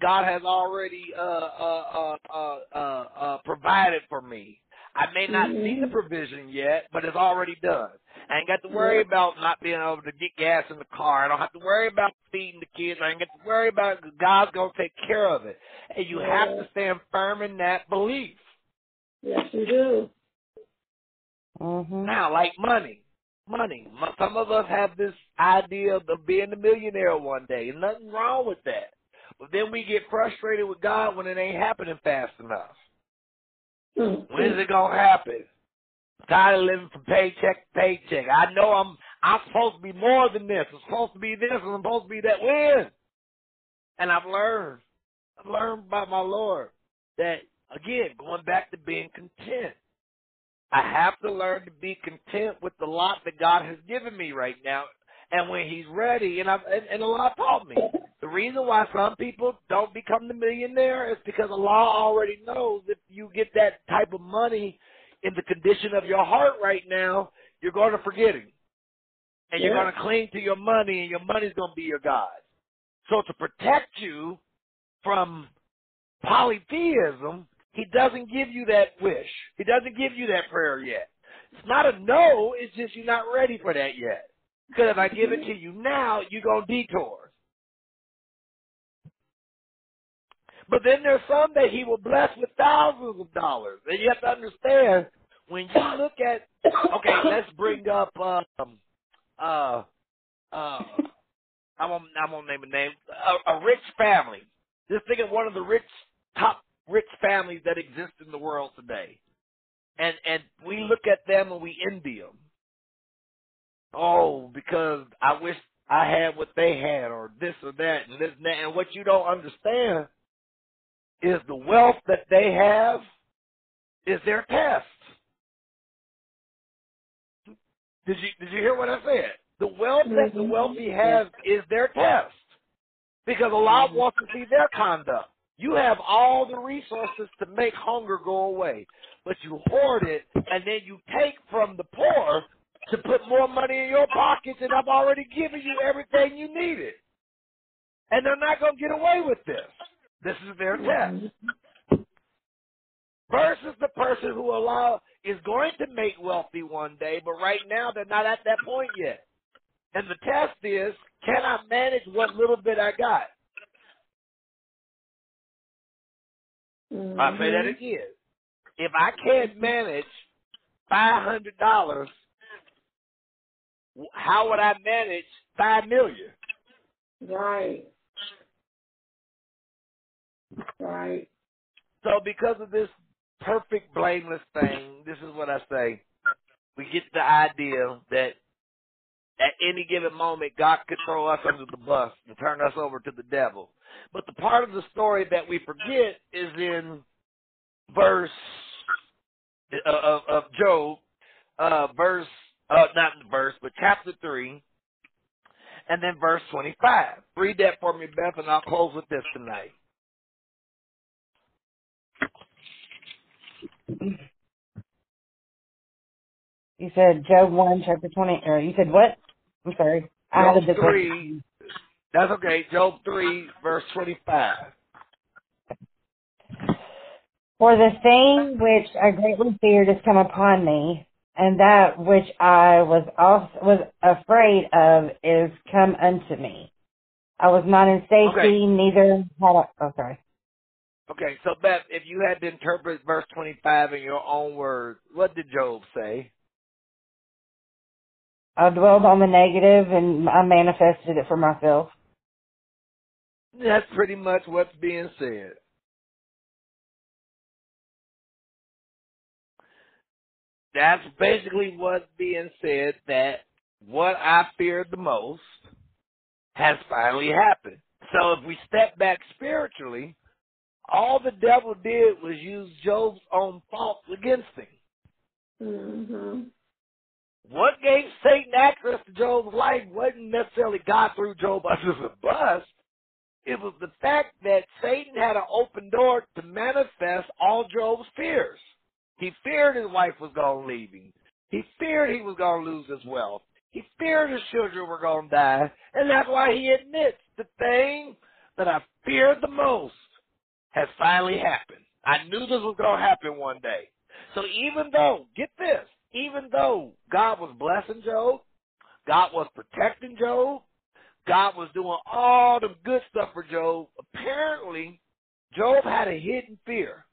God has already uh uh uh uh uh, uh provided for me. I may not see the Mhm. provision yet, but it's already done. I ain't got to worry about not being able to get gas in the car. I don't have to worry about feeding the kids. I ain't got to worry about it God's gonna take care of it. And you have to stand firm in that belief. Yes, you do. Mm-hmm. Now, like money, money. Some of us have this idea of being a millionaire one day, and nothing wrong with that. But then we get frustrated with God when it ain't happening fast enough. Mm-hmm. When is it gonna happen? I'm tired of living from paycheck to paycheck. I know I'm I'm supposed to be more than this. I'm supposed to be this, I'm supposed to be that. When? And I've learned. I've learned by my Lord that again, going back to being content. I have to learn to be content with the lot that God has given me right now. And when He's ready, and I've and, and Allah taught me the reason why some people don't become the millionaire is because Allah already knows if you get that type of money in the condition of your heart right now, you're going to forget Him, and you're going to cling to your money, and your money's going to be your God. So to protect you from polytheism, he doesn't give you that wish. He doesn't give you that prayer yet. It's not a no, it's just you're not ready for that yet. Because if I give it to you now, you're going to detour. But then there's some that he will bless with thousands of dollars. And you have to understand, when you look at, okay, let's bring up, um, uh, uh, I'm gonna, I'm gonna name a name, a, a rich family. Just think of one of the rich, top rich families that exist in the world today. And, and we look at them and we envy them. Oh, because I wish I had what they had or this or that and this and that. And what you don't understand is the wealth that they have is their test. Did you did you hear what I said? The wealth that the mm-hmm. wealthy have is their test. Because Allah mm-hmm. wants to see their conduct. You have all the resources to make hunger go away. but you hoard it, and then you take from the poor to put more money in your pockets, and I've already given you everything you needed. And they're not going to get away with this. This is their test. Versus the person who allow is going to make wealthy one day, but right now they're not at that point yet. And the test is, can I manage what little bit I got? Mm-hmm. I'll say that again. If I can't manage five hundred dollars, how would I manage five million? Right. Right. So because of this perfect blameless thing, this is what I say. We get the idea that at any given moment God could throw us under the bus and turn us over to the devil. But the part of the story that we forget is in verse uh, of, of Job, uh, verse, uh, not in the verse, but chapter 3, and then verse 25. Read that for me, Beth, and I'll close with this tonight. You said Job 1, chapter 20, or you said what? I'm sorry. I Job had a different. 3, that's okay, Job 3, verse 25. For the thing which I greatly feared has come upon me, and that which I was also was afraid of is come unto me. I was not in safety, Okay. neither had I. Oh, sorry. Okay, so Beth, if you had to interpret verse 25 in your own words, what did Job say? I dwelled on the negative, and I manifested it for myself. That's pretty much what's being said. That's basically what's being said that what I feared the most has finally happened. So if we step back spiritually, all the devil did was use Job's own faults against him. Mm-hmm. What gave Satan access to Job's life wasn't necessarily God threw Job under the bus. It was the fact that Satan had an open door to manifest all Job's fears. He feared his wife was going to leave him. He feared he was going to lose his wealth. He feared his children were going to die. And that's why he admits the thing that I feared the most has finally happened. I knew this was going to happen one day. So even though, get this, even though God was blessing Job, God was protecting Job, God was doing all the good stuff for Job, apparently Job had a hidden fear.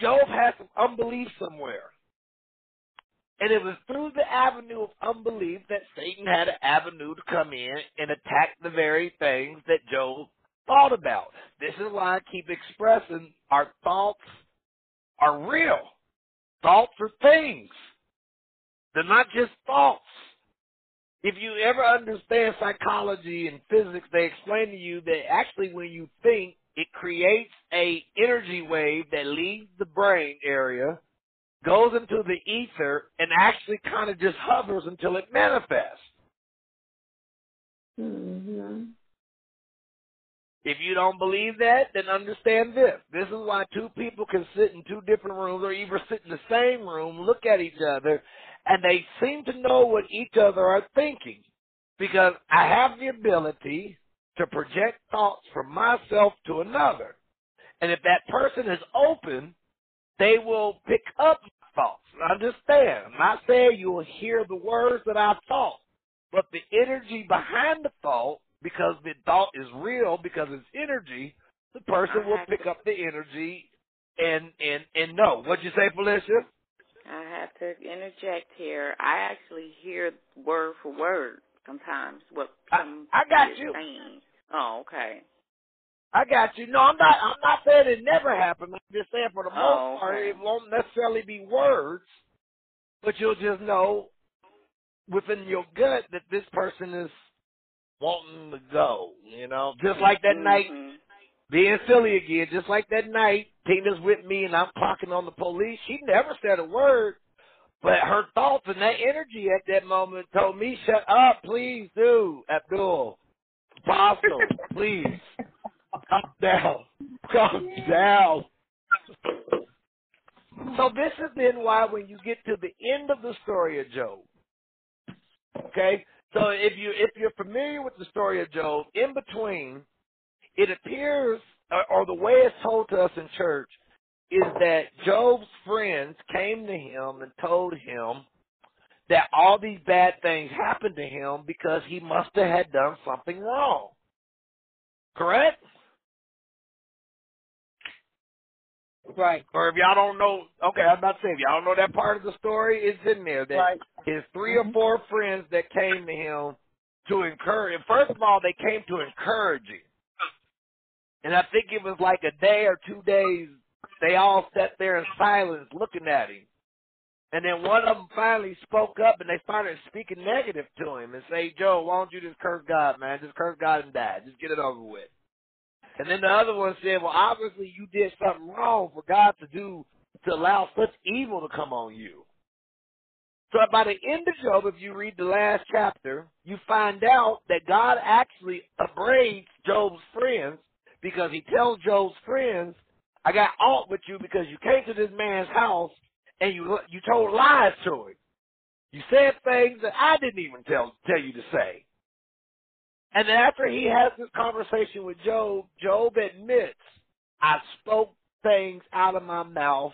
Job had some unbelief somewhere. And it was through the avenue of unbelief that Satan had an avenue to come in and attack the very things that Job thought about. This is why I keep expressing our thoughts are real. Thoughts are things. They're not just thoughts. If you ever understand psychology and physics, they explain to you that actually when you think, it creates a energy wave that leaves the brain area, goes into the ether, and actually kind of just hovers until it manifests. Mm-hmm. If you don't believe that, then understand this. This is why two people can sit in two different rooms or even sit in the same room, look at each other, and they seem to know what each other are thinking. Because I have the ability to project thoughts from myself to another. And if that person is open, they will pick up my thoughts. Understand, I'm not saying you will hear the words that I've thought, but the energy behind the thought, because the thought is real, because it's energy, the person will pick up the energy and and and know. What'd you say, Felicia? I have to interject here. I actually hear word for word sometimes what I- some I got you. saying. Oh, okay. I got you. No, I'm not. I'm not saying it never happened. I'm just saying for the most Oh, part, it won't necessarily be words, but you'll just know within your gut that this person is wanting to go. You know, just like that night Mhm. being silly again. Just like that night, Tina's with me and I'm clocking on the police. She never said a word, but her thoughts and that energy at that moment told me, "Shut up, please, do Abdul, Apostle, please." Calm down. come down. So this is then why when you get to the end of the story of Job, okay? So if you if you're familiar with the story of Job, in between, it appears or, the way it's told to us in church is that Job's friends came to him and told him that all these bad things happened to him because he must have had done something wrong. Correct? Right. Or if y'all don't know, okay, I'm about to say, if y'all don't know that part of the story, it's in there that Right. his three or mm-hmm. four friends that came to him to encourage. First of all, they came to encourage him, and I think it was like a day or two days. They all sat there in silence, looking at him, and then one of them finally spoke up, and they started speaking negative to him and say, "Joe, why don't you just curse God, man? Just curse God and die. Just get it over with." And then the other one said, Well, obviously you did something wrong for God to do to allow such evil to come on you. So by the end of Job, if you read the last chapter, you find out that God actually upbraids Job's friends because he tells Job's friends, I got alt with you because you came to this man's house and you you told lies to him. You said things that I didn't even tell tell you to say. And then after he has this conversation with Job, Job admits, I spoke things out of my mouth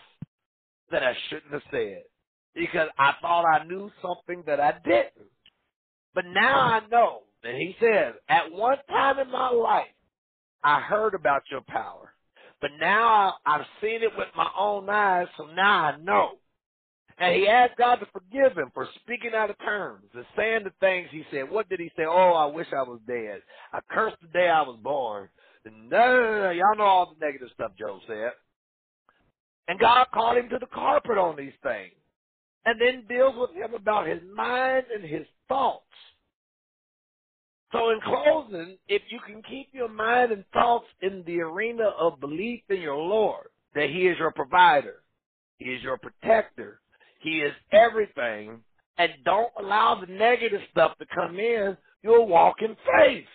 that I shouldn't have said because I thought I knew something that I didn't. But now I know that he says, at one time in my life, I heard about your power. But now I've seen it with my own eyes, so now I know. And he asked God to forgive him for speaking out of terms and saying the things he said. What did he say? Oh, I wish I was dead. I cursed the day I was born. No, y'all know all the negative stuff Job said. And God called him to the carpet on these things. And then deals with him about his mind and his thoughts. So in closing, if you can keep your mind and thoughts in the arena of belief in your Lord, that he is your provider, he is your protector, he is everything, and don't allow the negative stuff to come in, you'll walk in faith.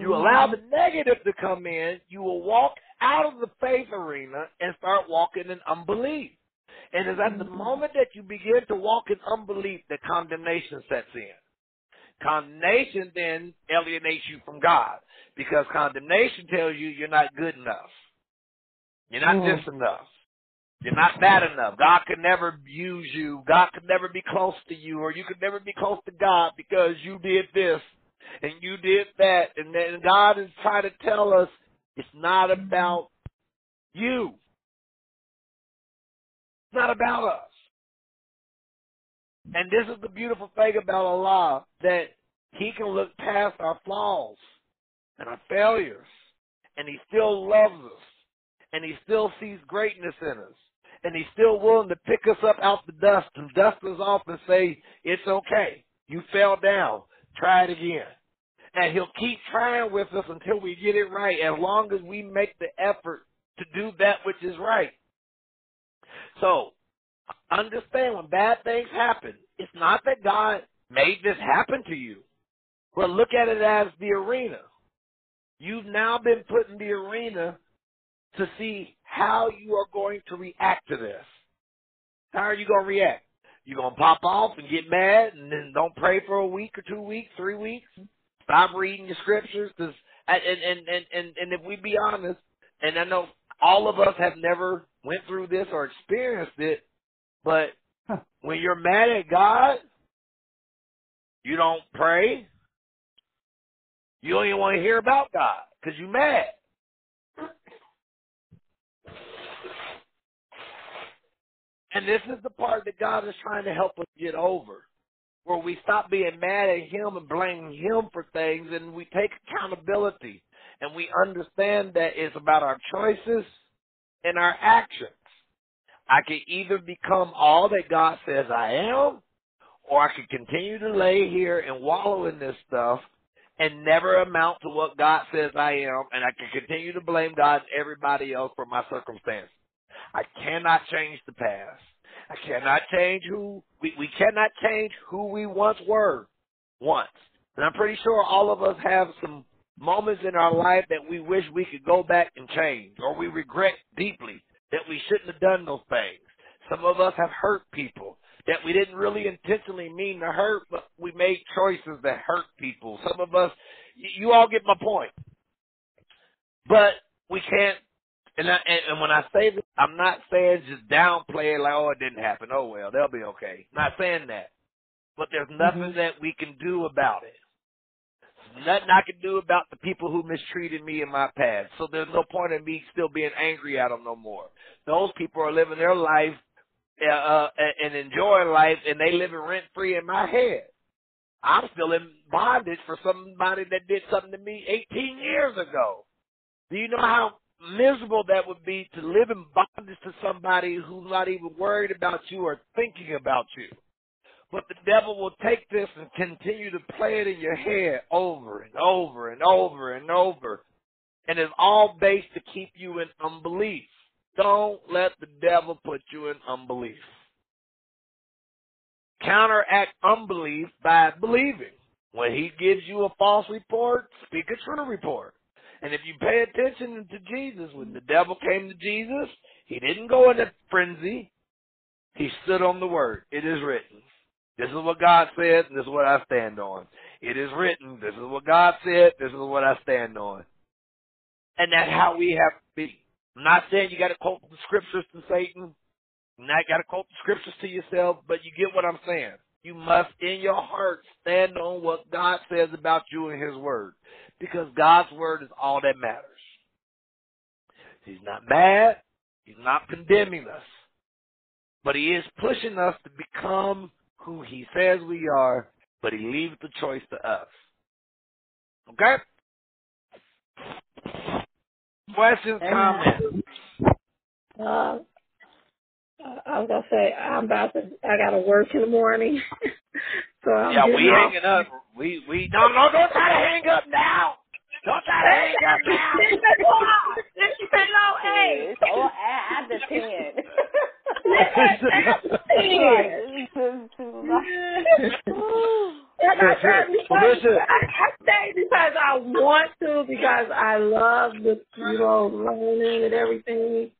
You allow the negative to come in, you will walk out of the faith arena and start walking in unbelief. And it's at the moment that you begin to walk in unbelief that condemnation sets in. Condemnation then alienates you from God because condemnation tells you you're not good enough. You're not Mhm. this enough. You're not bad enough. God could never use you. God could never be close to you, or you could never be close to God because you did this and you did that. And then God is trying to tell us it's not about you. It's not about us. And this is the beautiful thing about Allah that He can look past our flaws and our failures, and He still loves us, and He still sees greatness in us, and He's still willing to pick us up out the dust and dust us off and say, It's okay. You fell down. Try it again. And He'll keep trying with us until we get it right, as long as we make the effort to do that which is right. So, understand when bad things happen, it's not that God made this happen to you. But look at it as the arena. You've now been put in the arena to see how you are going to react to this. How are you going to react? You're going to pop off and get mad and then don't pray for a week or two weeks, three weeks? Stop reading your scriptures? Cause, and, and, and, and, and if we be honest, and I know all of us have never went through this or experienced it, but when you're mad at God, you don't pray. You don't even want to hear about God because you're mad. And this is the part that God is trying to help us get over, where we stop being mad at Him and blaming Him for things, and we take accountability, and we understand that it's about our choices and our actions. I can either become all that God says I am, or I can continue to lay here and wallow in this stuff and never amount to what God says I am, and I can continue to blame God and everybody else for my circumstances. I cannot change the past. I cannot change who we, we cannot change who we once were once. And I'm pretty sure all of us have some moments in our life that we wish we could go back and change, or we regret deeply that we shouldn't have done those things. Some of us have hurt people that we didn't really intentionally mean to hurt, but we made choices that hurt people. Some of us, you all get my point. But we can't, and, I, and, and when I say this, I'm not saying just downplay it like, oh, it didn't happen. Oh, well, they'll be okay. Not saying that. But there's nothing Mhm. that we can do about it. Nothing I can do about the people who mistreated me in my past. So there's no point in me still being angry at them no more. Those people are living their life uh, uh, and enjoying life, and they living rent free in my head. I'm still in bondage for somebody that did something to me 18 years ago. Do you know how miserable that would be to live in bondage to somebody who's not even worried about you or thinking about you? But the devil will take this and continue to play it in your head over and over and over and over. And it's all based to keep you in unbelief. Don't let the devil put you in unbelief. Counteract unbelief by believing. When he gives you a false report, speak a true report. And if you pay attention to Jesus, when the devil came to Jesus, he didn't go in a frenzy. He stood on the word. It is written. This is what God said, and this is what I stand on. It is written. This is what God said. This is what I stand on. And that's how we have to be. I'm not saying you got to quote the scriptures to Satan. Not got to quote the scriptures to yourself, but you get what I'm saying. You must, in your heart, stand on what God says about you and His Word, because God's Word is all that matters. He's not mad. He's not condemning us, but He is pushing us to become who He says we are. But He leaves the choice to us. Okay. Questions, comments. Uh, I was gonna say I'm about to. I gotta work in the morning, so I'm Yeah, we off. hanging up. We we no no don't try to hang up now. Don't try to hang up now. no, hey. It's all after ten. And I tried because Well, listen. I, I stay because I want to because I love the you know learning and everything.